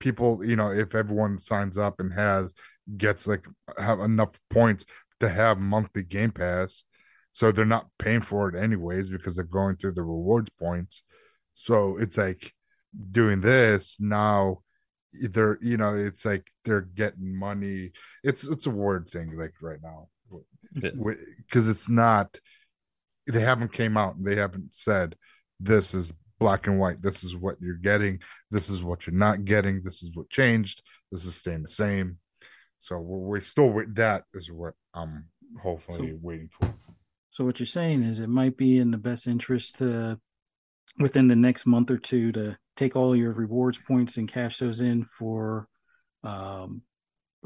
people you know if everyone signs up and has gets like have enough points to have monthly game pass. So they're not paying for it anyways because they're going through the rewards points. So it's like doing this now they're you know it's like they're getting money. It's it's a word thing like right now. Because it's not they haven't came out and they haven't said this is black and white. This is what you're getting. This is what you're not getting. This is what changed. This is staying the same so we're, we're still with that is what i'm hopefully So- waiting for So what you're saying is it might be in the best interest to within the next month or two to take all your rewards points and cash those in for um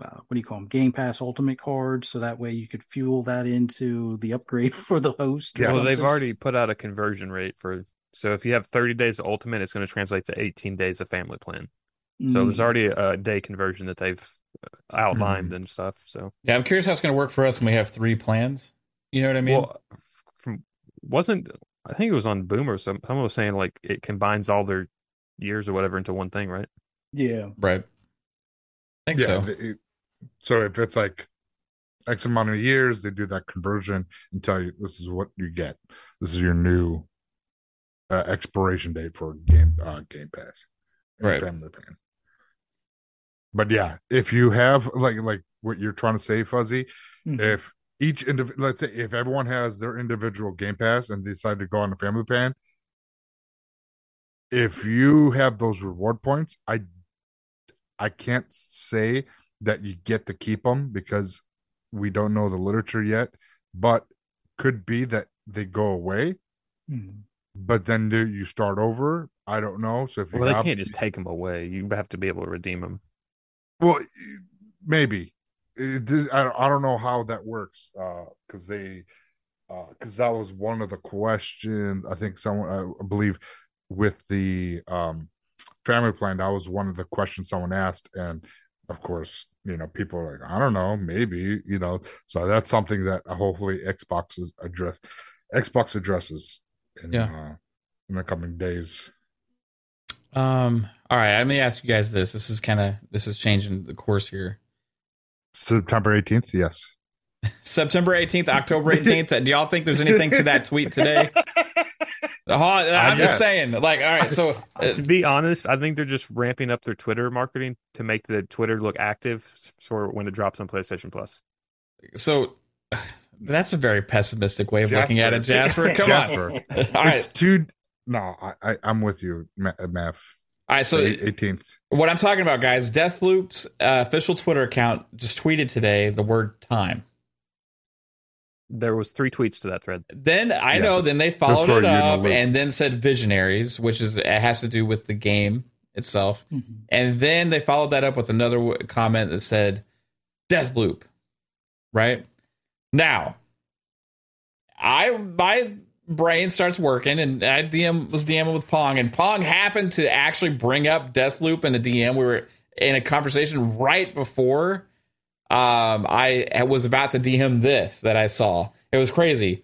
uh, what do you call them game pass ultimate cards so that way you could fuel that into the upgrade *laughs* for the host Yeah. Well, they've already put out a conversion rate for. So if you have 30 days of ultimate, it's going to translate to 18 days of family plan. So there's Mm, already a day conversion that they've uh, outlined and stuff. So Yeah, I'm curious how it's going to work for us when we have three plans. You know what I mean? well, from wasn't I think it was on Boomer. Some someone was saying like it combines all their years or whatever into one thing, right? yeah right. I think yeah so. it- so if it's like X amount of years, they do that conversion and tell you this is what you get. This is your new uh, expiration date for game uh, Game Pass, Right. Family Plan. But yeah, if you have like like what you're trying to say, Fuzzy, Mhm. if each individual, let's say if everyone has their individual Game Pass and decide to go on the Family Plan, if you have those reward points, I I can't say that you get to keep them because we don't know the literature yet, but could be that they go away, Mhm. but then do you start over? I don't know. So if you Well, they can't just take them away. You have to be able to redeem them. Well, maybe it, does- I don't, I don't know how that works because they because that was one of the questions I think someone I believe with the um family plan that was one of the questions someone asked and of course you know people are like I don't know maybe you know so that's something that hopefully Xbox is address Xbox addresses in Yeah. uh, in the coming days. Um. All right. Let me ask you guys this. This is kind of this is changing the course here. September 18th, yes. *laughs* September 18th, October 18th. Do y'all think there's anything to that tweet today? *laughs* I'm just saying. Like, all right. So, uh, to be honest, I think they're just ramping up their Twitter marketing to make the Twitter look active s- for when it drops on PlayStation Plus. so *sighs* that's a very pessimistic way of looking at it, Jasper. Jasper. Come Jasper. on. *laughs* All right. It's two. No, I, I I'm with you, Ma- Mav. All right. So, eighteenth. what I'm talking about, guys, Deathloop's uh, official Twitter account just tweeted today the word time. There was three tweets to that thread. Then I Yeah. know. Then they followed it you in the up and then said visionaries, which is it has to do with the game itself. Mhm. And then they followed that up with another w- comment that said Deathloop. Right now, I my brain starts working, and I DM was DMing with Pong, and Pong happened to actually bring up Deathloop in the DM. We were in a conversation right before um, I was about to DM this that I saw. It was crazy.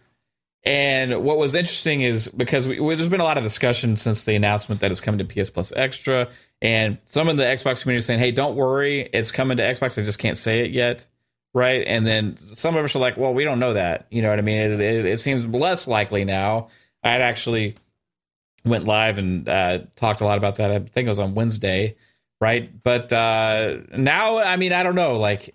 And what was interesting is because we- there's been a lot of discussion since the announcement that it's coming to PS Plus Extra, and some of the Xbox community saying, "Hey, don't worry, it's coming to Xbox. I just can't say it yet." Right, and then some of us are like, "Well, we don't know that." You know what I mean? It, it, it seems less likely now. I'd actually went live and uh, talked a lot about that. I think it was on Wednesday, right? But uh, now, I mean, I don't know. Like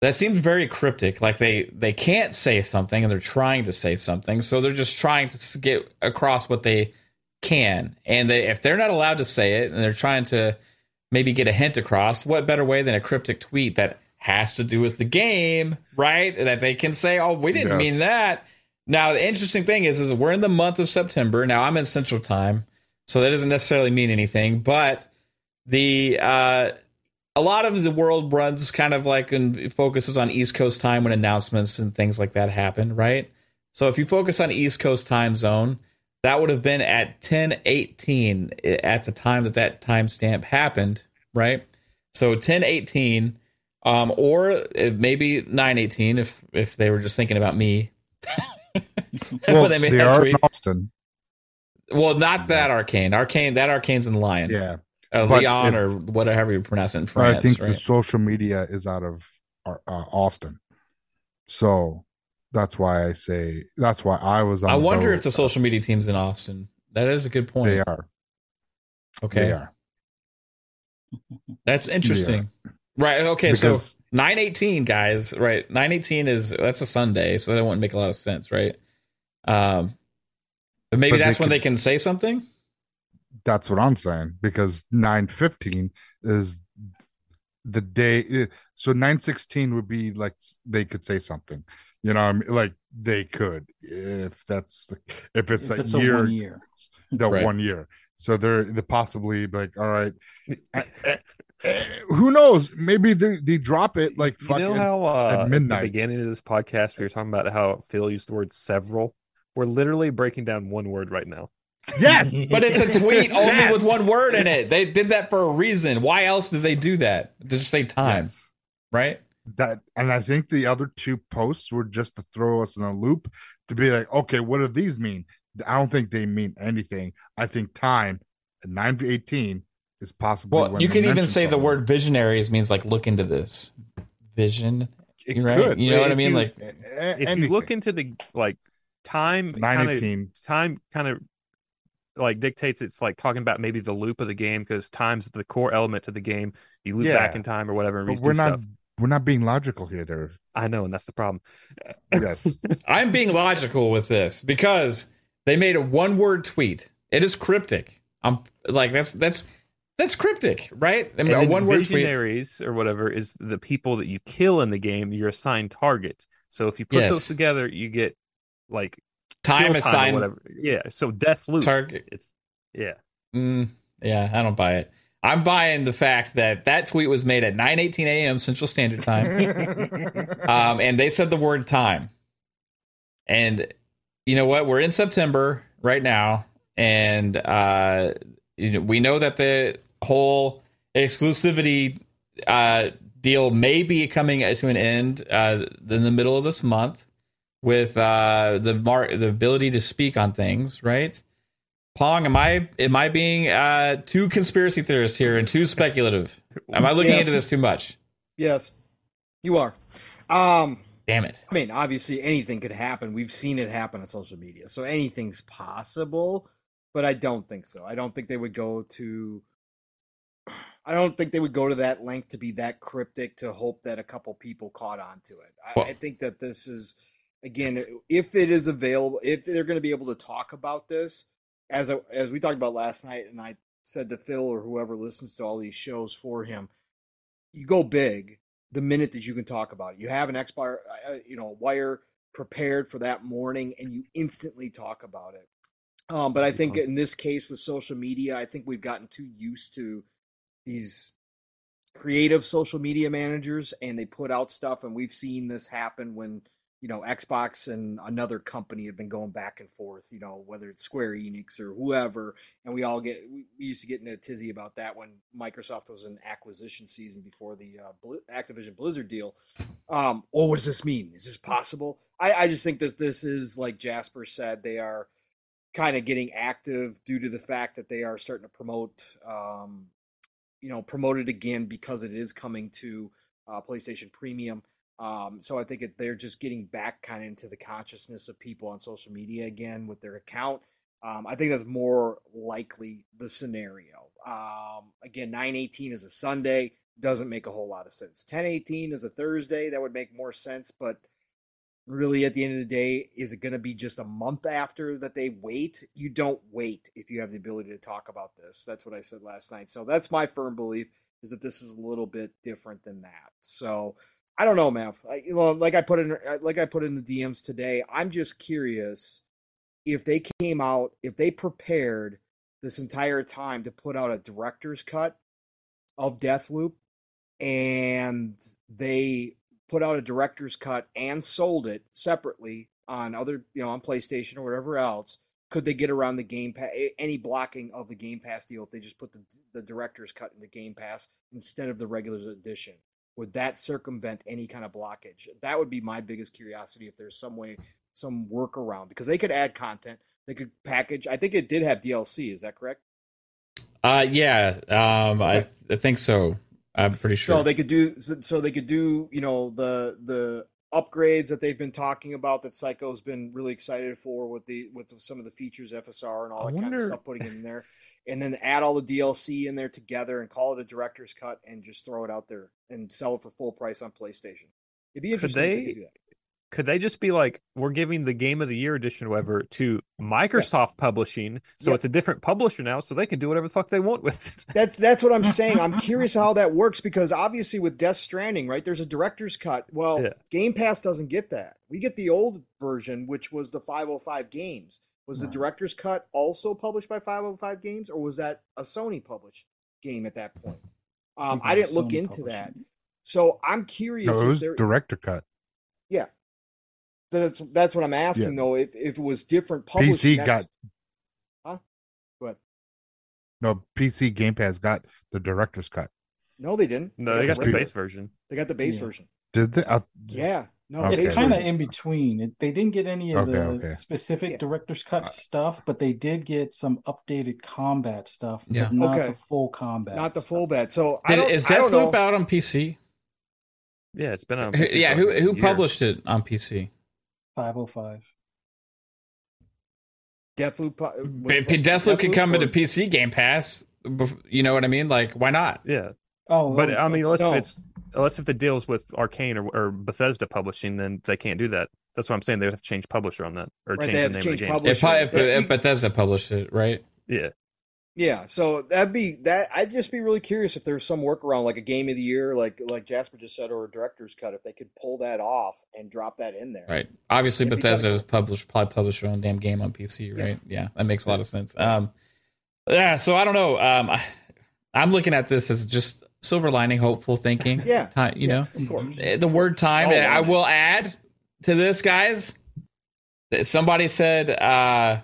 that seems very cryptic. Like they they can't say something and they're trying to say something, so they're just trying to get across what they can. And they if they're not allowed to say it and they're trying to maybe get a hint across, what better way than a cryptic tweet that has to do with the game, right? That they can say, "Oh, we didn't Yes. mean that." Now, the interesting thing is, is we're in the month of September. Now, I'm in Central Time, so that doesn't necessarily mean anything. But the uh, a lot of the world runs kind of like and focuses on East Coast time when announcements and things like that happen, right? So if you focus on East Coast time zone, that would have been at 10:18 at the time that that timestamp happened, right? So 10:18 um or maybe 9:18 if if they were just thinking about me. *laughs* Well, they, they are tweet. in Austin. Well, not that Arkane. Arkane that Arkane's in Lyon. Yeah, Uh, Leon if- or whatever you pronounce it in France, I think right? the social media is out of uh, Austin, so that's why I say that's why I was. on I wonder if the social media team's in Austin. That is a good point. They are. okay, They are. that's interesting. Right. Okay. Because- so nine eighteen, guys. Right. Nine eighteen is that's a Sunday, so that wouldn't make a lot of sense, right? Um, but maybe But they that's when could- they can say something. That's what I'm saying because nine fifteen is the day. So nine sixteen would be like they could say something. You know, I mean, like they could if that's the, if it's If a it's a year, one year. the Right. one year. So they're the possibly like, all right, who knows? Maybe they they drop it like You fucking. know how uh, at at midnight. the beginning of this podcast we were talking about how Phil used the word several. We're literally breaking down one word right now. yes, *laughs* But it's a tweet only Yes. with one word in it. They did that for a reason. Why else did they do that? To just say time, Yes. right? that and i think the other two posts were just to throw us in a loop to be like okay what do these mean i don't think they mean anything i think time at 9 to 18 is possible. Well, when you they could even mention say the something. word visionaries means like look into this. Vision. it Right. could. You know what I mean? you- Like, A- a- if you look into the like time nine kinda- eighteen. time kind of like dictates it's like talking about maybe the loop of the game because time's the core element to the game. You loop back in time or whatever. And But we're not stuff. we're not being logical here. There. I know, and that's the problem. *laughs* Yes. *laughs* I'm being logical with this because they made a one word tweet. It is cryptic. I'm like that's that's that's cryptic, right? I mean, And one word tweet. visionaries or whatever is the people that you kill in the game. You're assigned target. So if you put Yes. those together, you get like Time kill assigned or whatever. Yeah. So Deathloop. target. It's yeah. Mm, yeah, I don't buy it. I'm buying the fact that that tweet was made at 9:18 a.m. Central Standard Time, *laughs* um, and they said the word time. And you know what? We're in September right now, and uh, you know, we know that the whole exclusivity uh, deal may be coming to an end uh, in the middle of this month with uh, the mar- the ability to speak on things, right? Pong, am I am I being uh, too conspiracy theorist here and too speculative? Am I looking Yes. into this too much? Yes, you are. Um, Damn it! I mean, obviously anything could happen. We've seen it happen on social media, so anything's possible. But I don't think so. I don't think they would go to. I don't think they would go to that length to be that cryptic to hope that a couple people caught on to it. I, Well- I think that this is, again, if it is available, if they're going to be able to talk about this, as a, as we talked about last night, and I said to Phil or whoever listens to all these shows for him, you go big the minute that you can talk about it. You have an expire, uh, you know, wire prepared for that morning, and you instantly talk about it. Um, but I think in this case with social media, I think we've gotten too used to these creative social media managers, and they put out stuff, and we've seen this happen when you know Xbox and another company have been going back and forth. You know, whether it's Square Enix or whoever, and we all get we, used to get into a tizzy about that when Microsoft was in acquisition season before the uh, Activision Blizzard deal. Um, oh, what does this mean? Is this possible? I, I just think that this is like Jasper said, they are kind of getting active due to the fact that they are starting to promote, um, you know, promote it again because it is coming to uh, PlayStation Premium. Um, so I think it, they're just getting back kind of into the consciousness of people on social media again with their account. Um, I think that's more likely the scenario. Um, again, 918 is a Sunday, doesn't make a whole lot of sense. 1018 is a Thursday, that would make more sense, but really at the end of the day, is it going to be just a month after that they wait? You don't wait if you have the ability to talk about this. That's what I said last night. So that's my firm belief is that this is a little bit different than that. So I don't know, Mav. I, you know, like I put in uh, like I put in the DMs today. I'm just curious if they came out, if they prepared this entire time to put out a director's cut of Deathloop, and they put out a director's cut and sold it separately on other, you know, on PlayStation or whatever else. Could they get around the Game Pass? Any blocking of the Game Pass deal if they just put the the director's cut into Game Pass instead of the regular edition? Would that circumvent any kind of blockage? That would be my biggest curiosity if there's some way, some workaround because they could add content, they could package. I think it did have DLC. Is that correct? Uh, yeah, um, I, I think so. I'm pretty sure. So they could do so they could do you know the the upgrades that they've been talking about that Psycho's been really excited for with the with some of the features FSR and all I that kind of stuff putting in there, and then add all the DLC in there together and call it a director's cut and just throw it out there and sell it for full price on PlayStation. It'd be Could interesting. if they- could do that. Could they just be like, we're giving the Game of the Year edition, whatever, to Microsoft Publishing, so Yeah. it's a different publisher now, so they can do whatever the fuck they want with it. *laughs* That's that's what I'm saying. I'm *laughs* curious how that works because obviously with Death Stranding, right? There's a director's cut. Well, Yeah. Game Pass doesn't get that. We get the old version, which was the 505 games. Was the director's cut also published by 505 Games, or was that a Sony published game at that point? Um, I didn't look Sony into that, so I'm curious. No, it if was there- director cut. That's that's what I'm asking Yeah. though. If if it was different publishing, PC got Huh? Go ahead. no PC Game Pass got the director's cut. no, they didn't. No, they got the regular- base version. They got the base Yeah. version. Did they? Uh, Yeah, no, Okay. It's kind of in between. It, they didn't get any of Okay, the okay. specific Yeah. director's cut Uh, stuff, but they did get some updated combat stuff. Yeah. but not Okay. the full combat. not the stuff. full bed. So Did, is I don't know. Deathloop out on PC? Yeah, it's been on. PC yeah, who who year. published it on PC? 505. Deathloop. uh, was- P- P- Deathloop can come or- into PC Game Pass. You know what I mean? Like, why not? Yeah, Oh, but oh, I mean, unless No. it's unless if the deal's with Arkane or, or Bethesda publishing, then they can't do that. That's what I'm saying. They would have to change publisher on that or Right, change the name to of the game. If, if, if Bethesda published it, right? Yeah, Yeah, so that'd be that. I'd just be really curious if there's some workaround, like a game of the year, like like Jasper just said, or a director's cut, if they could pull that off and drop that in there. Right. Obviously, It'd Bethesda has published probably published their own damn game on PC, right? Yeah, that makes a lot of sense. Um, yeah. So I don't know. Um, I, I'm looking at this as just silver lining, hopeful thinking. *laughs* Yeah. Time, you know, Of course. Eh, the word time. Oh, I will add to this, guys. Somebody said, uh,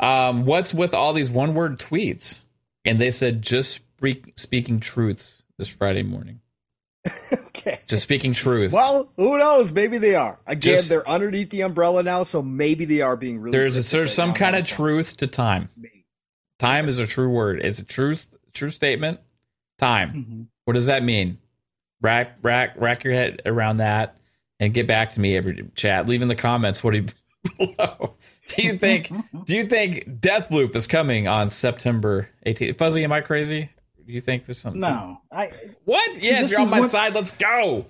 um, "What's with all these one-word tweets?" And they said, "Just speak, speaking truths this Friday morning. *laughs* okay. Just speaking truth." Well, who knows? Maybe they are. Again, Just- they're underneath the umbrella now, so maybe they are being really. there's cryptic there's some kind of truth to time. Maybe. Time is a true word. It's a truth, true statement. Time. Mhm. What does that mean? Rack, rack, rack your head around that, and get back to me every chat. Leave in the comments what do you *laughs* below. *laughs* Do you think? do you think Deathloop is coming on September 18th? Fuzzy, am I crazy? Do you think there's something? No, I What? See, yes, you're on my what- side. Let's go.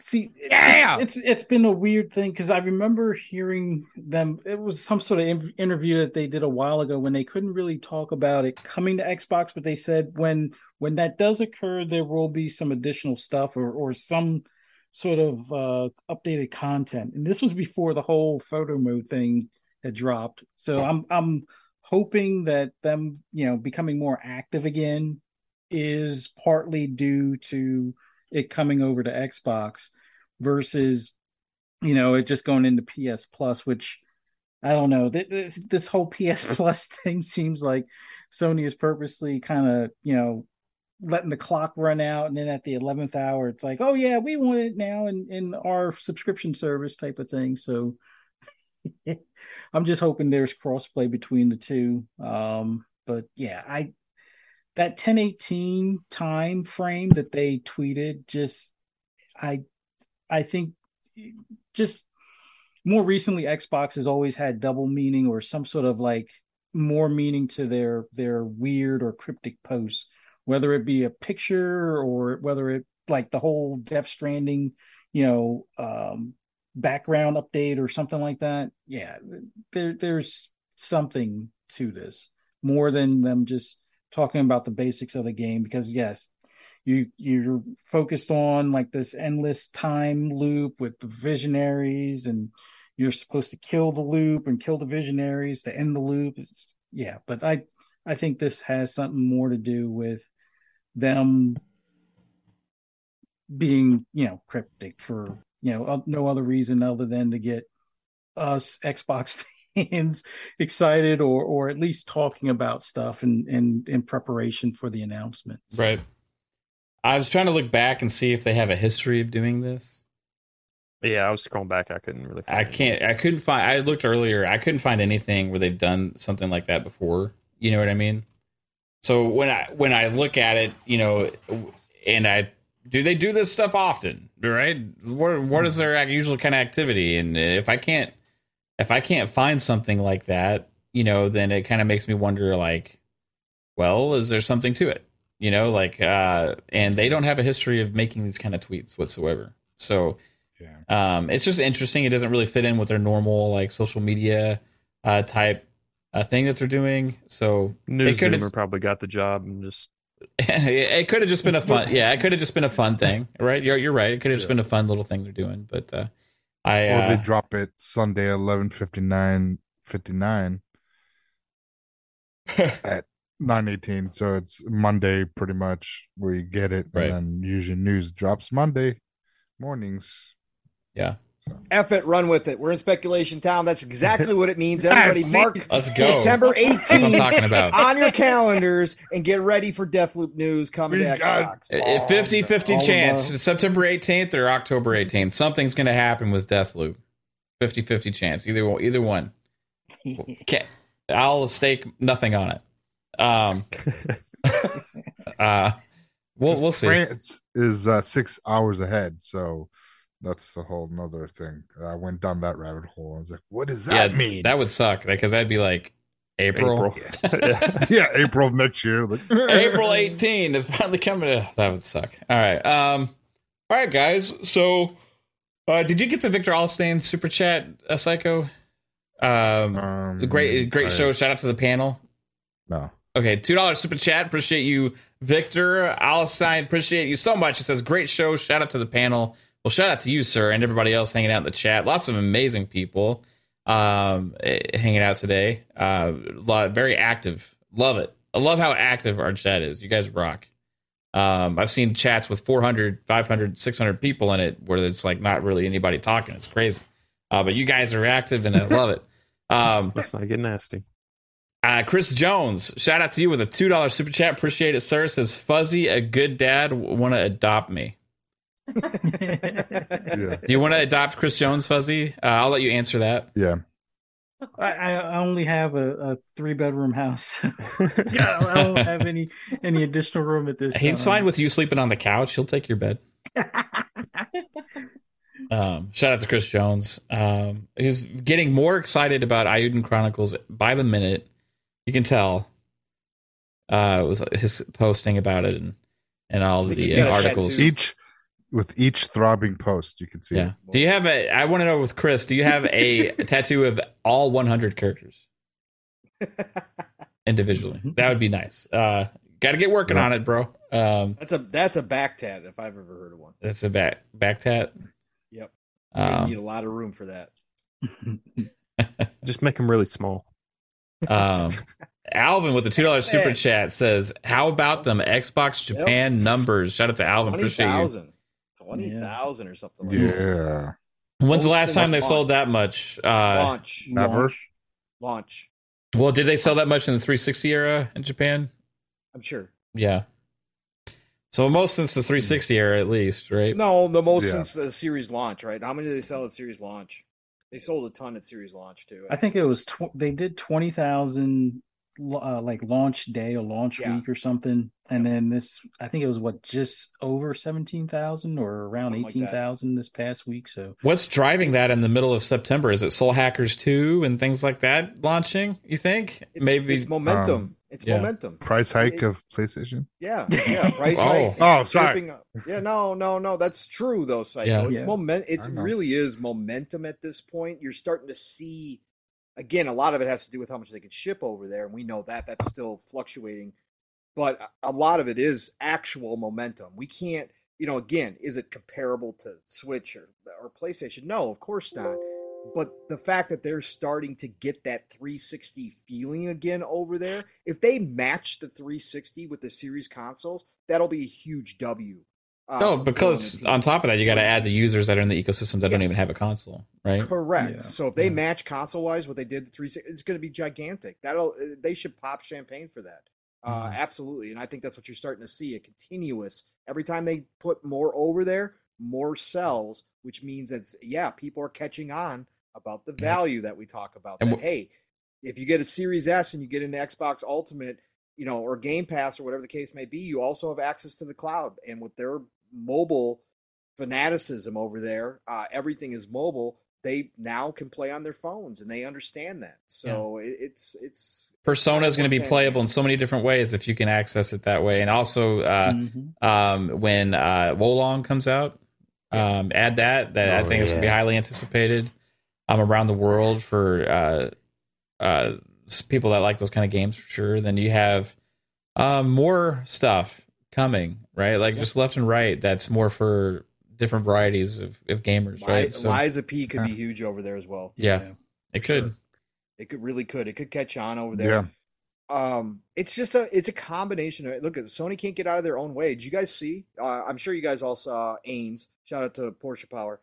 see. Yeah! it's, it's it's been a weird thing because I remember hearing them. It was some sort of interview that they did a while ago when they couldn't really talk about it coming to Xbox, but they said when when that does occur, there will be some additional stuff or or some sort of uh updated content. And this was before the whole photo mode thing had dropped. So I'm I'm hoping that them, you know, becoming more active again is partly due to it coming over to Xbox versus you know it just going into PS Plus which I don't know. This, this whole *laughs* PS Plus thing seems like Sony is purposely kind of you know letting the clock run out. And then at the 11th hour it's like oh yeah we want it now in in our subscription service type of thing. So *laughs* I'm just hoping there's crossplay between the two. Um but yeah I that 1018 time frame that they tweeted just i i think just more recently xbox has always had double meaning or some sort of like more meaning to their their weird or cryptic posts whether it be a picture or whether it like the whole death stranding you know um background update or something like that yeah there there's something to this more than them just talking about the basics of the game because yes you you're focused on like this endless time loop with the visionaries and you're supposed to kill the loop and kill the visionaries to end the loop. It's, yeah but i i think this has something more to do with them being you know cryptic for you know uh, no other reason other than to get us xbox *laughs* fans excited or or at least talking about stuff and in, in, in preparation for the announcement Right. I was trying to look back and see if they have a history of doing this. yeah. I was scrolling back. I couldn't really. Find I can't. I couldn't find. I looked earlier. I couldn't find anything where they've done something like that before. You know what I mean? So when I when I look at it, you know, and I do they do this stuff often, right? What what is their usual kind of activity? And if I can't if I can't find something like that, you know, then it kind of makes me wonder, like, well, is there something to it? You know, like, uh, and they don't have a history of making these kind of tweets whatsoever. So, Yeah. um, it's just interesting. It doesn't really fit in with their normal like social media uh, type uh, thing that they're doing. So News it Zoomer probably got the job and just *laughs* it could have just been a fun. *laughs* Yeah, it could have just been a fun thing, right? You're you're right. It could have just been a fun little thing they're doing. But uh, I Or uh, they drop it Sunday eleven fifty nine fifty nine *laughs* at nine eighteen. So it's Monday pretty much where you get it, Right. and then usually news drops Monday mornings. yeah. F it, run with it. We're in speculation town. That's exactly what it means. *laughs* Everybody, See? mark Let's go. September That's what I'm 18th talking about. *laughs* on your calendars and get ready for Deathloop news coming to We got- Xbox. 50 50 chance us. September 18th or October 18th. Something's going to happen with Deathloop. 50 50 chance. Either one. Either one. *laughs* Okay. I'll stake nothing on it. Um, uh, We'll we'll see. France is uh, six hours ahead, so that's a whole nother thing. I went down that rabbit hole. I was like, "What does that yeah, mean?" that would suck because that'd be like April. *laughs* Yeah. yeah, April of next year. Like, *laughs* April 18 is finally coming. To, that would suck. All right. Um. All right, guys. So, uh, did you get the Victor Allstain super chat, uh, Psycho? Um, Um, great, great I- show. Shout out to the panel. No, Okay, two dollars super chat. Appreciate you, Victor Alstein. Appreciate you so much. It says great show. Shout out to the panel. Well, shout out to you, sir, and everybody else hanging out in the chat. Lots of amazing people um, eh, hanging out today. Uh, lot, very active. Love it. I love how active our chat is. You guys rock. Um, I've seen chats with 400, 500, 600 people in it where it's like not really anybody talking. It's crazy. Uh, but you guys are active and I love it. Um, Let's not get nasty. uh, Chris Jones, shout out to you with a two dollar super chat. Appreciate it, sir. Says Fuzzy, a good dad, want to adopt me. Yeah, *laughs* Do you want to adopt Chris Jones, Fuzzy? Uh, I'll let you answer that. yeah. I, I only have a, a three bedroom house. *laughs* *laughs* I don't have any any additional room at this. He's time. fine with you sleeping on the couch. He'll take your bed. Um, shout out to Chris Jones. Um, he's getting more excited about Eiyuden Chronicles by the minute. You can tell uh, with his posting about it and and all the uh, articles. tattoo. Each with each throbbing post, you can see. Yeah. Do you have a? I want to know with Chris. Do you have a *laughs* tattoo of all 100 characters *laughs* individually? That would be nice. Uh, Got to get working Yeah. on it, bro. Um, That's a that's a back tat if I've ever heard of one. that's a back back tat. Yep. you Um, need a lot of room for that. *laughs* Just make them really small. um, Alvin with the two dollars super chat says, "How about them Xbox Japan numbers?" Shout out to Alvin. Twenty Appreciate you. Thousand. Twenty thousand or something like that. Yeah. When's the last time they launch. sold that much? Uh, Launch. Never. Launch. well, did they sell that much in the 360 era in Japan? I'm sure. Yeah. So most since the 360 era, at least, right? No, the most Yeah. since the series launch, right? How many did they sell at series launch? They sold a ton at series launch too. I think it was tw- they did twenty thousand uh, like launch day or launch Yeah. week or something, and then this I think it was what just over seventeen thousand or around Something like eighteen thousand this past week. So What's driving that in the middle of September? Is it Soul Hackers 2 and things like that launching? You think? It's, Maybe. it's momentum. um, it's yeah. momentum. Price hike It- of PlayStation. Yeah, yeah. Price *laughs* Oh. hike. Oh, sorry. Yeah, no, no, no. That's true though, Psycho. Yeah. It's Yeah. moment. It really is momentum at this point. You're starting to see. Again, a lot of it has to do with how much they can ship over there, and we know that that's still fluctuating. But a- lot of it is actual momentum. We can't, you know, again, is it comparable to Switch or or PlayStation? No, of course not. But the fact that they're starting to get that 360 feeling again over there, if they match the 360 with the series consoles, that'll be a huge W. uh, no, because on top of that, you got to add the users that are in the ecosystem that don't even have a console, right? Correct. Yeah. So if they Yeah. match console wise what they did the 360, it's going to be gigantic. That'll uh, they should pop champagne for that. Uh, Mhm. Absolutely, and I think that's what you're starting to see a continuous. Every time they put more over there, more sells, which means that yeah, people are catching on about the Yeah. value that we talk about. And That wh- hey, if you get a Series S and you get an Xbox Ultimate, you know, or Game Pass or whatever the case may be, you also have access to the cloud. And with their mobile fanaticism over there, uh, everything is mobile. They now can play on their phones, and they understand that. So it, it's it's Persona is going to be playable in so many different ways if you can access it that way. And also, uh, mhm. um, when uh, Wo Long comes out, um, add that. That I Oh, think is going to be highly anticipated um, around the world for uh, uh, people that like those kind of games for sure. Then you have um, more stuff coming, right? Like Yeah. just left and right. That's more for different varieties of, of gamers, Li- right? So Lies of P could be huge over there as well. yeah, it could. Sure. It could really could. It could catch on over there. Yeah. um it's just a it's a combination of look at sony can't get out of their own way did you guys see uh, i'm sure you guys all saw ains shout out to porsche power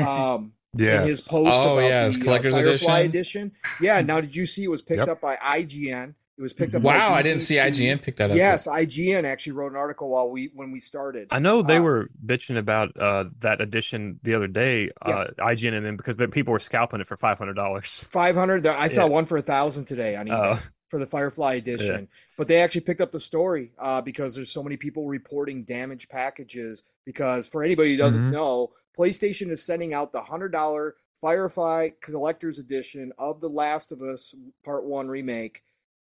um *laughs* Yeah. his post Oh, about yeah, the uh, collector's Firefly edition. edition yeah now did you see it was picked Yep. up by ign it was picked up Wow, I didn't see IGN pick that up. yes ign actually wrote an article while we when we started I know they Uh, were bitching about uh, that edition the other day, uh, IGN and them because the people were scalping it for five hundred dollars. 500 i saw Yeah. one for a thousand today on ebay Oh. for the Firefly edition. But they actually picked up the story uh, because there's so many people reporting damaged packages. Because for anybody who doesn't Mhm. know, PlayStation is sending out the hundred dollar Firefly Collector's Edition of The Last of Us Part One remake,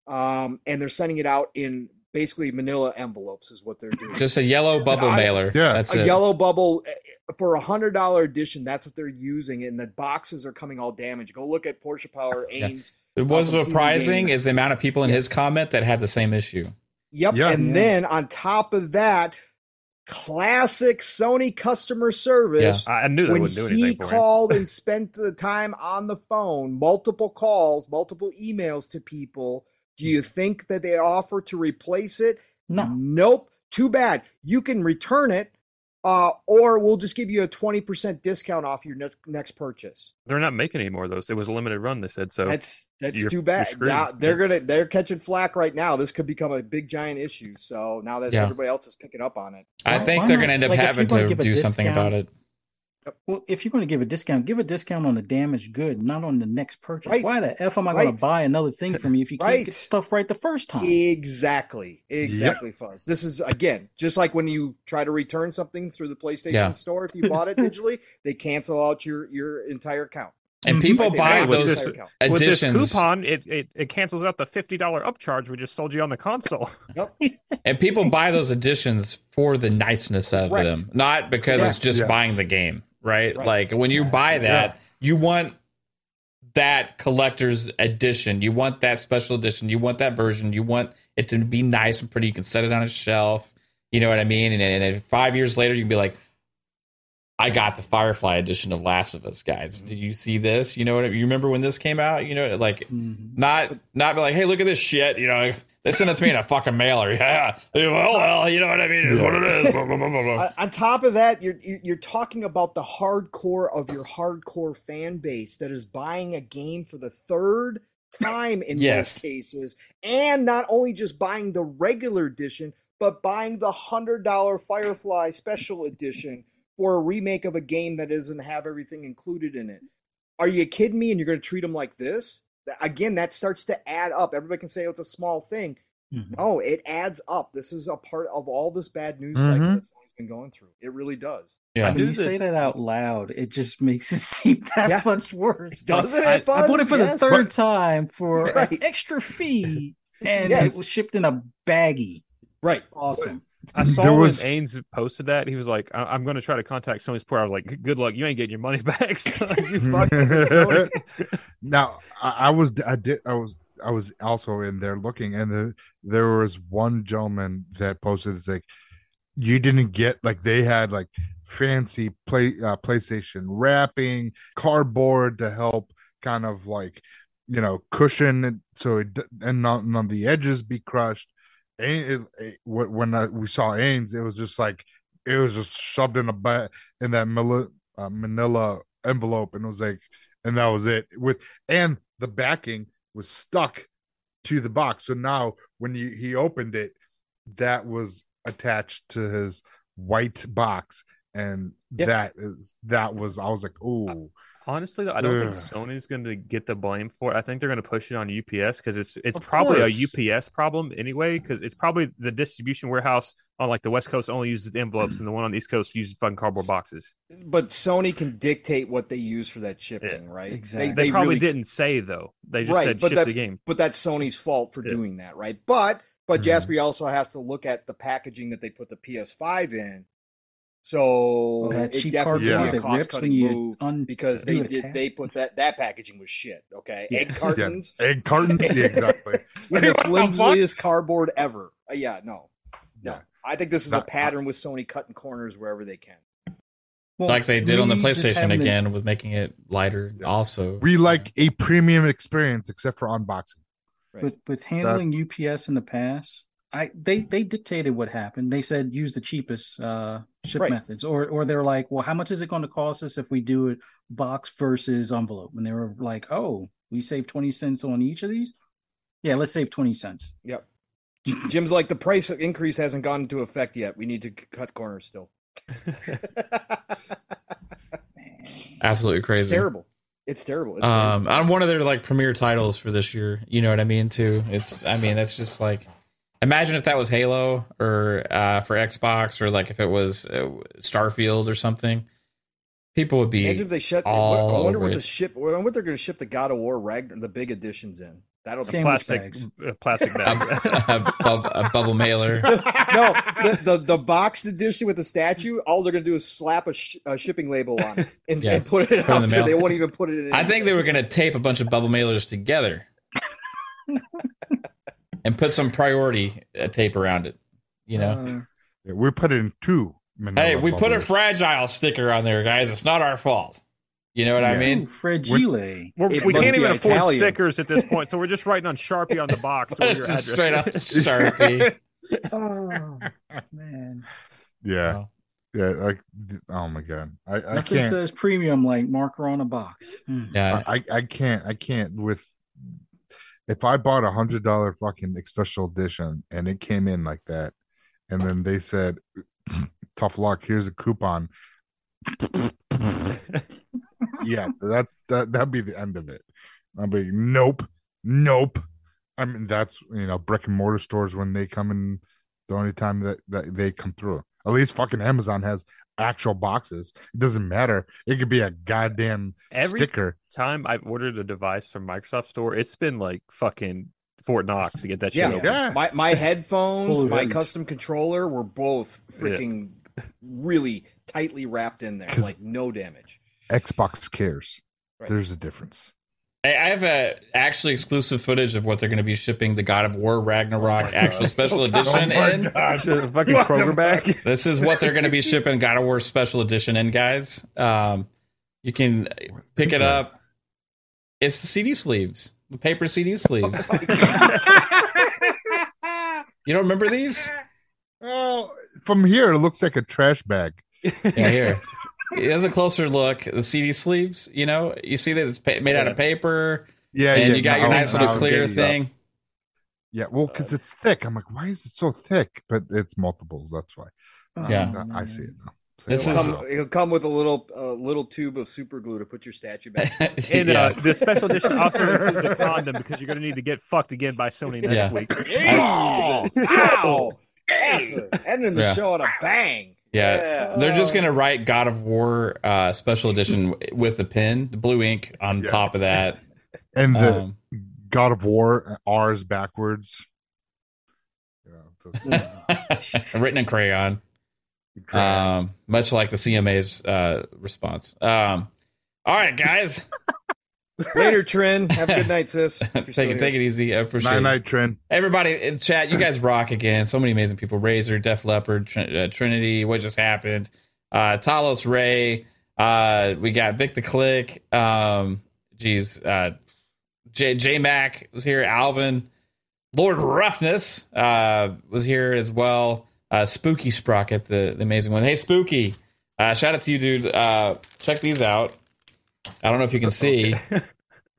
um, and they're sending it out in basically Manila envelopes. Is what they're doing. Just a yellow bubble I- mailer. Yeah. that's a it. yellow bubble eh, for a hundred dollar edition. That's what they're using, and the boxes are coming all damaged. Go look at Porsche Power Ains. It was surprising is the amount of people in Yeah. his comment that had the same issue. Yep. Yeah. and Yeah. then on top of that, classic Sony customer service. I I knew they When wouldn't do anything for him. called and *laughs* spent the time on the phone, multiple calls, multiple emails to people, do you think that they offer to replace it? No. Nope. Too bad. You can return it, uh, or we'll just give you a 20% discount off your ne- next purchase. They're not making any more of those. It was a limited run. They said so. That's that's too bad. Now they're gonna they're catching flack right now. This could become a big giant issue. So now that Yeah. everybody else is picking up on it. I think they're not- going to end up like, having gonna to give do something about it. Well, if you're going to give a discount, give a discount on the damaged good, not on the next purchase. Right. Why the f am I going to buy another thing from you if you can't get stuff right the first time? Exactly. Exactly, Fuzz. This is again just like when you try to return something through the PlayStation Yeah. store. If you bought it *laughs* digitally, they cancel out your your entire account. And Mhm. people Right, buy with those this- entire account. With this coupon, it, it it cancels out the fifty dollar upcharge we just sold you on the console. *laughs* Yep. and people buy those editions for the niceness of Correct. them, not because Yeah. it's just Yes. buying the game, right? Right. Like when you buy that, you want that collector's edition. You want that special edition. You want that version. You want it to be nice and pretty. You can set it on a shelf. You know what I mean? And, and then five years later, you can be like, I got the Firefly edition of Last of Us, guys. Did you see this? You know what? I- You remember when this came out? You know, like Mhm. not not be like, hey, look at this shit. You know, they sent it to me in a fucking mailer. Yeah, *laughs* well, well, you know what I mean? It's what it is. Blah, blah, blah, blah, blah. *laughs* On top of that, you're you're you're talking about the hardcore of your hardcore fan base that is buying a game for the third time in Yes. most cases, and not only just buying the regular edition, but buying the hundred dollar Firefly Special Edition for a remake of a game that doesn't have everything included in it. Are you kidding me? And you're going to treat them like this? Again, that starts to add up. Everybody can say oh, it's a small thing. Mhm. No, it adds up. This is a part of all this bad news Mhm. cycle that Sony's been going through. It really does. Yeah. When knew you that- say that out loud, it just makes it *laughs* seem that Yeah. much worse. Doesn't I, it, Buzz? I bought it for Yes. the third But- time for Right. an extra fee, and Yes. it was shipped in a baggie. Right. Awesome. I *laughs* saw There when Ains posted that he was like, I- "I'm going to try to contact Sony poor." I was like, "Good luck, you ain't getting your money *laughs* back." *laughs* son. you fucked Sony." now I, I was I did I was I was also in there looking, and the, there was one gentleman that posted it's like you didn't get like they had like fancy play uh, PlayStation wrapping, cardboard to help kind of like you know cushion it so it and not none of the edges be crushed. It, it, when I, we saw Ains, it was just like it was just shoved in a ba- in that Manila, uh, Manila envelope, and it was like, and that was it. With and the backing was stuck to the box. So now when you, he opened it, that was attached to his white box, and Yeah. that is that was I was like, oh, Honestly, though, I don't think Sony's going to get the blame for it. I think they're going to push it on UPS because it's it's Of probably course. a UPS problem anyway. Because it's probably the distribution warehouse on like the West Coast only uses envelopes, and the one on the East Coast uses fucking cardboard boxes. But Sony can dictate what they use for that shipping, right? exactly. They, probably really- didn't say though. They just Right, said but ship that- the game. But that's Sony's fault for Yeah. doing that, right? But but Mhm. Jasper also has to look at the packaging that they put the PS5 in. So that it cheap definitely cardboard be a cost rips when cutting you move un- because they did they put that that packaging was shit. Okay, Yeah. egg *laughs* cartons. egg cartons, yeah, exactly. *laughs* *laughs* with the What the flimsiest cardboard ever. Uh, yeah, no, no. Yeah. I think this is a pattern with Sony cutting corners wherever they can. Well, like they did on the PlayStation having the- again with making it lighter. Yeah. Also, We like a premium experience, except for unboxing. Right. with with handling UPS in the past, I they they dictated what happened. They said use the cheapest uh ship Right. methods, or or they're like, well, how much is it going to cost us if we do it box versus envelope? And they were like, oh, we save twenty cents on each of these. Yeah, let's save twenty cents. Yep. Jim's like the price increase hasn't gone into effect yet. We need to cut corners still. *laughs* absolutely It's crazy. terrible. It's terrible. It's um, crazy. on one of their like premier titles for this year. You know what I mean? Too. It's. I mean, that's just like. Imagine if that was Halo or uh, for Xbox or like if it was uh, Starfield or something. People would be Imagine if they shut. all I wonder what it. the ship. I wonder what they're going to ship the God of War Ragnar, the big editions in. That'll Same. plastic bags. uh, plastic *laughs* bag. a, bub- a bubble mailer. *laughs* no, the, the the boxed edition with the statue. All they're going to do is slap a, sh- a shipping label on it *laughs* and, Yeah. and put it Put it in out the there. mail. They won't even put it in. I think they were going to tape a bunch of bubble mailers together and put some priority uh, tape around it. You know, Uh, Yeah, we put in two. manila hey, we put a fragile sticker on there, guys. It's not our fault. You know what I mean? ooh, fragile. We're, It we can't be even afford Italian. stickers at this point, so we're just writing on *laughs* Sharpie on the box. with It's your just address. straight up Sharpie. *laughs* Oh man, Yeah, Oh. yeah. Like, oh my god, I, I nothing can't. says premium like marker on a box. Hmm. Yeah, I, I can't. I can't with. If I bought a hundred dollar fucking special edition and it came in like that, and then they said, *clears throat* "Tough luck. Here's a coupon." *laughs* yeah, that that that'd be the end of it. I'd be nope, nope. I mean, that's you know, brick and mortar stores when they come in, the only time that that they come through. At least fucking Amazon has actual boxes. It doesn't matter. It could be a goddamn Every sticker. time I've ordered a device from Microsoft Store, it's been like fucking Fort Knox to get that shit Yeah, open. Yeah. My my *laughs* headphones, Full my items. custom controller were both freaking really tightly wrapped in there, *laughs* like no damage. Xbox cares. Right. There's a difference. I I have a actually exclusive footage of what they're going to be shipping the God of War Ragnarok actual special *laughs* edition in. It's a fucking Kroger bag. *laughs* This is what they're going to be shipping God of War special edition in, guys. Um, you can pick it that? up. It's the CD sleeves, the paper CD sleeves. *laughs* You don't remember these? Oh, from here it looks like a trash bag. Yeah, here. Here's a closer look. The CD sleeves, you know, you see that it's pa- made out of paper, Yeah, and yeah. you got your now- nice little now I'm clear getting that. thing. Yeah, well, because it's thick. I'm like, why is it so thick? But it's multiples. That's why. Um, Yeah. I see it now. So This It'll is- come, it'll come with a little uh, little tube of super glue to put your statue back. *laughs* And Yeah. uh, the special edition also includes a condom because you're going to need to get fucked again by Sony next Yeah. week. *laughs* Oh, Ow! *laughs* Bastard. Ending the Yeah. show on a bang. Yeah. They're just gonna write God of War uh, special edition *laughs* with a pin, the blue ink on Yeah. top of that. *laughs* and the Um, God of War R is backwards. You know, it's- written in crayon, um, much like the CMA's uh, response. Um, all right, guys, *laughs* Later, Trin. Have a good night, sis. *laughs* Take it, here. take it easy. I appreciate Night it. night trend. Everybody in chat, you guys rock again. So many amazing people. Razor, Def Leppard, Trin- uh, Trinity. What just happened? Uh, Talos Ray. Uh, we got Vic the Click. Um, geez, uh, J J Mac was here. Alvin, Lord Roughness, uh, was here as well. Uh, Spooky Sprocket, the, the amazing one. Hey, Spooky. Uh, shout out to you, dude. Uh, check these out. I don't know if you can see. *laughs*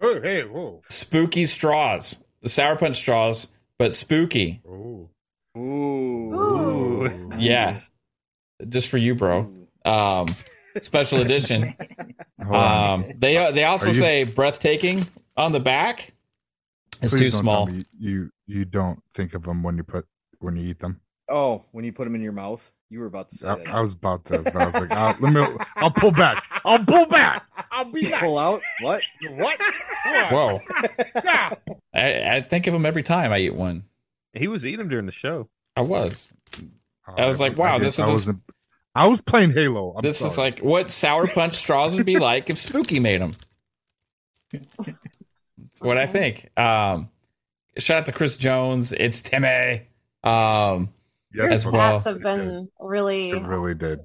Oh, hey, whoa. Spooky straws, the sour punch straws, but spooky. Oh. Ooh. Ooh. Yeah, just for you, bro. Um, special edition. *laughs* Um, they they also you- say breathtaking on the back. It's Please too small. tell me you you don't think of them when you put when you eat them. Oh, when you put them in your mouth, you were about to say I, that. I was about to. But I was like, uh, let me. I'll pull back. I'll pull back. *laughs* I'll be back. Pull out what? What? Whoa! *laughs* I, I think of him every time I eat one. He was eating them during the show. I was. I was like, wow, this did- is I a- wasn't- I was playing Halo. I'm this is like what sour punch straws would be *laughs* like if Spooky made them. That's what I think. Um, shout out to Chris Jones. It's Timmy. Um, Yes, as but well. Chats have been really. It really did.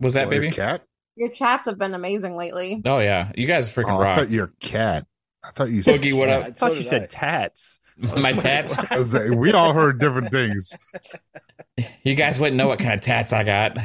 was that Oh, your baby? cat? Your chats have been amazing lately. Oh yeah, you guys freaking Oh, I thought you're cat. I thought you said Boogie, what up? I thought did you I. said tats. *laughs* My *laughs* tats. Like, we all heard different things. *laughs* You guys wouldn't know what kind of tats I got.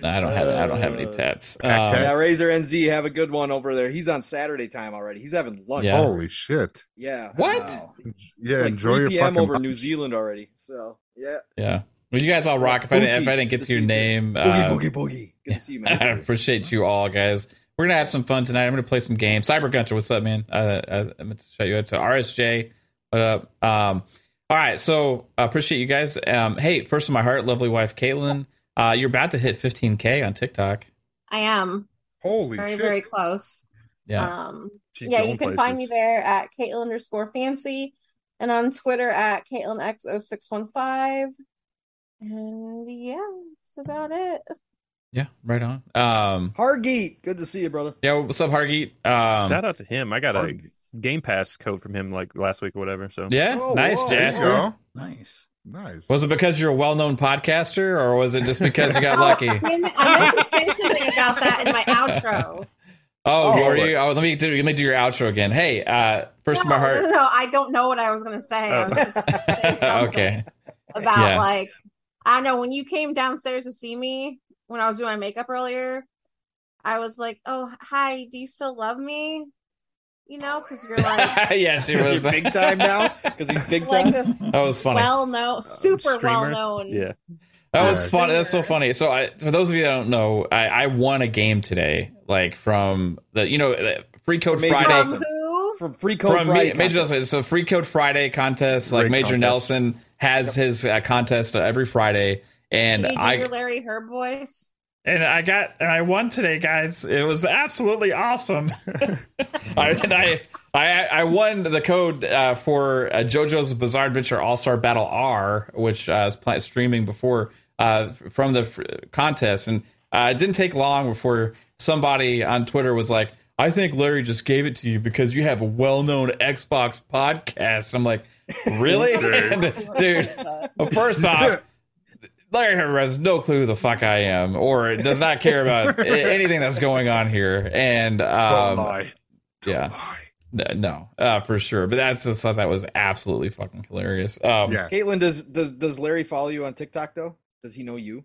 No, I don't have. I don't have any tats. Pack Um, tats. Yeah, Razor NZ, have a good one over there. He's on Saturday time already. He's having lunch. Yeah. Holy shit! Yeah. What? Wow. Yeah, Like enjoy 3 your p.m. over lunch. New Zealand already. So yeah. yeah. Well, you guys all rock. If I didn't, if I didn't get Good to your name, Boogie uh, boogie boogie. Good to see you, *laughs* I man. appreciate you all, guys. we're gonna have some fun tonight. I'm gonna play some games. Cyber Gunter, what's up, man? Uh, I, I meant to shout you out to RSJ. What up? Um, all right, so I appreciate you guys. Um, hey, first of my heart, lovely wife Caitlin. Uh, you're about to hit 15k on TikTok. I am Holy very shit! very very close. Yeah, Um, She's yeah, you can find me there at Caitlin underscore fancy and on Twitter at CaitlinX0615. And yeah, that's about it. yeah, right on. Um, Hargeet, good to see you, brother. yeah, what's up, Hargeet? Um, Shout out to him. I got a Game Pass code from him like last week or whatever. So yeah, Oh, nice, whoa, Jasper. go. Nice. Nice. Was it because you're a well-known podcaster, or was it just because you got *laughs* lucky? I meant to say something about that in my outro. *laughs* Oh, Oh, Lori, right. oh, let me do let me do your outro again. Hey, uh, first of my heart. No, no, I don't know what I was going to say. Oh. say *laughs* okay. About Yeah. like, I know when you came downstairs to see me when I was doing my makeup earlier, I was like, oh, hi, do you still love me? You know, because you're like, *laughs* yeah, she was. big time now? Because he's big like time. this That was funny. well known, super well known. yeah, that was Yeah. fun. That's so funny. So, I, for those of you that don't know, I, I won a game today, like from the you know Free Code Major Friday From who? From Free Code from Friday. Ma- Major. Nelson. So Free Code Friday contest, like Great Major contest. Nelson has his uh, contest uh, every Friday, and Can you do I your Larry Hryb voice? And I got and I won today, guys. It was absolutely awesome. *laughs* I, and I I I won the code uh, for uh, JoJo's Bizarre Adventure All Star Battle R, which uh, is pla- streaming before uh, from the f- contest, and uh, it didn't take long before somebody on Twitter was like. I think Larry just gave it to you because you have a well-known Xbox podcast. I'm like, really, *laughs* *laughs* dude? Well, first off, Larry Herber has no clue who the fuck I am, or does not care about *laughs* anything that's going on here. And um, yeah, N- no, uh, for sure. But that's just thought that was absolutely fucking hilarious. Um, yeah. Caitlin, does does does Larry follow you on TikTok though? Does he know you?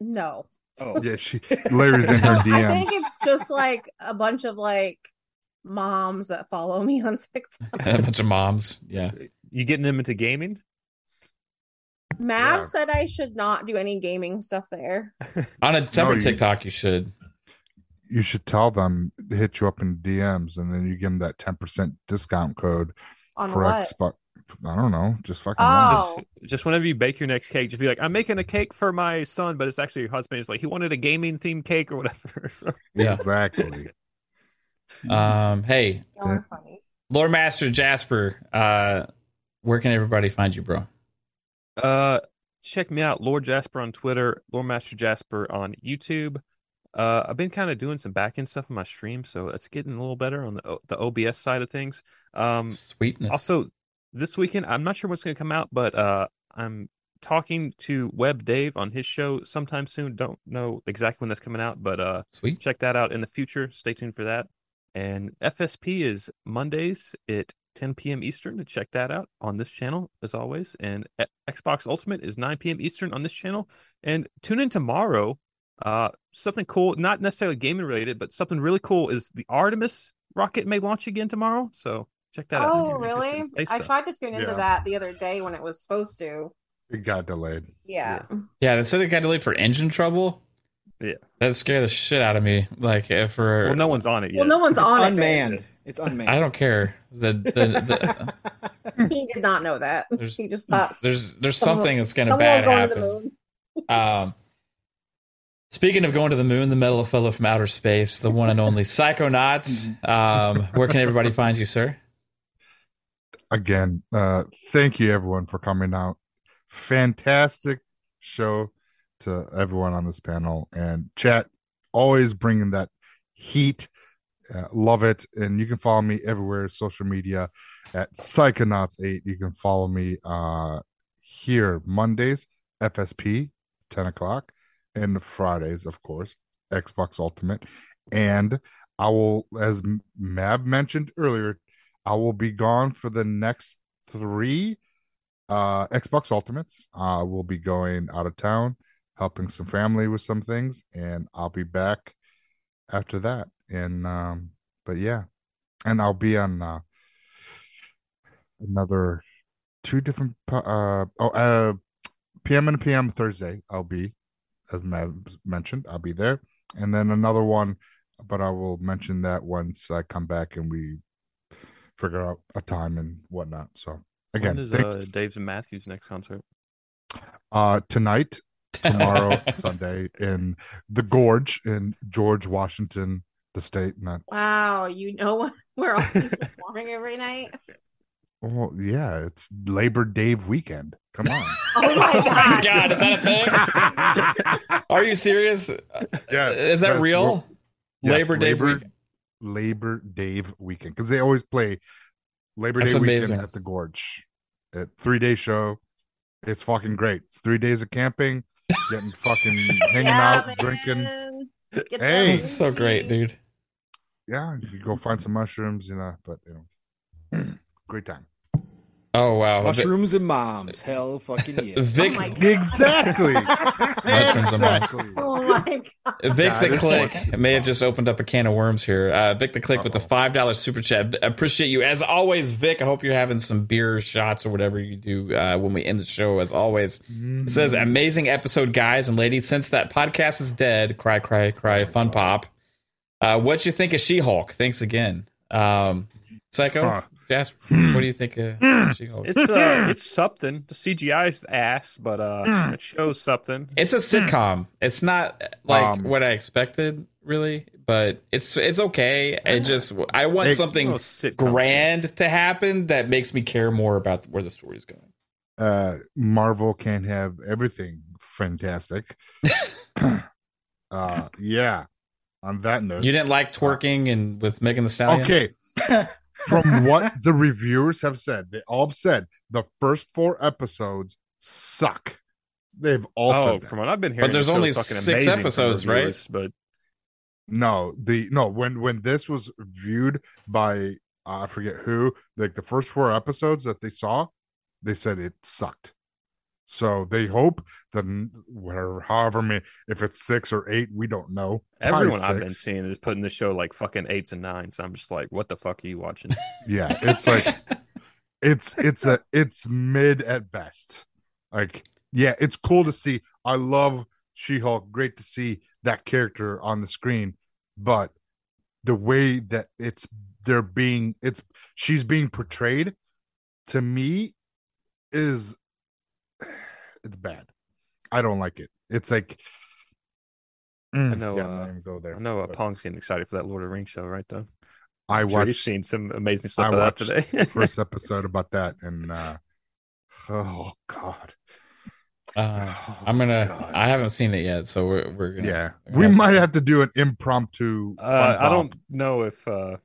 No. Oh, Yeah, she Larry's in her DMs. *laughs* I think it's just like a bunch of like moms that follow me on *laughs* TikTok. a bunch of moms. Yeah, you getting them into gaming? Mav Yeah. said I should not do any gaming stuff there. *laughs* on a separate you- TikTok, you should. you should tell them to hit you up in DMs, and then you give them that ten percent discount code On for what? Xbox. I don't know, just fucking. Oh. Just, just whenever you bake your next cake, just be like, "I'm making a cake for my son," but it's actually your husband. It's like he wanted a gaming themed cake or whatever. *laughs* So- Yeah. exactly. *laughs* Um, hey, Y'all are funny. Lord Master Jasper, uh, where can everybody find you, bro? Uh, check me out, Lord Jasper on Twitter, Lord Master Jasper on YouTube. Uh, I've been kind of doing some back end stuff on my stream, so it's getting a little better on the the OBS side of things. Um, Sweetness. also this weekend, I'm not sure what's going to come out, but uh, I'm talking to Web Dave on his show sometime soon. Don't know exactly when that's coming out, but uh, Sweet. check that out in the future. Stay tuned for that. And FSP is Mondays at 10 p.m. Eastern. To check that out on this channel as always. And Xbox Ultimate is 9 p.m. Eastern on this channel. And tune in tomorrow. Uh, something cool, not necessarily gaming related, but something really cool is the Artemis rocket may launch again tomorrow. So check that out. Oh, really? I tried to tune into Yeah. that the other day when it was supposed to. It got delayed. Yeah. Yeah, they said they got delayed for engine trouble. Yeah. That scared the shit out of me. Like, if for Well, no one's on it yet. Well, no one's it's on unmanned. It's unmanned. I don't care. The the, the. *laughs* He did not know that. There's- he just thought there's there's Someone- something that's gonna someone bad will go to the happen. moon. *laughs* Um, speaking of going to the moon, the metal fellow from outer space, the one and only Psychonauts. Um, where can everybody find you, sir? Again, uh, thank you everyone for coming out. Fantastic show to everyone on this panel and chat. Always bringing that heat. Uh, love it. And you can follow me everywhere, social media at Psychonauts8. You can follow me uh, here Mondays, FSP, 10 o'clock, and Fridays, of course, Xbox Ultimate. And I will, as Mav mentioned earlier, I will be gone for the next three uh, Xbox Ultimates. I will be going out of town, helping some family with some things, and I'll be back after that. And um, but yeah, and I'll be on uh, another two different uh oh uh PM and PM Thursday. I'll be as Matt mentioned. I'll be there, and then another one but I will mention that once I come back and we figure out a time and whatnot. So again, when is uh, Dave's and Matthews next concert? uh tonight tomorrow *laughs* sunday in the gorge in george washington the state not Wow, you know *laughs* where all he's performing every night? well yeah it's labor day weekend come on *laughs* Oh my Oh my god. God, is that a thing? Are you serious? yeah Is that real? yes, Labor Day labor, week- labor day weekend because they always play labor That's day amazing. weekend at the gorge a three day show it's fucking great it's three days of camping getting fucking *laughs* hanging Yeah, out drinking. Get Hey. It's so great, dude. yeah you go find some mushrooms you know but you know hmm. great time Oh wow. Mushrooms and moms. Hell fucking yeah. *laughs* Vic Oh my God. exactly *laughs* Mushrooms and moms. Oh my god. Vic That the Click what- may have just opened up a can of worms here. Uh, Vic the Click with the five dollar super chat. Appreciate you as always, Vic. I hope you're having some beer shots or whatever you do uh, when we end the show. As always, it says amazing episode, guys and ladies. Since that podcast is dead, cry, cry, cry, fun pop. Uh, what you think of She Hulk? Thanks again, um, Psycho. Huh. Jasper, what do you think of She It's uh, it's something. The CGI's ass, but uh, it shows something. It's a sitcom. It's not like Um, what I expected, really, but it's it's okay. It just I want Hey, something No sitcom grand things. to happen that makes me care more about where the story's going. uh marvel can't have everything fantastic *laughs* *clears throat* uh yeah on that note You didn't like twerking and with Megan Thee Stallion. okay *laughs* from *laughs* what the reviewers have said they all have said the first four episodes suck they've all Oh, said that. from what I've been hearing, But there's only six amazing from episodes, right? But no the no when when this was viewed by uh, i forget who like the first four episodes that they saw they said it sucked so they hope that whatever however many if it's six or eight we don't know. Everyone I've been seeing is putting the show like fucking eights and nines. So I'm just like, what the fuck are you watching? *laughs* yeah it's like it's it's a it's mid at best. Like yeah it's cool to see. I love she-hulk. Great to see that character on the screen. But the way that it's they're being it's she's being portrayed to me is it's bad i don't like it it's like Mm, I know, yeah, I'm uh, not go there I know uh, but Pong's getting excited for that Lord of the Rings show, right? Though i I'm sure he's watched seen some amazing stuff I of that watched today. *laughs* first episode about that and uh oh god Uh, Oh, I'm gonna. God. I haven't seen it yet, so we're we're gonna. yeah we're gonna we might some- have to do an impromptu uh, I don't know if uh,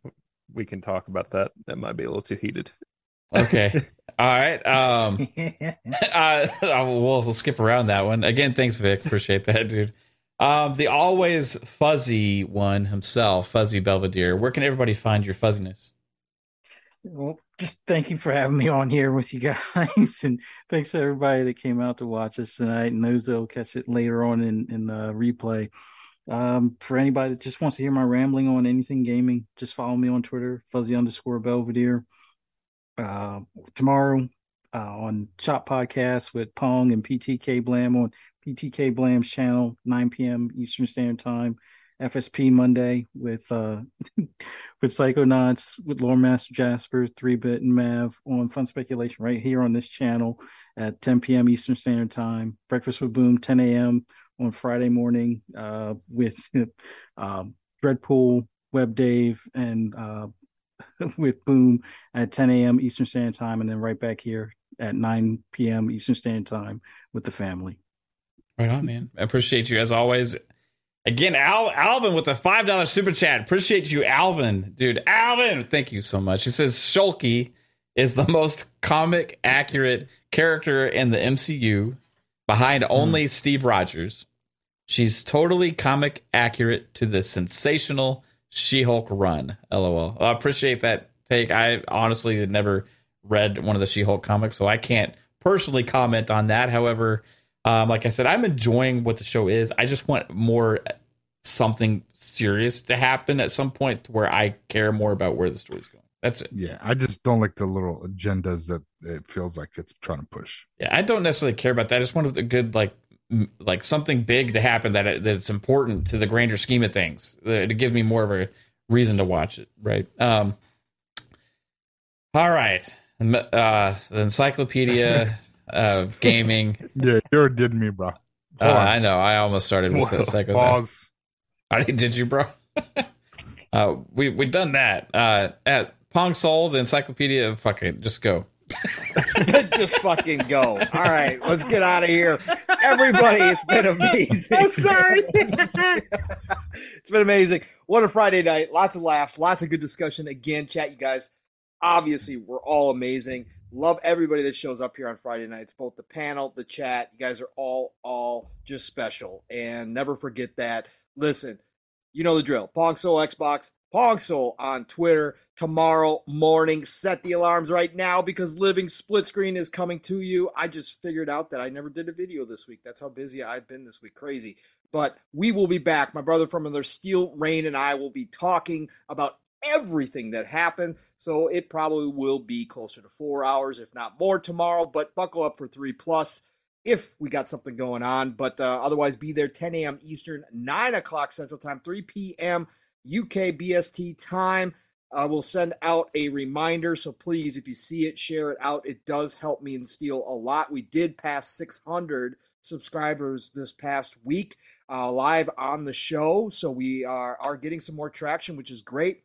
we can talk about that. That might be a little too heated. Okay. *laughs* All right. Um. *laughs* *laughs* uh, we'll, we'll skip around that one. Again, thanks, Vic. Appreciate that, dude. Um, the always fuzzy one himself, Fuzzy Belvedere. Where can everybody find your fuzziness? Well, just thank you for having me on here with you guys, *laughs* and thanks to everybody that came out to watch us tonight. And those that'll catch it later on in in the replay. Um, for anybody that just wants to hear my rambling on anything gaming, just follow me on Twitter, fuzzy underscore Belvedere. Uh, tomorrow uh, on Shop Podcast with Pong and PTK Blam on PTK Blam's channel, 9 p.m. Eastern Standard Time. FSP Monday with uh *laughs* with Psychonauts with Lord Master Jasper, Three Bit and Mav on Fun Speculation right here on this channel at 10 p.m. Eastern Standard Time. Breakfast with Boom 10 a.m. on Friday morning uh with um *laughs* Dreadpool, Web Dave, and uh *laughs* with Boom at 10 a.m. Eastern Standard Time, and then right back here at 9 p.m. Eastern Standard Time with the family. Right on, man. I appreciate you as always. Again, Al- Alvin with a five dollar super chat. Appreciate you, Alvin, dude. Alvin, thank you so much. He says Shulky is the most comic accurate character in the MCU, behind hmm. only Steve Rogers. She's totally comic accurate to the sensational She-Hulk run. LOL. I appreciate that take. I honestly had never read one of the She-Hulk comics, so I can't personally comment on that. However, um, like I said, I'm enjoying what the show is. I just want more something serious to happen at some point where I care more about where the story's going. That's it. yeah i just don't like the little agendas that it feels like it's trying to push Yeah, I don't necessarily care about that. I just want a good like like something big to happen that that's important to the grander scheme of things uh, to give me more of a reason to watch it. Right. Um. All right. Uh, the Encyclopedia *laughs* of Gaming. Yeah, you did me, bro. Uh, I know. I almost started with Whoa, Psycho. Pause. I did you, bro? *laughs* uh, we we done that. Uh, at Pong Soul, the Encyclopedia of fucking just go. *laughs* Just fucking go. All right, let's get out of here. Everybody, it's been amazing. I'm sorry. *laughs* *laughs* it's been amazing. What a Friday night. Lots of laughs, lots of good discussion. Again, chat, you guys. Obviously, we're all amazing. Love everybody that shows up here on Friday nights, both the panel, the chat. You guys are all, all just special. And never forget that. Listen, you know the drill. Pong Soul Xbox, Pong Soul on Twitter tomorrow morning. Set the alarms right now because Living Split Screen is coming to you. I just figured out that I never did a video this week. That's how busy I've been this week. Crazy. But we will be back. My brother from another Steel Rain and I will be talking about everything that happened. So it probably will be closer to four hours, if not more, tomorrow. But buckle up for three plus if we got something going on. But uh, otherwise, be there 10 a.m. Eastern, 9 o'clock Central Time, 3 p.m. UK BST time. Uh, we'll send out a reminder. So please, if you see it, share it out. It does help me and Steel a lot. We did pass 600 subscribers this past week uh, live on the show. So we are, are getting some more traction, which is great.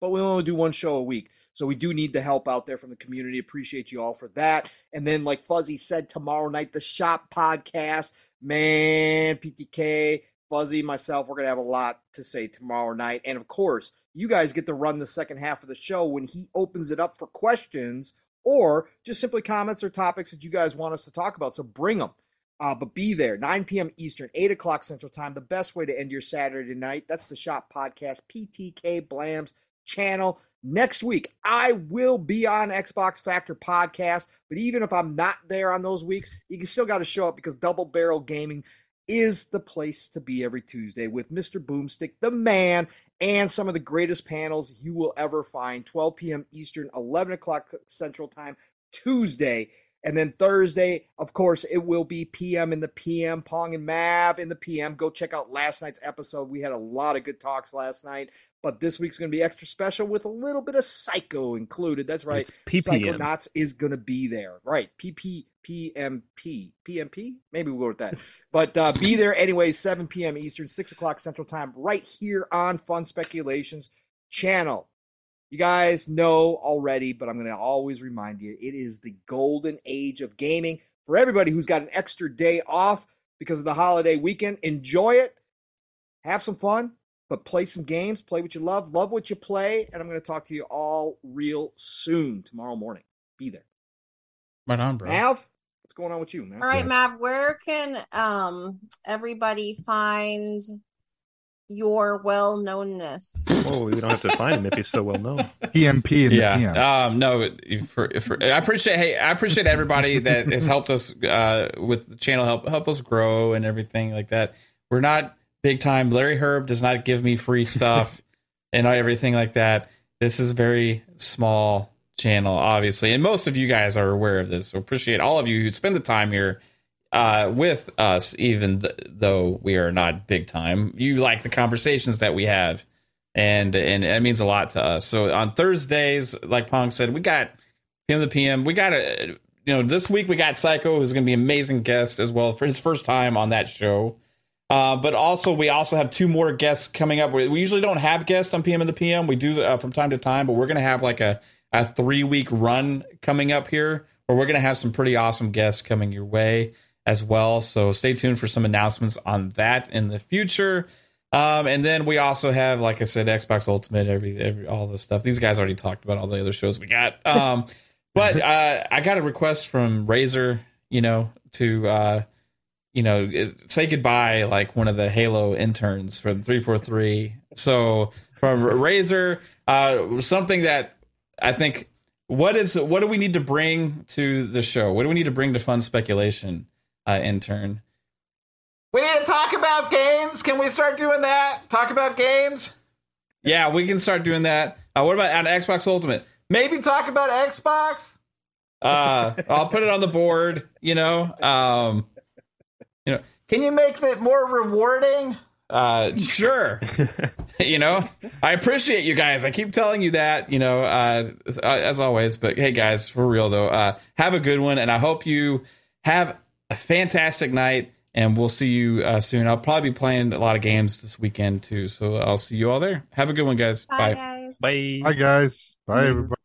But we only do one show a week. So we do need the help out there from the community. Appreciate you all for that. And then, like Fuzzy said, tomorrow night, the Shop Podcast. Man, PTK, Fuzzy, myself, we're going to have a lot to say tomorrow night. And of course, you guys get to run the second half of the show when he opens it up for questions or just simply comments or topics that you guys want us to talk about. So bring them. Uh, but be there, 9 p.m. Eastern, 8 o'clock Central Time. The best way to end your Saturday night. That's the Shop Podcast, PTK Blams channel. Next week, I will be on Xbox Factor Podcast. But even if I'm not there on those weeks, you can still got to show up because Double Barrel Gaming is the place to be every Tuesday with Mr. Boomstick, the man, and some of the greatest panels you will ever find. 12 p.m. Eastern, 11 o'clock Central Time, Tuesday. And then Thursday, of course, it will be PM in the PM, Pong and Mav in the PM. Go check out last night's episode. We had a lot of good talks last night, but this week's going to be extra special with a little bit of Psycho included. That's right. It's PPM. Psychonauts is going to be there. Right. PP, PMP, PMP? Maybe we'll go with that. But uh, be there anyway, 7 p.m. Eastern, 6 o'clock Central Time, right here on Fun Speculations channel. You guys know already, but I'm going to always remind you it is the golden age of gaming. For everybody who's got an extra day off because of the holiday weekend, enjoy it, have some fun, but play some games, play what you love, love what you play. And I'm going to talk to you all real soon tomorrow morning. Be there. Right on, bro. Mav, what's going on with you, man? All right, Mav, where can um everybody find your well knownness? Oh, we don't have to find him if he's so well known. PMP *laughs* in the yeah. PM. Um, no, for, for, I appreciate. Hey, I appreciate everybody that has helped us uh, with the channel, help help us grow and everything like that. We're not big time. Larry Hryb does not give me free stuff *laughs* and everything like that. This is very small channel, obviously, and most of you guys are aware of this. So appreciate all of you who spend the time here uh, with us, even th- though we are not big time. You like the conversations that we have, and and it means a lot to us. So on Thursdays, like Pong said, we got PM the PM. We got a you know this week we got Psycho, who's going to be an amazing guest as well for his first time on that show. Uh, but also, we also have two more guests coming up. We, we usually don't have guests on PM and the PM. We do uh, from time to time, but we're going to have like a, a three week run coming up here where we're going to have some pretty awesome guests coming your way as well. So stay tuned for some announcements on that in the future. Um, and then we also have, like I said, Xbox Ultimate, every, every all this stuff. These guys already talked about all the other shows we got. Um, *laughs* but uh, I got a request from Razer, you know, to uh, you know, say goodbye like one of the Halo interns from 343. So from Razer, uh, something that I think what is what do we need to bring to the show? What do we need to bring to fun speculation, uh, intern? We need to talk about games. Can we start doing that? Talk about games? Yeah, we can start doing that. Uh, what about on Xbox Ultimate? Maybe talk about Xbox. Uh, I'll put it on the board. You know, um, You know, Can you make that more rewarding? Uh, *laughs* sure. *laughs* you know, I appreciate you guys. I keep telling you that, you know, uh, as, as always. But hey, guys, for real though, uh, have a good one, and I hope you have a fantastic night. And we'll see you uh, soon. I'll probably be playing a lot of games this weekend too, so I'll see you all there. Have a good one, guys. Bye, Bye. guys. Bye. Bye, guys. Bye, everybody.